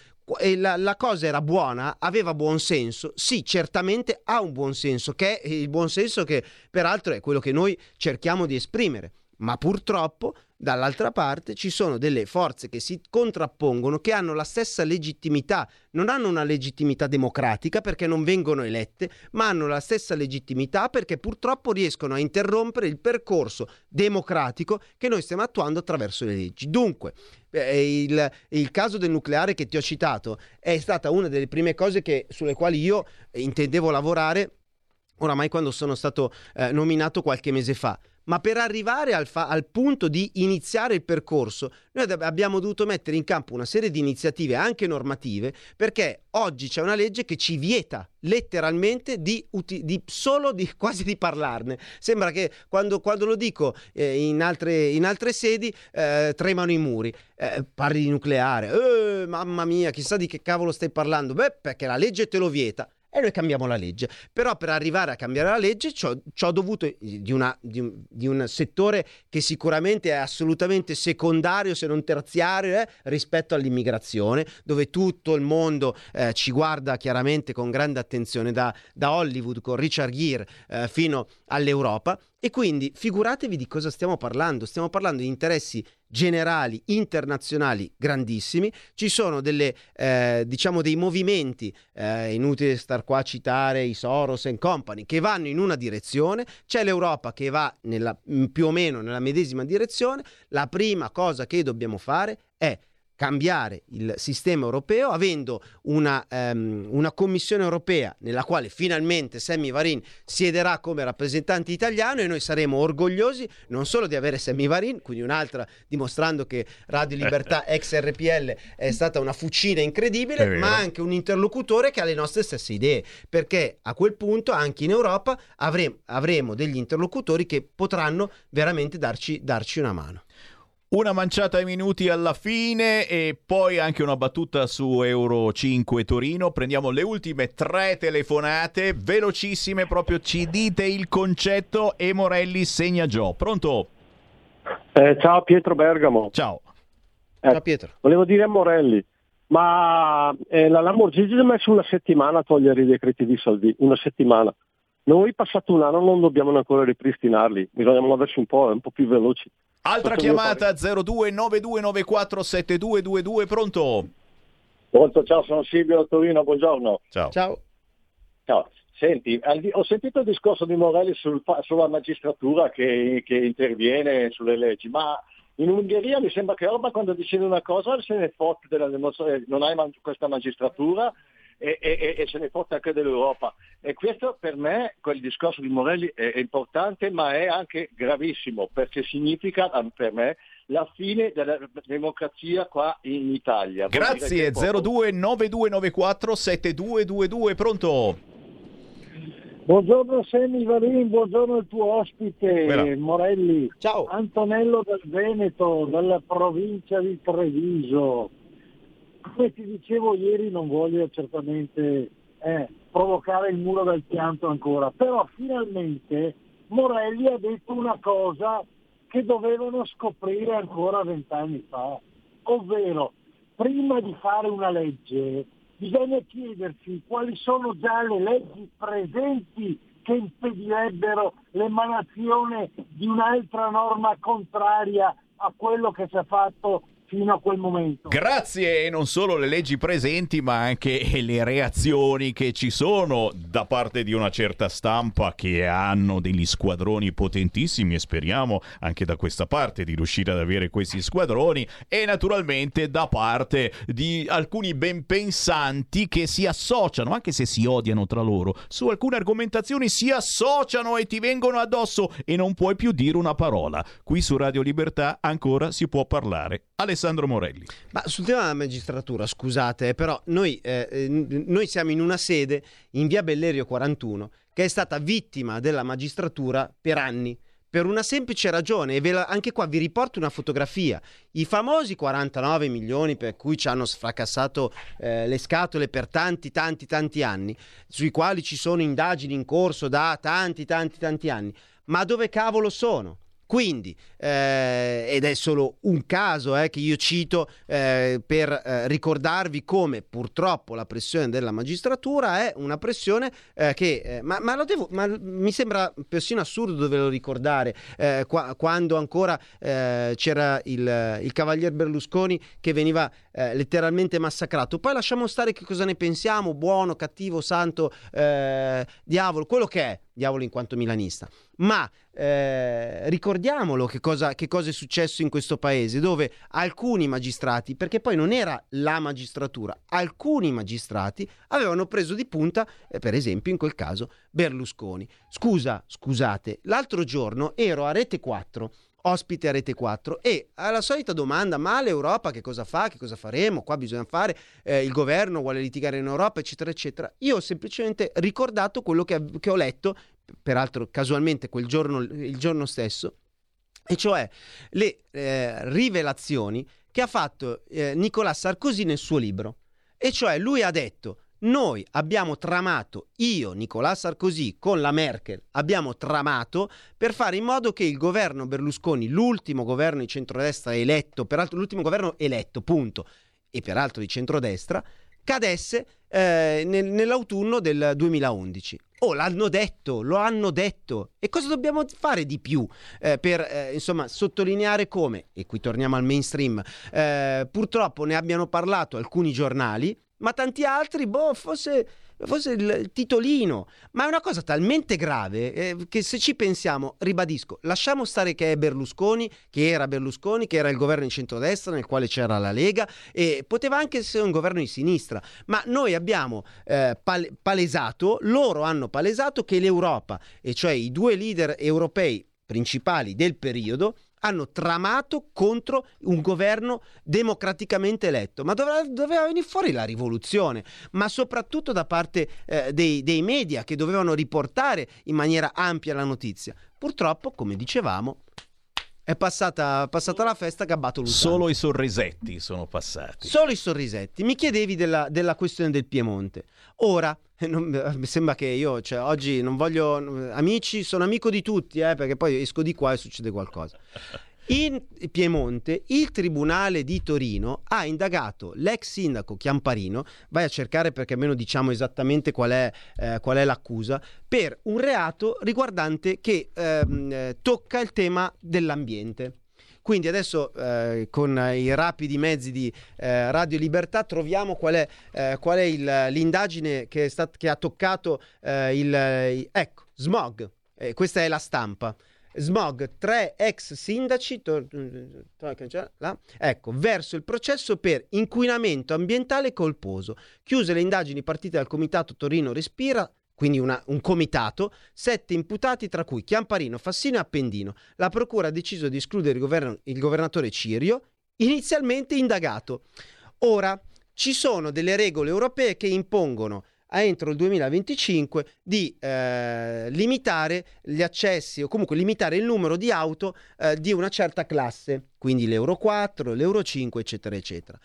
La, la cosa era buona, aveva buon senso. Sì, certamente ha un buon senso, che è il buon senso che peraltro è quello che noi cerchiamo di esprimere. Ma purtroppo dall'altra parte ci sono delle forze che si contrappongono, che hanno la stessa legittimità, non hanno una legittimità democratica perché non vengono elette, ma hanno la stessa legittimità perché purtroppo riescono a interrompere il percorso democratico che noi stiamo attuando attraverso le leggi. Dunque, eh, il, il caso del nucleare che ti ho citato è stata una delle prime cose che- sulle quali io intendevo lavorare oramai quando sono stato eh, nominato qualche mese fa. Ma per arrivare al, fa- al punto di iniziare il percorso, noi abbiamo dovuto mettere in campo una serie di iniziative anche normative, perché oggi c'è una legge che ci vieta letteralmente di, uti- di solo di quasi di parlarne. Sembra che quando, quando lo dico eh, in, altre, in altre sedi eh, tremano i muri. Eh, parli di nucleare, eh, mamma mia, chissà di che cavolo stai parlando. Beh, perché la legge te lo vieta e noi cambiamo la legge. Però per arrivare a cambiare la legge ci ho, dovuto di, una- di un, di un settore che sicuramente è assolutamente secondario, se non terziario, eh, rispetto all'immigrazione, dove tutto il mondo eh, ci guarda chiaramente con grande attenzione, da, da Hollywood con Richard Gere eh, fino all'Europa. E quindi figuratevi di cosa stiamo parlando. Stiamo parlando di interessi generali internazionali grandissimi. Ci sono delle, eh, diciamo dei movimenti, eh, inutile star qua a citare i Soros and Company, che vanno in una direzione. C'è l'Europa che va nella, più o meno nella medesima direzione. La prima cosa che dobbiamo fare è cambiare il sistema europeo avendo una, ehm, una commissione europea nella quale finalmente Sammy Varin siederà come rappresentante italiano e noi saremo orgogliosi non solo di avere Sammy Varin, quindi un'altra dimostrando che Radio Libertà ex RPL è stata una fucina incredibile, ma anche un interlocutore che ha le nostre stesse idee, perché a quel punto anche in Europa avremo, avremo degli interlocutori che potranno veramente darci, darci una mano. Una manciata ai minuti alla fine e poi anche una battuta su Euro 5 Torino. Prendiamo le ultime tre telefonate, velocissime, proprio ci dite il concetto e Morelli segna Gio. Pronto? Eh, ciao Pietro Bergamo. Ciao. Ciao Pietro. Volevo dire a Morelli, ma eh, la Lamborghini ha messo una settimana a togliere i decreti di Salvini, una settimana. Noi passato un anno non dobbiamo ancora ripristinarli, bisogna muoversi un po', un po' più veloci. Altra chiamata 0292947222, pronto? Pronto, ciao, sono Silvio da Torino, buongiorno. Ciao. Ciao. Ciao. Senti, ho sentito il discorso di Morelli sul fa- sulla magistratura che, che interviene sulle leggi, ma in Ungheria mi sembra che Orban quando decide una cosa se ne fotte della dimostrazione, non hai man- questa magistratura e, e- e- se ne fotte anche dell'Europa. E questo per me, quel discorso di Morelli è, è importante ma è anche gravissimo perché significa per me la fine della democrazia qua in Italia. Vuol Grazie, che proprio- 0292947222, pronto? Buongiorno Sammy Varin, buongiorno il tuo ospite Quella. Morelli. Ciao. Antonello del Veneto, dalla provincia di Treviso. Come ti dicevo ieri non voglio certamente eh, provocare il muro del pianto ancora, però finalmente Morelli ha detto una cosa che dovevano scoprire ancora vent'anni fa, ovvero prima di fare una legge bisogna chiedersi quali sono già le leggi presenti che impedirebbero l'emanazione di un'altra norma contraria a quello che si è fatto fino a quel momento. Grazie e non solo le leggi presenti, ma anche le reazioni che ci sono da parte di una certa stampa che hanno degli squadroni potentissimi e speriamo anche da questa parte di riuscire ad avere questi squadroni e naturalmente da parte di alcuni ben pensanti che si associano, anche se si odiano tra loro, su alcune argomentazioni si associano e ti vengono addosso e non puoi più dire una parola. Qui su Radio Libertà ancora si può parlare. Alessandro Morelli. Ma sul tema della magistratura, scusate, però noi, eh, eh, noi siamo in una sede in via Bellerio 41 che è stata vittima della magistratura per anni. Per una semplice ragione, e la- anche qua vi riporto una fotografia. I famosi 49 milioni per cui ci hanno sfracassato eh, le scatole per tanti, tanti, tanti anni, sui quali ci sono indagini in corso da tanti, tanti, tanti anni. Ma dove cavolo sono? Quindi, eh, ed è solo un caso eh, che io cito eh, per eh, ricordarvi come purtroppo la pressione della magistratura è una pressione eh, che, eh, ma, ma devo, ma mi sembra persino assurdo doverlo ricordare, qua- quando ancora c'era il, il cavalier Berlusconi che veniva letteralmente massacrato. Poi lasciamo stare che cosa ne pensiamo, buono, cattivo, santo, diavolo, quello che è, diavolo in quanto milanista. Ma eh, ricordiamolo che cosa, che cosa è successo in questo paese, dove alcuni magistrati, perché poi non era la magistratura, alcuni magistrati avevano preso di punta, eh, per esempio in quel caso, Berlusconi. Scusa, scusate, l'altro giorno ero a Rete 4 ospite a Rete 4 e alla solita domanda ma l'Europa che cosa fa, che cosa faremo, qua bisogna fare, eh, il governo vuole litigare in Europa eccetera eccetera, io ho semplicemente ricordato quello che, che ho letto, peraltro casualmente quel giorno, il giorno stesso, e cioè le eh, rivelazioni che ha fatto eh, Nicolas Sarkozy nel suo libro. E cioè lui ha detto, noi abbiamo tramato, io, Nicolas Sarkozy, con la Merkel, abbiamo tramato per fare in modo che il governo Berlusconi, l'ultimo governo di centrodestra eletto, peraltro l'ultimo governo eletto, punto, e peraltro di centrodestra, cadesse eh, nel- nell'autunno del 2011. Oh, l'hanno detto, lo hanno detto. E cosa dobbiamo fare di più eh, per eh, insomma sottolineare come, e qui torniamo al mainstream, eh, purtroppo ne abbiano parlato alcuni giornali, ma tanti altri, boh, forse, forse il, titolino. Ma è una cosa talmente grave eh, che se ci pensiamo, ribadisco, lasciamo stare che è Berlusconi, che era Berlusconi, che era il governo in centrodestra nel quale c'era la Lega e poteva anche essere un governo di sinistra, ma noi abbiamo eh, pal- palesato, loro hanno palesato che l'Europa, e cioè i due leader europei principali del periodo, hanno tramato contro un governo democraticamente eletto. Ma doveva, doveva venire fuori la rivoluzione, ma soprattutto da parte eh, dei, dei media che dovevano riportare in maniera ampia la notizia. Purtroppo, come dicevamo, è passata, passata la festa gabbato Lusano. Solo i sorrisetti sono passati. Solo i sorrisetti. Mi chiedevi della, della questione del Piemonte. Ora, non- mi sembra che io, cioè, oggi non voglio... Amici, sono amico di tutti, eh, perché poi esco di qua e succede qualcosa. In Piemonte il Tribunale di Torino ha indagato l'ex sindaco Chiamparino, vai a cercare perché almeno diciamo esattamente qual è, eh, qual è l'accusa, per un reato riguardante che ehm, eh, tocca il tema dell'ambiente. Quindi adesso eh, con i rapidi mezzi di eh, Radio Libertà troviamo qual è, eh, qual è il- l'indagine che, stat- che ha toccato eh, il... ecco, smog. Eh, questa è la stampa. Smog, tre ex sindaci, to- to- là, ecco, verso il processo per inquinamento ambientale colposo. Chiuse le indagini partite dal comitato Torino Respira, quindi una- un comitato, sette imputati tra cui Chiamparino, Fassino e Appendino. La procura ha deciso di escludere il, governo- il governatore Cirio, inizialmente indagato. Ora, ci sono delle regole europee che impongono entro il 2025 di eh, limitare gli accessi o comunque limitare il numero di auto eh, di una certa classe, quindi l'Euro 4, l'Euro 5, eccetera, eccetera.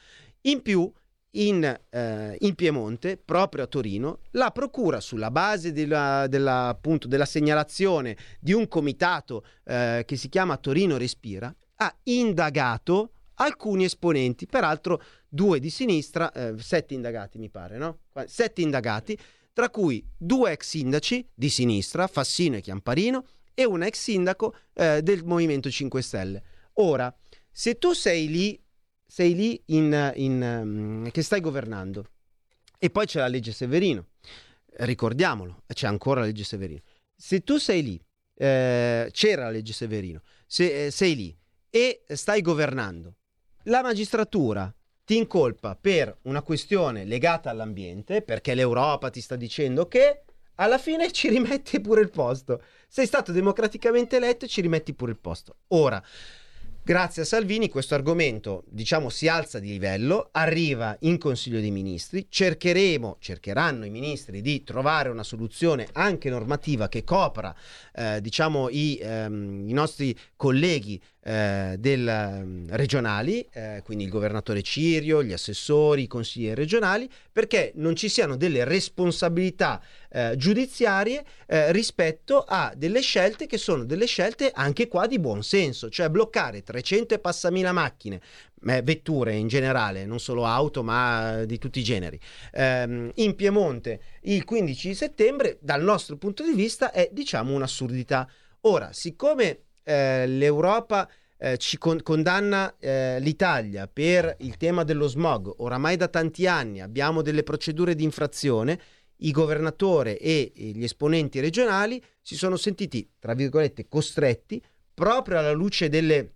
In più, in, eh, in Piemonte, proprio a Torino, la procura, sulla base della, della, appunto, della segnalazione di un comitato eh, che si chiama Torino Respira, ha indagato alcuni esponenti, peraltro due di sinistra, eh, sette indagati mi pare, no? Sette indagati, tra cui due ex sindaci di sinistra, Fassino e Chiamparino, e un ex sindaco eh, del Movimento 5 Stelle. Ora, se tu sei lì sei lì in, in, um, che stai governando. E poi c'è la legge Severino, ricordiamolo, c'è ancora la legge Severino. Se tu sei lì, eh, c'era la legge Severino, se, eh, sei lì e stai governando, la magistratura ti incolpa per una questione legata all'ambiente, perché l'Europa ti sta dicendo che alla fine ci rimetti pure il posto. Sei stato democraticamente eletto e ci rimetti pure il posto. Ora, Grazie a Salvini questo argomento, diciamo, si alza di livello, arriva in Consiglio dei Ministri, cercheremo, cercheranno i ministri di trovare una soluzione anche normativa che copra, eh, diciamo, i, ehm, i, nostri colleghi eh, del, ehm, regionali, eh, quindi il governatore Cirio, gli assessori, i consiglieri regionali, perché non ci siano delle responsabilità eh, giudiziarie eh, rispetto a delle scelte che sono delle scelte anche qua di buon senso, cioè bloccare 300 e passamila macchine, eh, vetture in generale, non solo auto ma di tutti i generi, ehm, in Piemonte il 15 settembre, dal nostro punto di vista è diciamo un'assurdità. Ora, siccome eh, l'Europa eh, ci con- condanna eh, l'Italia per il tema dello smog, oramai da tanti anni abbiamo delle procedure di infrazione, il governatore e gli esponenti regionali si sono sentiti, tra virgolette, costretti, proprio alla luce delle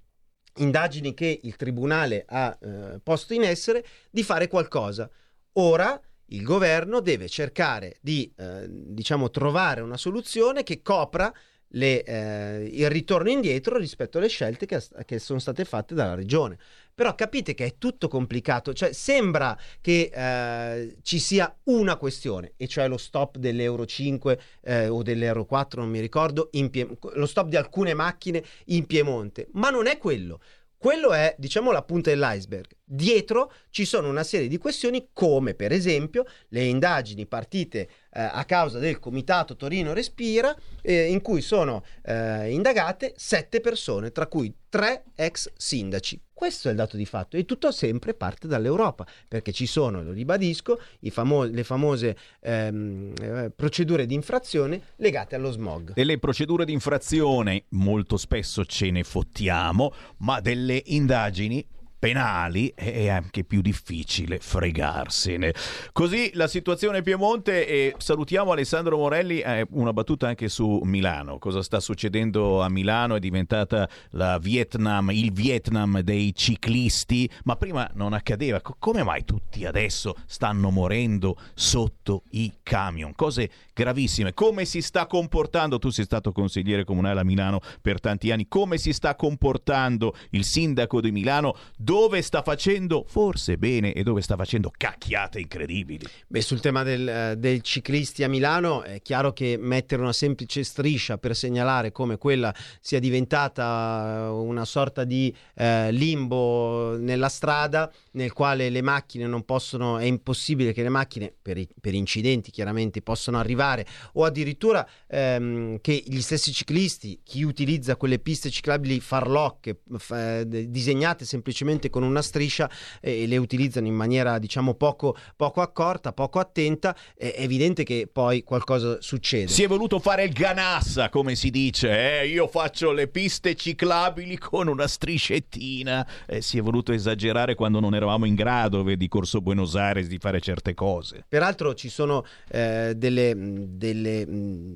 indagini che il Tribunale ha eh, posto in essere, di fare qualcosa. Ora il governo deve cercare di, eh, diciamo, trovare una soluzione che copra le, eh, il ritorno indietro rispetto alle scelte che, che, sono state fatte dalla regione. Però capite che è tutto complicato, cioè sembra che eh, ci sia una questione, e cioè lo stop dell'Euro 5 eh, o dell'Euro 4, non mi ricordo, Pie- lo stop di alcune macchine in Piemonte, ma non è quello. Quello è, diciamo, la punta dell'iceberg. Dietro ci sono una serie di questioni come, per esempio, le indagini partite eh, a causa del Comitato Torino Respira, eh, in cui sono eh, indagate sette persone, tra cui tre ex sindaci. Questo è il dato di fatto e tutto sempre parte dall'Europa, perché ci sono, lo ribadisco, famo- le famose ehm, eh, procedure di infrazione legate allo smog. Delle procedure di infrazione molto spesso ce ne fottiamo, ma delle indagini penali è anche più difficile fregarsene. Così la situazione Piemonte e salutiamo Alessandro Morelli, eh, una battuta anche su Milano. Cosa sta succedendo a Milano? È diventata Vietnam, il Vietnam dei ciclisti, ma prima non accadeva. come mai tutti adesso stanno morendo sotto i camion? Cose gravissime. Come si sta comportando? Tu sei stato consigliere comunale a Milano per tanti anni. Come si sta comportando il sindaco di Milano? Dove sta facendo forse bene e dove sta facendo cacchiate incredibili. Beh, sul tema del, eh, del ciclisti a Milano è chiaro che mettere una semplice striscia per segnalare come quella sia diventata una sorta di eh, limbo nella strada nel quale le macchine non possono, è impossibile che le macchine, per, per incidenti chiaramente, possano arrivare o addirittura ehm, che gli stessi ciclisti, chi utilizza quelle piste ciclabili farlocche f- eh, disegnate semplicemente semplicemente con una striscia eh, e le utilizzano in maniera diciamo poco, poco accorta, poco attenta, è evidente che poi qualcosa succede. Si è voluto fare il ganassa, come si dice, eh? io faccio le piste ciclabili con una striscettina, eh, si è voluto esagerare quando non eravamo in grado, vedi Corso Buenos Aires, di fare certe cose. Peraltro ci sono eh, delle, delle,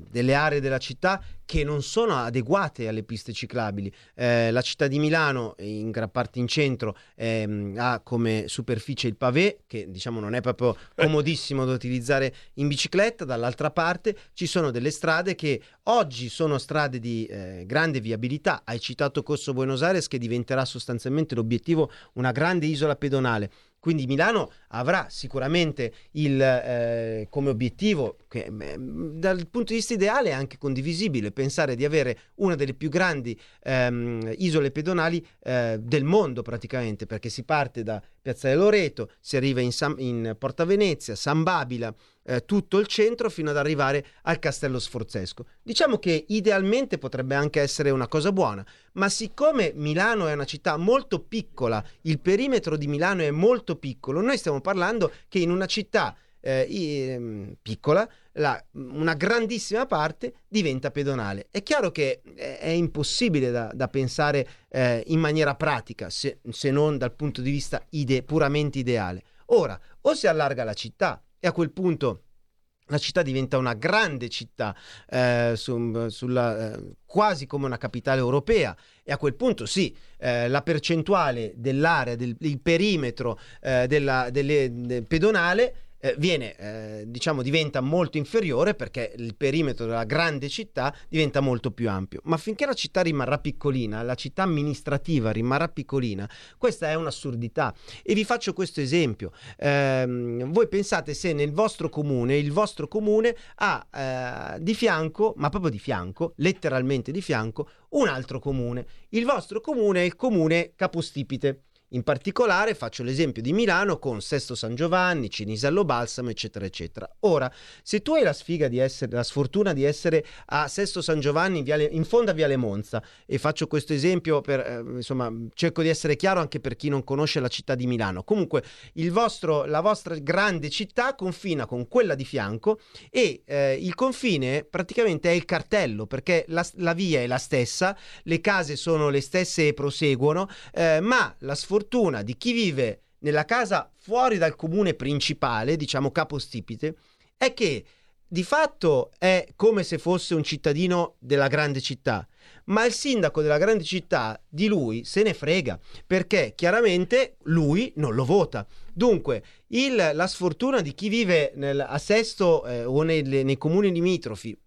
delle aree della città che non sono adeguate alle piste ciclabili. Eh, la città di Milano, in gran parte in centro, ehm, ha come superficie il pavé, che diciamo non è proprio comodissimo da utilizzare in bicicletta. Dall'altra parte ci sono delle strade che oggi sono strade di eh, grande viabilità. Hai citato Corso Buenos Aires, che diventerà sostanzialmente l'obiettivo una grande isola pedonale. Quindi Milano avrà sicuramente il, eh, come obiettivo, che dal punto di vista ideale è anche condivisibile, pensare di avere una delle più grandi ehm, isole pedonali eh, del mondo praticamente, perché si parte da Piazzale Loreto, si arriva in, San, in Porta Venezia, San Babila, eh, tutto il centro fino ad arrivare al Castello Sforzesco. Diciamo che idealmente potrebbe anche essere una cosa buona, ma siccome Milano è una città molto piccola, il perimetro di Milano è molto piccolo, noi stiamo parlando che in una città eh, ehm, piccola, la- una grandissima parte diventa pedonale. È chiaro che è, è impossibile da, da pensare eh, in maniera pratica, se, se non dal punto di vista ide- puramente ideale. Ora, o si allarga la città e a quel punto la città diventa una grande città, eh, su- sulla, eh, quasi come una capitale europea. E a quel punto sì, eh, la percentuale dell'area, del perimetro eh, della- delle- del pedonale eh, viene, eh, diciamo, diventa molto inferiore perché il perimetro della grande città diventa molto più ampio. Ma finché la città rimarrà piccolina, la città amministrativa rimarrà piccolina, questa è un'assurdità. E vi faccio questo esempio. Ehm, voi pensate se nel vostro comune, il vostro comune ha eh, di fianco, ma proprio di fianco, letteralmente di fianco, un altro comune. Il vostro comune è il comune capostipite. In particolare faccio l'esempio di Milano con Sesto San Giovanni, Cinisello Balsamo, eccetera, eccetera. Ora, se tu hai la sfiga di essere, la sfortuna di essere a Sesto San Giovanni in, Viale- in fondo a Viale Monza, e faccio questo esempio per, eh, insomma, cerco di essere chiaro anche per chi non conosce la città di Milano. Comunque, vostro, la vostra grande città confina con quella di fianco e eh, il confine praticamente è il cartello perché la, la via è la stessa, le case sono le stesse e proseguono, eh, ma la sfortuna di chi vive nella casa fuori dal comune principale, diciamo capostipite, è che di fatto è come se fosse un cittadino della grande città, ma il sindaco della grande città di lui se ne frega perché chiaramente lui non lo vota. Dunque, il- la sfortuna di chi vive nel, a Sesto eh, o nelle- nei comuni limitrofi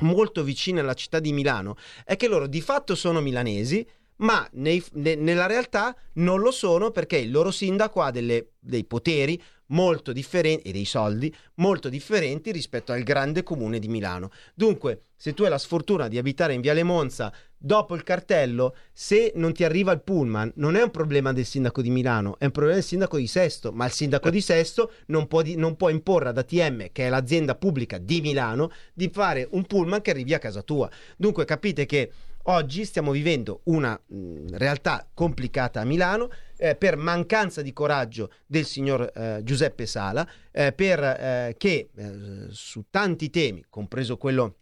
molto vicini alla città di Milano è che loro di fatto sono milanesi, ma nei- ne- nella realtà non lo sono perché il loro sindaco ha delle- dei poteri molto differenti e dei soldi molto differenti rispetto al grande comune di Milano. Dunque, se tu hai la sfortuna di abitare in Viale Monza dopo il cartello, se non ti arriva il pullman, non è un problema del sindaco di Milano, è un problema del sindaco di Sesto, ma il sindaco di Sesto non può, di- non può imporre ad ATM, che è l'azienda pubblica di Milano, di fare un pullman che arrivi a casa tua. Dunque capite che oggi stiamo vivendo una mh, realtà complicata a Milano eh, per mancanza di coraggio del signor eh, Giuseppe Sala, eh, per eh, che eh, su tanti temi, compreso quello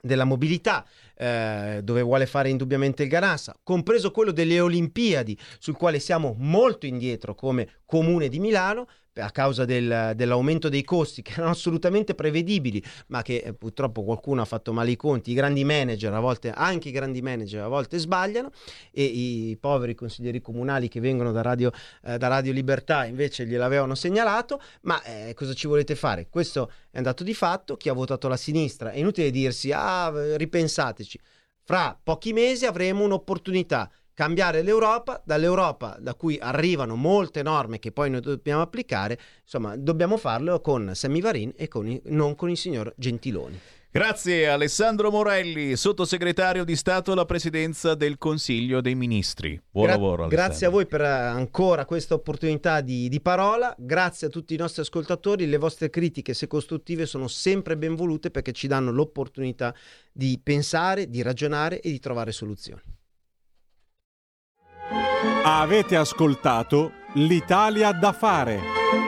della mobilità, eh, dove vuole fare indubbiamente il Ganassa, compreso quello delle Olimpiadi, sul quale siamo molto indietro come comune di Milano a causa del- dell'aumento dei costi che erano assolutamente prevedibili, ma che eh, purtroppo qualcuno ha fatto male i conti. I grandi manager, a volte anche i grandi manager, a volte sbagliano, e i poveri consiglieri comunali che vengono da Radio, eh, da Radio Libertà invece gliel'avevano segnalato. Ma eh, cosa ci volete fare? Questo è andato di fatto. Chi ha votato la sinistra è inutile dirsi, ah, ripensateci. Fra pochi mesi avremo un'opportunità. Cambiare l'Europa, dall'Europa da cui arrivano molte norme che poi noi dobbiamo applicare, insomma, dobbiamo farlo con Sammy Varin e con i- non con il signor Gentiloni. Grazie Alessandro Morelli, sottosegretario di Stato alla presidenza del Consiglio dei Ministri. Buon Gra- lavoro. Alessandro. Grazie a voi per eh, ancora questa opportunità di, di parola. Grazie a tutti i nostri ascoltatori. Le vostre critiche, se costruttive, sono sempre ben volute perché ci danno l'opportunità di pensare, di ragionare e di trovare soluzioni. Avete ascoltato l'Italia da fare.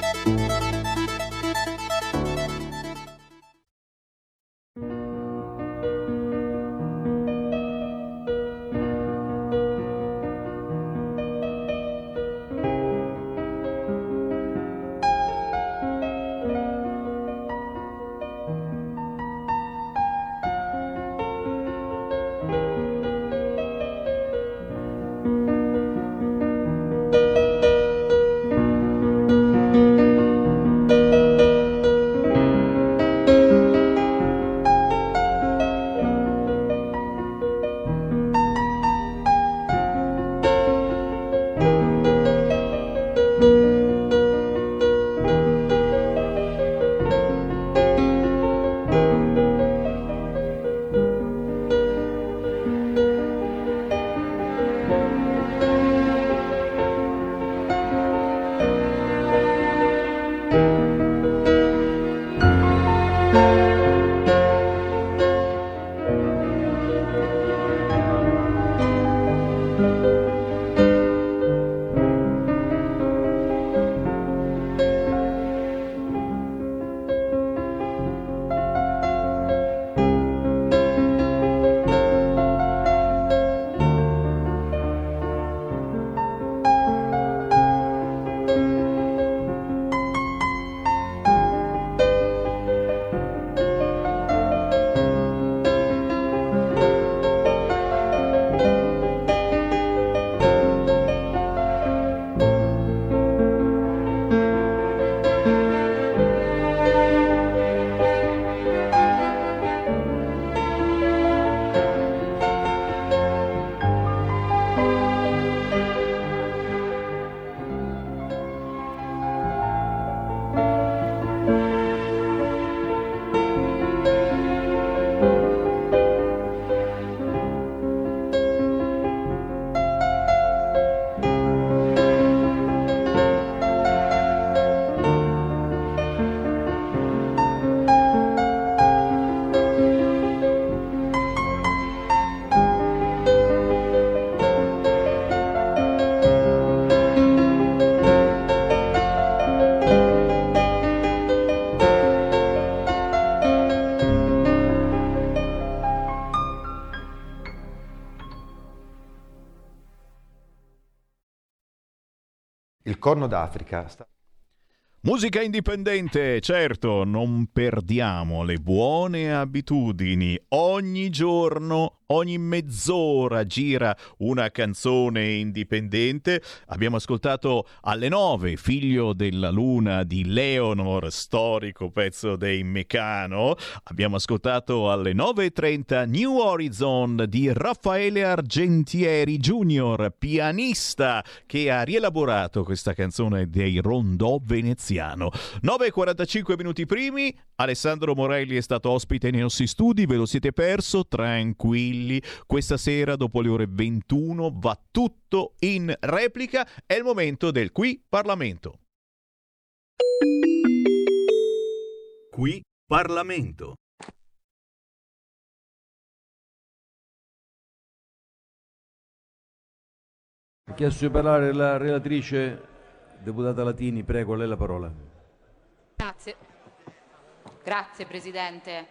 Corno d'Africa. Musica indipendente, certo, non perdiamo le buone abitudini. Ogni giorno, ogni mezz'ora gira una canzone indipendente. Abbiamo ascoltato alle nove Figlio della Luna di Leonor, storico pezzo dei Mecano. Abbiamo ascoltato alle 9.30 New Horizon di Raffaele Argentieri Jr., pianista che ha rielaborato questa canzone dei rondò veneziano. 9.45 minuti primi, Alessandro Morelli è stato ospite nei nostri studi, ve lo siete perso, tranquilli. Questa sera, dopo le ore 21, va tutto in replica. È il momento del Qui Parlamento. Qui Parlamento. Ha chiesto di parlare la relatrice deputata Latini, prego, a lei la parola. Grazie. Grazie Presidente.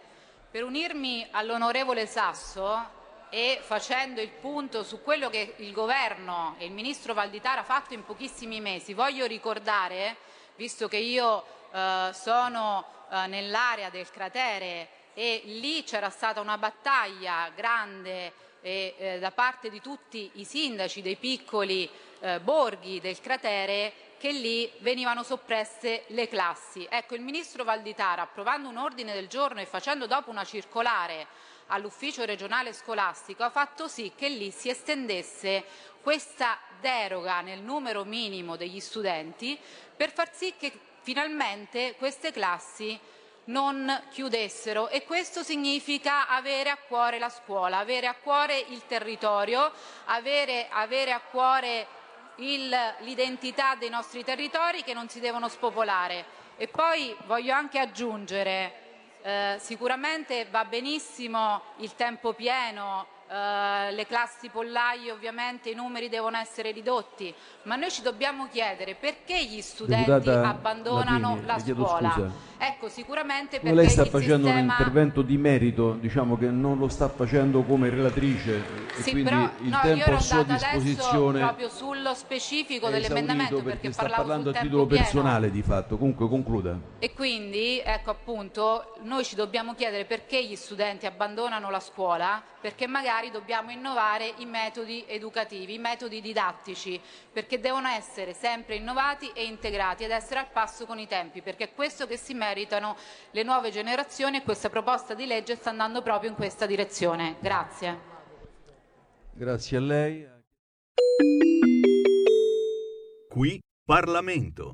Per unirmi all'onorevole Sasso e facendo il punto su quello che il Governo e il Ministro Valditara ha fatto in pochissimi mesi, voglio ricordare, visto che io eh, sono eh, nell'area del cratere e lì c'era stata una battaglia grande e, eh, da parte di tutti i sindaci dei piccoli eh, borghi del cratere che lì venivano soppresse le classi. Ecco, il ministro Valditara, approvando un ordine del giorno e facendo dopo una circolare all'ufficio regionale scolastico, ha fatto sì che lì si estendesse questa deroga nel numero minimo degli studenti per far sì che finalmente queste classi non chiudessero e questo significa avere a cuore la scuola, avere a cuore il territorio, avere, avere a cuore l'identità dei nostri territori che non si devono spopolare. E poi voglio anche aggiungere, eh, sicuramente va benissimo il tempo pieno, eh, le classi pollaio ovviamente i numeri devono essere ridotti, ma noi ci dobbiamo chiedere perché gli studenti Deputata abbandonano Latini, la scuola. scusa. Ecco, sicuramente perché lei sta facendo un sistema... intervento di merito, diciamo che non lo sta facendo come relatrice Sì, quindi però il no, io tempo a sua disposizione proprio sullo specifico dell'emendamento perché, perché sta parlando a titolo pieno. personale di fatto. Comunque concluda. E quindi, ecco appunto, noi ci dobbiamo chiedere perché gli studenti abbandonano la scuola, perché magari dobbiamo innovare i metodi educativi, i metodi didattici, perché devono essere sempre innovati e integrati ed essere al passo con i tempi, perché è questo che si meritano le nuove generazioni e questa proposta di legge sta andando proprio in questa direzione. Grazie. Grazie a lei. Qui Parlamento.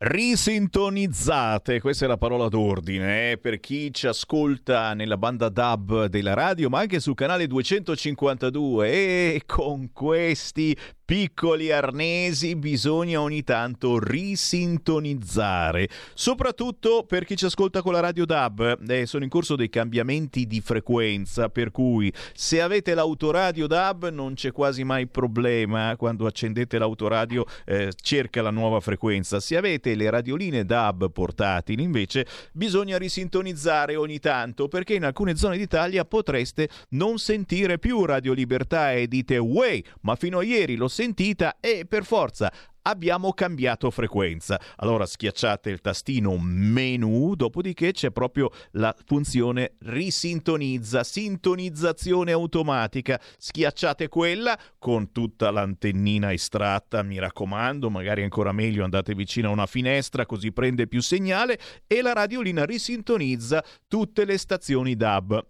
Risintonizzate, questa è la parola d'ordine eh, per chi ci ascolta nella banda DAB della radio, ma anche sul canale 252 e con questi piccoli arnesi bisogna ogni tanto risintonizzare, soprattutto per chi ci ascolta con la radio DAB. Eh, sono in corso dei cambiamenti di frequenza, per cui se avete l'autoradio DAB non c'è quasi mai problema quando accendete l'autoradio eh, cerca la nuova frequenza. Se avete le radioline DAB portatili invece bisogna risintonizzare ogni tanto perché in alcune zone d'Italia potreste non sentire più Radio Libertà e dite "Way, ma fino a ieri lo sentita e per forza abbiamo cambiato frequenza. Allora schiacciate il tastino menu, dopodiché c'è proprio la funzione risintonizza, sintonizzazione automatica. Schiacciate quella con tutta l'antennina estratta, mi raccomando, magari ancora meglio andate vicino a una finestra così prende più segnale e la radiolina risintonizza tutte le stazioni DAB.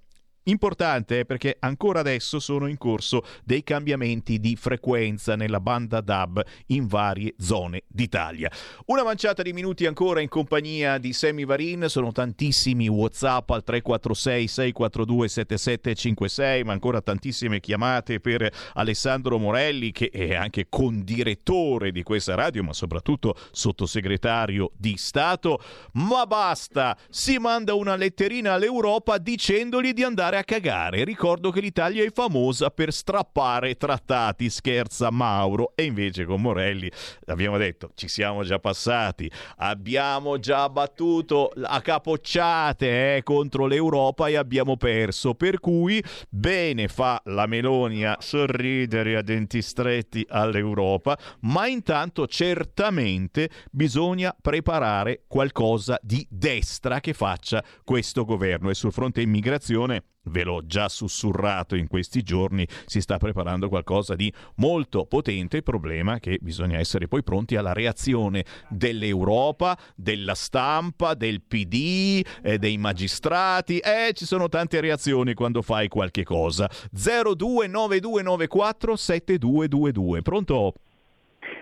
Importante perché ancora adesso sono in corso dei cambiamenti di frequenza nella banda DAB in varie zone d'Italia. Una manciata di minuti ancora in compagnia di Semi Varin, sono tantissimi WhatsApp al 346 642 7756, ma ancora tantissime chiamate per Alessandro Morelli che è anche condirettore di questa radio, ma soprattutto sottosegretario di Stato. Ma basta, si manda una letterina all'Europa dicendogli di andare a cagare. Ricordo che l'Italia è famosa per strappare trattati, scherza Mauro. E invece con Morelli abbiamo detto ci siamo già passati, abbiamo già battuto a capocciate eh, contro l'Europa e abbiamo perso. Per cui bene fa la Meloni a sorridere a denti stretti all'Europa, ma intanto certamente bisogna preparare qualcosa di destra che faccia questo governo e sul fronte immigrazione ve l'ho già sussurrato in questi giorni, si sta preparando qualcosa di molto potente. Problema che bisogna essere poi pronti alla reazione dell'Europa, della stampa, del PD, eh, dei magistrati. Eh, ci sono tante reazioni quando fai qualche cosa. 029294 7222. Pronto?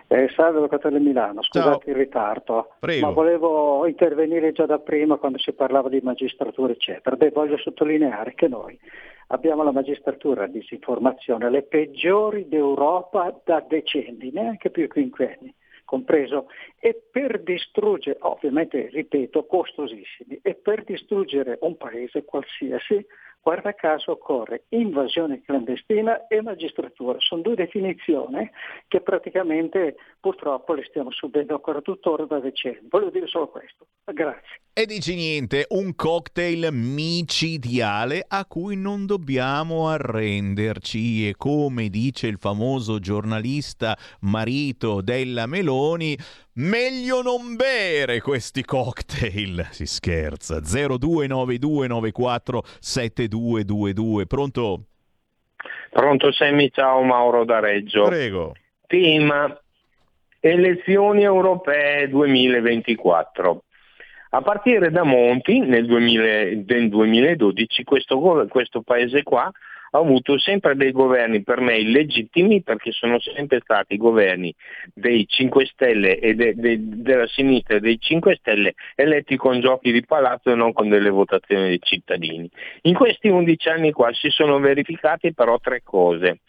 Eh, salve Locatelli Milano, scusate Ciao. il ritardo, Prego. ma volevo intervenire già da prima quando si parlava di magistratura eccetera. Beh, voglio sottolineare che noi abbiamo la magistratura a disinformazione, le peggiori d'Europa da decenni, neanche più quinquenni compreso, e per distruggere, ovviamente ripeto, costosissimi, e per distruggere un paese qualsiasi, guarda caso occorre invasione clandestina e magistratura. Sono due definizioni che praticamente purtroppo le stiamo subendo ancora tuttora da decenni. Voglio dire solo questo. Grazie. E dici niente, un cocktail micidiale a cui non dobbiamo arrenderci e come dice il famoso giornalista marito della Meloni, meglio non bere questi cocktail. Si scherza. 0292947222. Pronto? Pronto Semi, ciao Mauro da Reggio. Prego. Tema elezioni europee 2024. A partire da Monti nel, 2000 nel 2012 questo, questo paese qua ha avuto sempre dei governi per me illegittimi perché sono sempre stati governi dei 5 Stelle e de- de- della sinistra dei 5 Stelle eletti con giochi di palazzo e non con delle votazioni dei cittadini. In questi 11 anni qua si sono verificate però tre cose.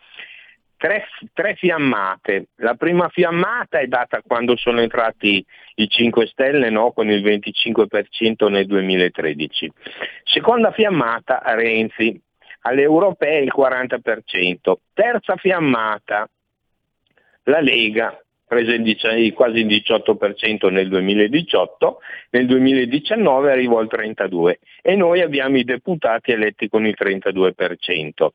Tre, tre, fiammate. La prima fiammata è data quando sono entrati i 5 Stelle no? con il 25% nel 2013. Seconda fiammata Renzi, alle europee il 40%. Terza fiammata la Lega, presa il quasi il 18% nel 2018, nel 2019 arrivò al 32% e noi abbiamo i deputati eletti con il 32%.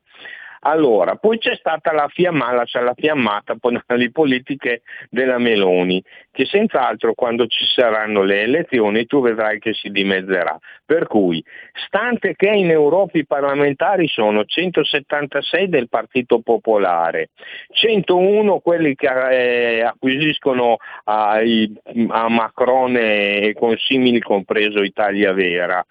Allora, poi c'è stata la fiammata, cioè la fiammata le politiche della Meloni, che senz'altro quando ci saranno le elezioni tu vedrai che si dimezzerà. Per cui, stante che in Europa i parlamentari sono 176 del Partito Popolare, 101 quelli che eh, acquisiscono a, a Macron e consimili compreso Italia Vera,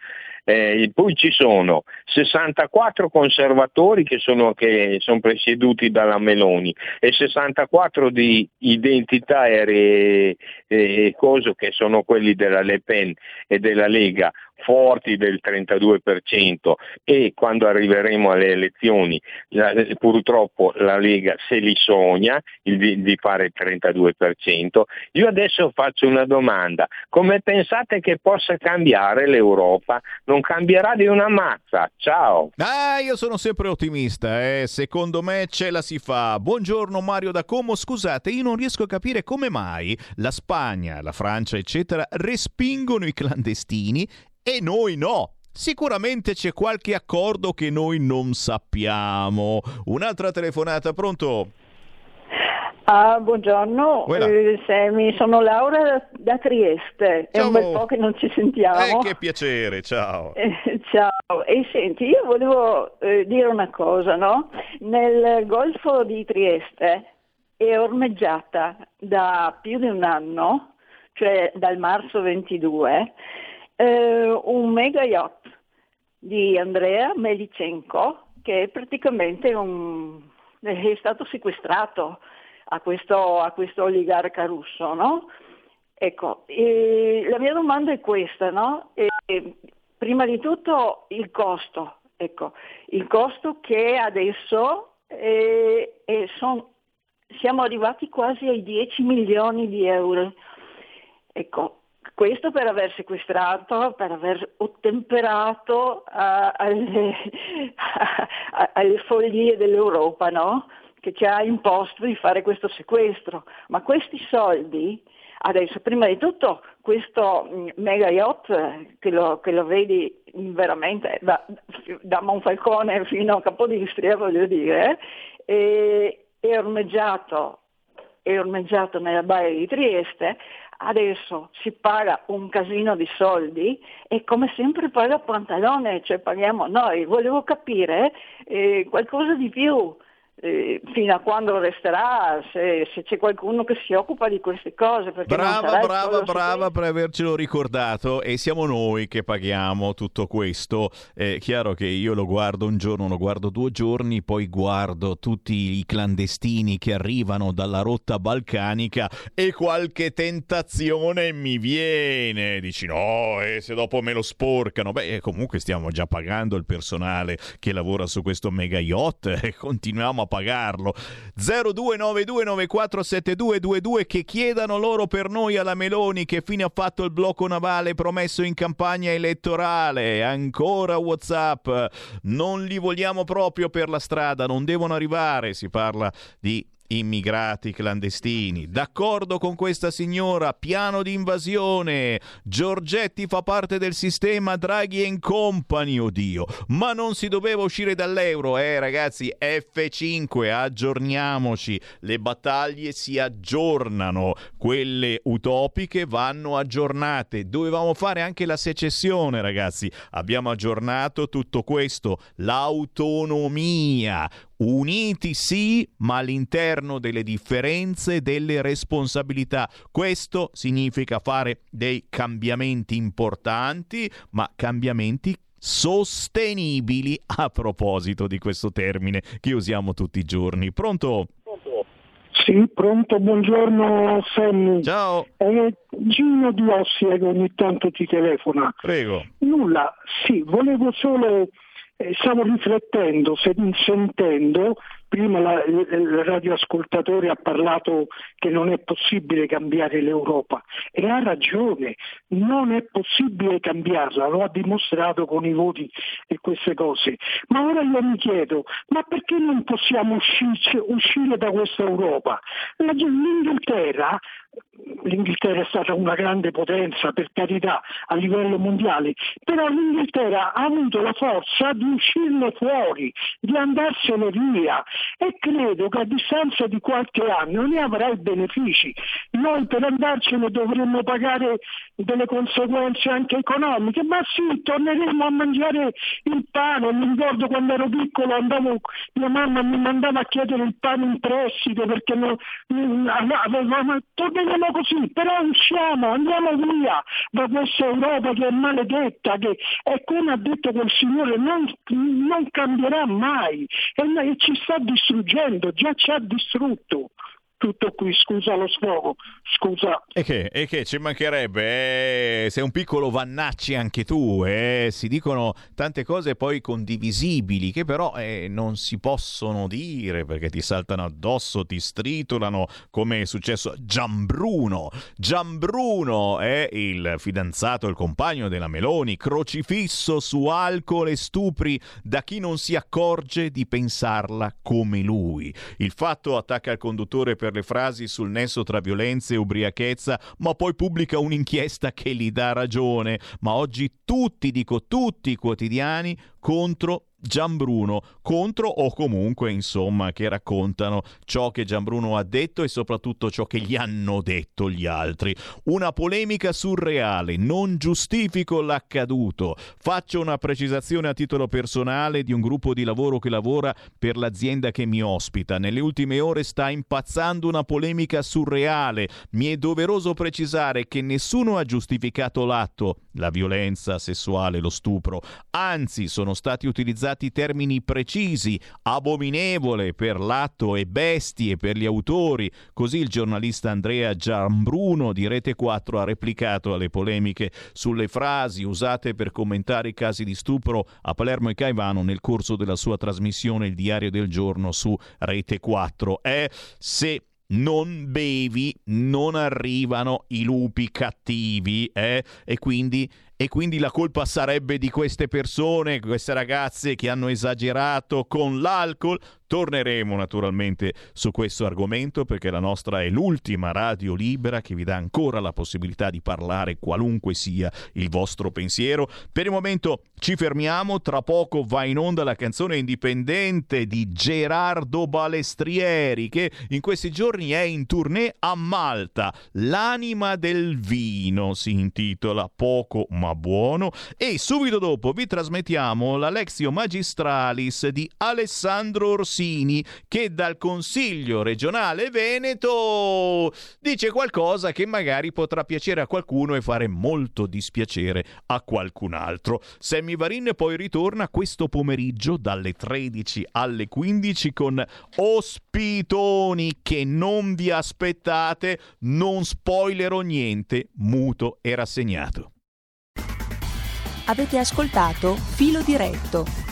eh, poi ci sono 64 conservatori che sono, che sono, presieduti dalla Meloni e 64 di identità e, e, e che sono quelli della Le Pen e della Lega forti del 32% e quando arriveremo alle elezioni la, purtroppo la Lega se li sogna il, di fare il 32%. Io adesso faccio una domanda, come pensate che possa cambiare l'Europa? Non cambierà di una mazza, ciao! Ah, io sono sempre ottimista, eh. secondo me ce la si fa. Buongiorno Mario da Como, scusate, io non riesco a capire come mai la Spagna, la Francia, eccetera, respingono i clandestini e noi no. Sicuramente c'è qualche accordo che noi non sappiamo. Un'altra telefonata, pronto? Ah, buongiorno, eh, Semi, sono Laura da, da Trieste, ciao. è un bel po' che non ci sentiamo. Eh, che piacere, ciao. Eh, ciao, e senti, io volevo eh, dire una cosa, no? Nel Golfo di Trieste è ormeggiata da più di un anno, cioè dal marzo 22, eh, un mega yacht di Andrea Melichenko che è praticamente un, è stato sequestrato a questo, a questo oligarca russo, no? Ecco, la mia domanda è questa, no? E, prima di tutto il costo, ecco, il costo che adesso è, è son, siamo arrivati quasi ai 10 milioni di euro. Ecco, questo per aver sequestrato, per aver ottemperato a, alle, alle, follie dell'Europa, no? che ci ha imposto di fare questo sequestro. Ma questi soldi, adesso prima di tutto questo mm, mega yacht che lo, che lo vedi veramente da, da, Monfalcone fino a Capodistria, voglio dire, è, è ormeggiato è ormeggiato nella baia di Trieste, adesso si paga un casino di soldi e come sempre paga pantalone, cioè paghiamo noi. Volevo capire eh, qualcosa di più eh, fino a quando resterà, se, se, c'è qualcuno che si occupa di queste cose. Brava, brava, brava per avercelo ricordato e siamo noi che paghiamo tutto questo. È chiaro che io lo guardo un giorno, lo guardo due giorni, poi guardo tutti i clandestini che arrivano dalla rotta balcanica e qualche tentazione mi viene. Dici no, e se dopo me lo sporcano. Beh, comunque stiamo già pagando il personale che lavora su questo mega yacht e continuiamo a pagarlo. 0292947222 che chiedano loro per noi alla Meloni che fine ha fatto il blocco navale promesso in campagna elettorale. Ancora WhatsApp. Non li vogliamo proprio per la strada, non devono arrivare. Si parla di immigrati clandestini. D'accordo con questa signora, piano di invasione. Giorgetti fa parte del sistema Draghi and Company, oddio. Ma non si doveva uscire dall'euro, eh ragazzi, F5, aggiorniamoci. Le battaglie si aggiornano, quelle utopiche vanno aggiornate. Dovevamo fare anche la secessione, ragazzi. Abbiamo aggiornato tutto questo, l'autonomia Uniti sì, ma all'interno delle differenze e delle responsabilità. Questo significa fare dei cambiamenti importanti, ma cambiamenti sostenibili a proposito di questo termine che usiamo tutti i giorni. Pronto? Sì, pronto, buongiorno Sammy. Ciao. È Gino di Ossia che ogni tanto ti telefona. Prego. Nulla, sì, volevo solo eh, stavo riflettendo, sentendo, prima la, il radioascoltatore ha parlato che non è possibile cambiare l'Europa e ha ragione, non è possibile cambiarla, lo ha dimostrato con i voti e queste cose. Ma ora io mi chiedo, ma perché non possiamo uscirci, uscire da questa Europa? L'Inghilterra l'Inghilterra è stata una grande potenza, per carità, a livello mondiale, però l'Inghilterra ha avuto la forza di uscirne fuori, di andarsene via e credo che a distanza di qualche anno ne avrà i benefici. Noi per andarcene dovremmo pagare delle conseguenze anche economiche, ma sì, torneremo a mangiare il pane, mi ricordo quando ero piccolo andavo, mia mamma mi mandava a chiedere il pane in prestito perché non, avevamo, torneremo così, però usciamo, andiamo via da questa Europa che è maledetta, che è come ha detto quel Signore, non, non cambierà mai. E, e ci sta distruggendo, già ci ha distrutto tutto qui, scusa lo sfogo, scusa. E che, e che ci mancherebbe, eh, sei un piccolo Vannacci anche tu, eh? si dicono tante cose poi condivisibili che però eh, non si possono dire perché ti saltano addosso, ti stritolano come è successo a Gianbruno. Gianbruno è il fidanzato, il compagno della Meloni, crocifisso su alcol e stupri da chi non si accorge di pensarla come lui. Il fatto attacca il conduttore per le frasi sul nesso tra violenza e ubriachezza, ma poi pubblica un'inchiesta che gli dà ragione. Ma oggi tutti, dico tutti i quotidiani, contro Gianbruno contro o comunque insomma che raccontano ciò che Gianbruno ha detto e soprattutto ciò che gli hanno detto gli altri. Una polemica surreale, non giustifico l'accaduto. Faccio una precisazione a titolo personale di un gruppo di lavoro che lavora per l'azienda che mi ospita. Nelle ultime ore sta impazzando una polemica surreale. Mi è doveroso precisare che nessuno ha giustificato l'atto, la violenza sessuale, lo stupro. Anzi, sono stati utilizzati termini precisi, abominevole per l'atto e bestie per gli autori. Così il giornalista Andrea Giambruno di Rete 4 ha replicato alle polemiche sulle frasi usate per commentare i casi di stupro a Palermo e Caivano nel corso della sua trasmissione Il Diario del Giorno su Rete 4. È se non bevi, non arrivano i lupi cattivi, eh? E quindi e quindi la colpa sarebbe di queste persone, queste ragazze che hanno esagerato con l'alcol. Torneremo naturalmente su questo argomento perché la nostra è l'ultima radio libera che vi dà ancora la possibilità di parlare qualunque sia il vostro pensiero. Per il momento ci fermiamo, tra poco va in onda la canzone indipendente di Gerardo Balestrieri che in questi giorni è in tournée a Malta. L'anima del vino si intitola poco ma buono e subito dopo vi trasmettiamo la Lexio Magistralis di Alessandro Orsini che dal Consiglio regionale Veneto dice qualcosa che magari potrà piacere a qualcuno e fare molto dispiacere a qualcun altro. Sammy Varin poi ritorna questo pomeriggio dalle 13 alle 15 con ospitoni che non vi aspettate, non spoilerò niente, muto e rassegnato. Avete ascoltato Filo Diretto.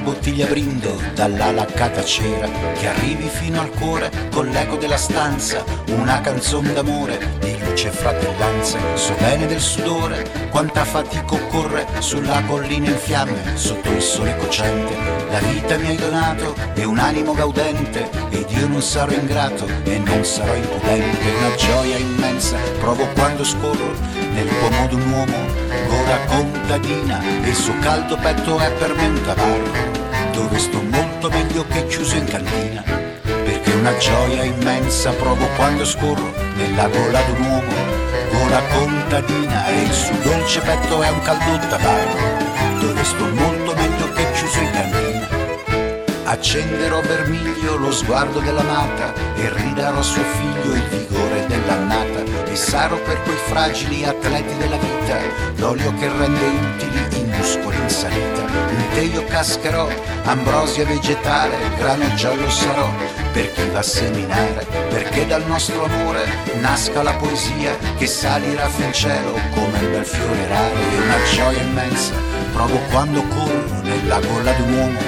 Bottiglia brindo dalla laccata cera che arrivi fino al cuore con l'eco della stanza una canzone d'amore di luce e fratellanza so bene del sudore quanta fatica occorre sulla collina in fiamme sotto il sole cocente. La vita mi hai donato e un animo gaudente ed io non sarò ingrato e non sarò impudente una gioia immensa provo quando scorro nel pomo d'un uomo gola contadina e il suo caldo petto è per me un tabarro dove sto molto meglio che chiuso in cantina perché una gioia immensa provo quando scorro nella gola d'un uomo gola contadina e il suo dolce petto è un caldo tabarro dove sto molto meglio che chiuso in cantina. Accenderò vermiglio lo sguardo dell'amata e ridarò a suo figlio il vigore dell'annata e sarò per quei fragili atleti della vita l'olio che rende utili i muscoli in salita. In te io cascherò ambrosia vegetale grano giallo sarò per chi va a seminare perché dal nostro amore nasca la poesia che salirà fin in cielo come il bel fiore raro. E una gioia immensa provo quando corro nella gola d'un uomo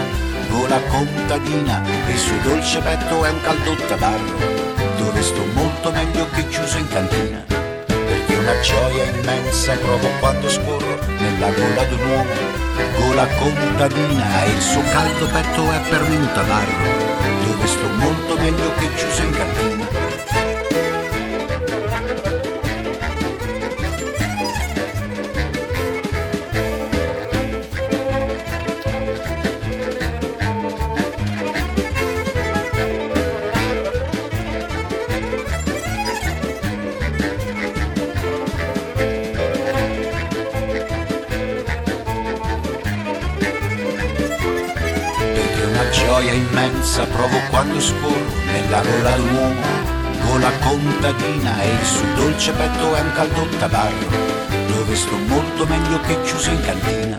gola contadina il suo dolce petto è un caldo tabarro dove sto molto meglio che chiuso in cantina perché una gioia immensa provo quando scorro nella gola d'un uomo gola contadina e il suo caldo petto è per me un tabarro dove sto molto meglio che chiuso in cantina immensa provo quando scorro nella gola d'un uomo, gola contadina e il suo dolce petto è un caldo tabarro, dove sto molto meglio che chiuso in cantina,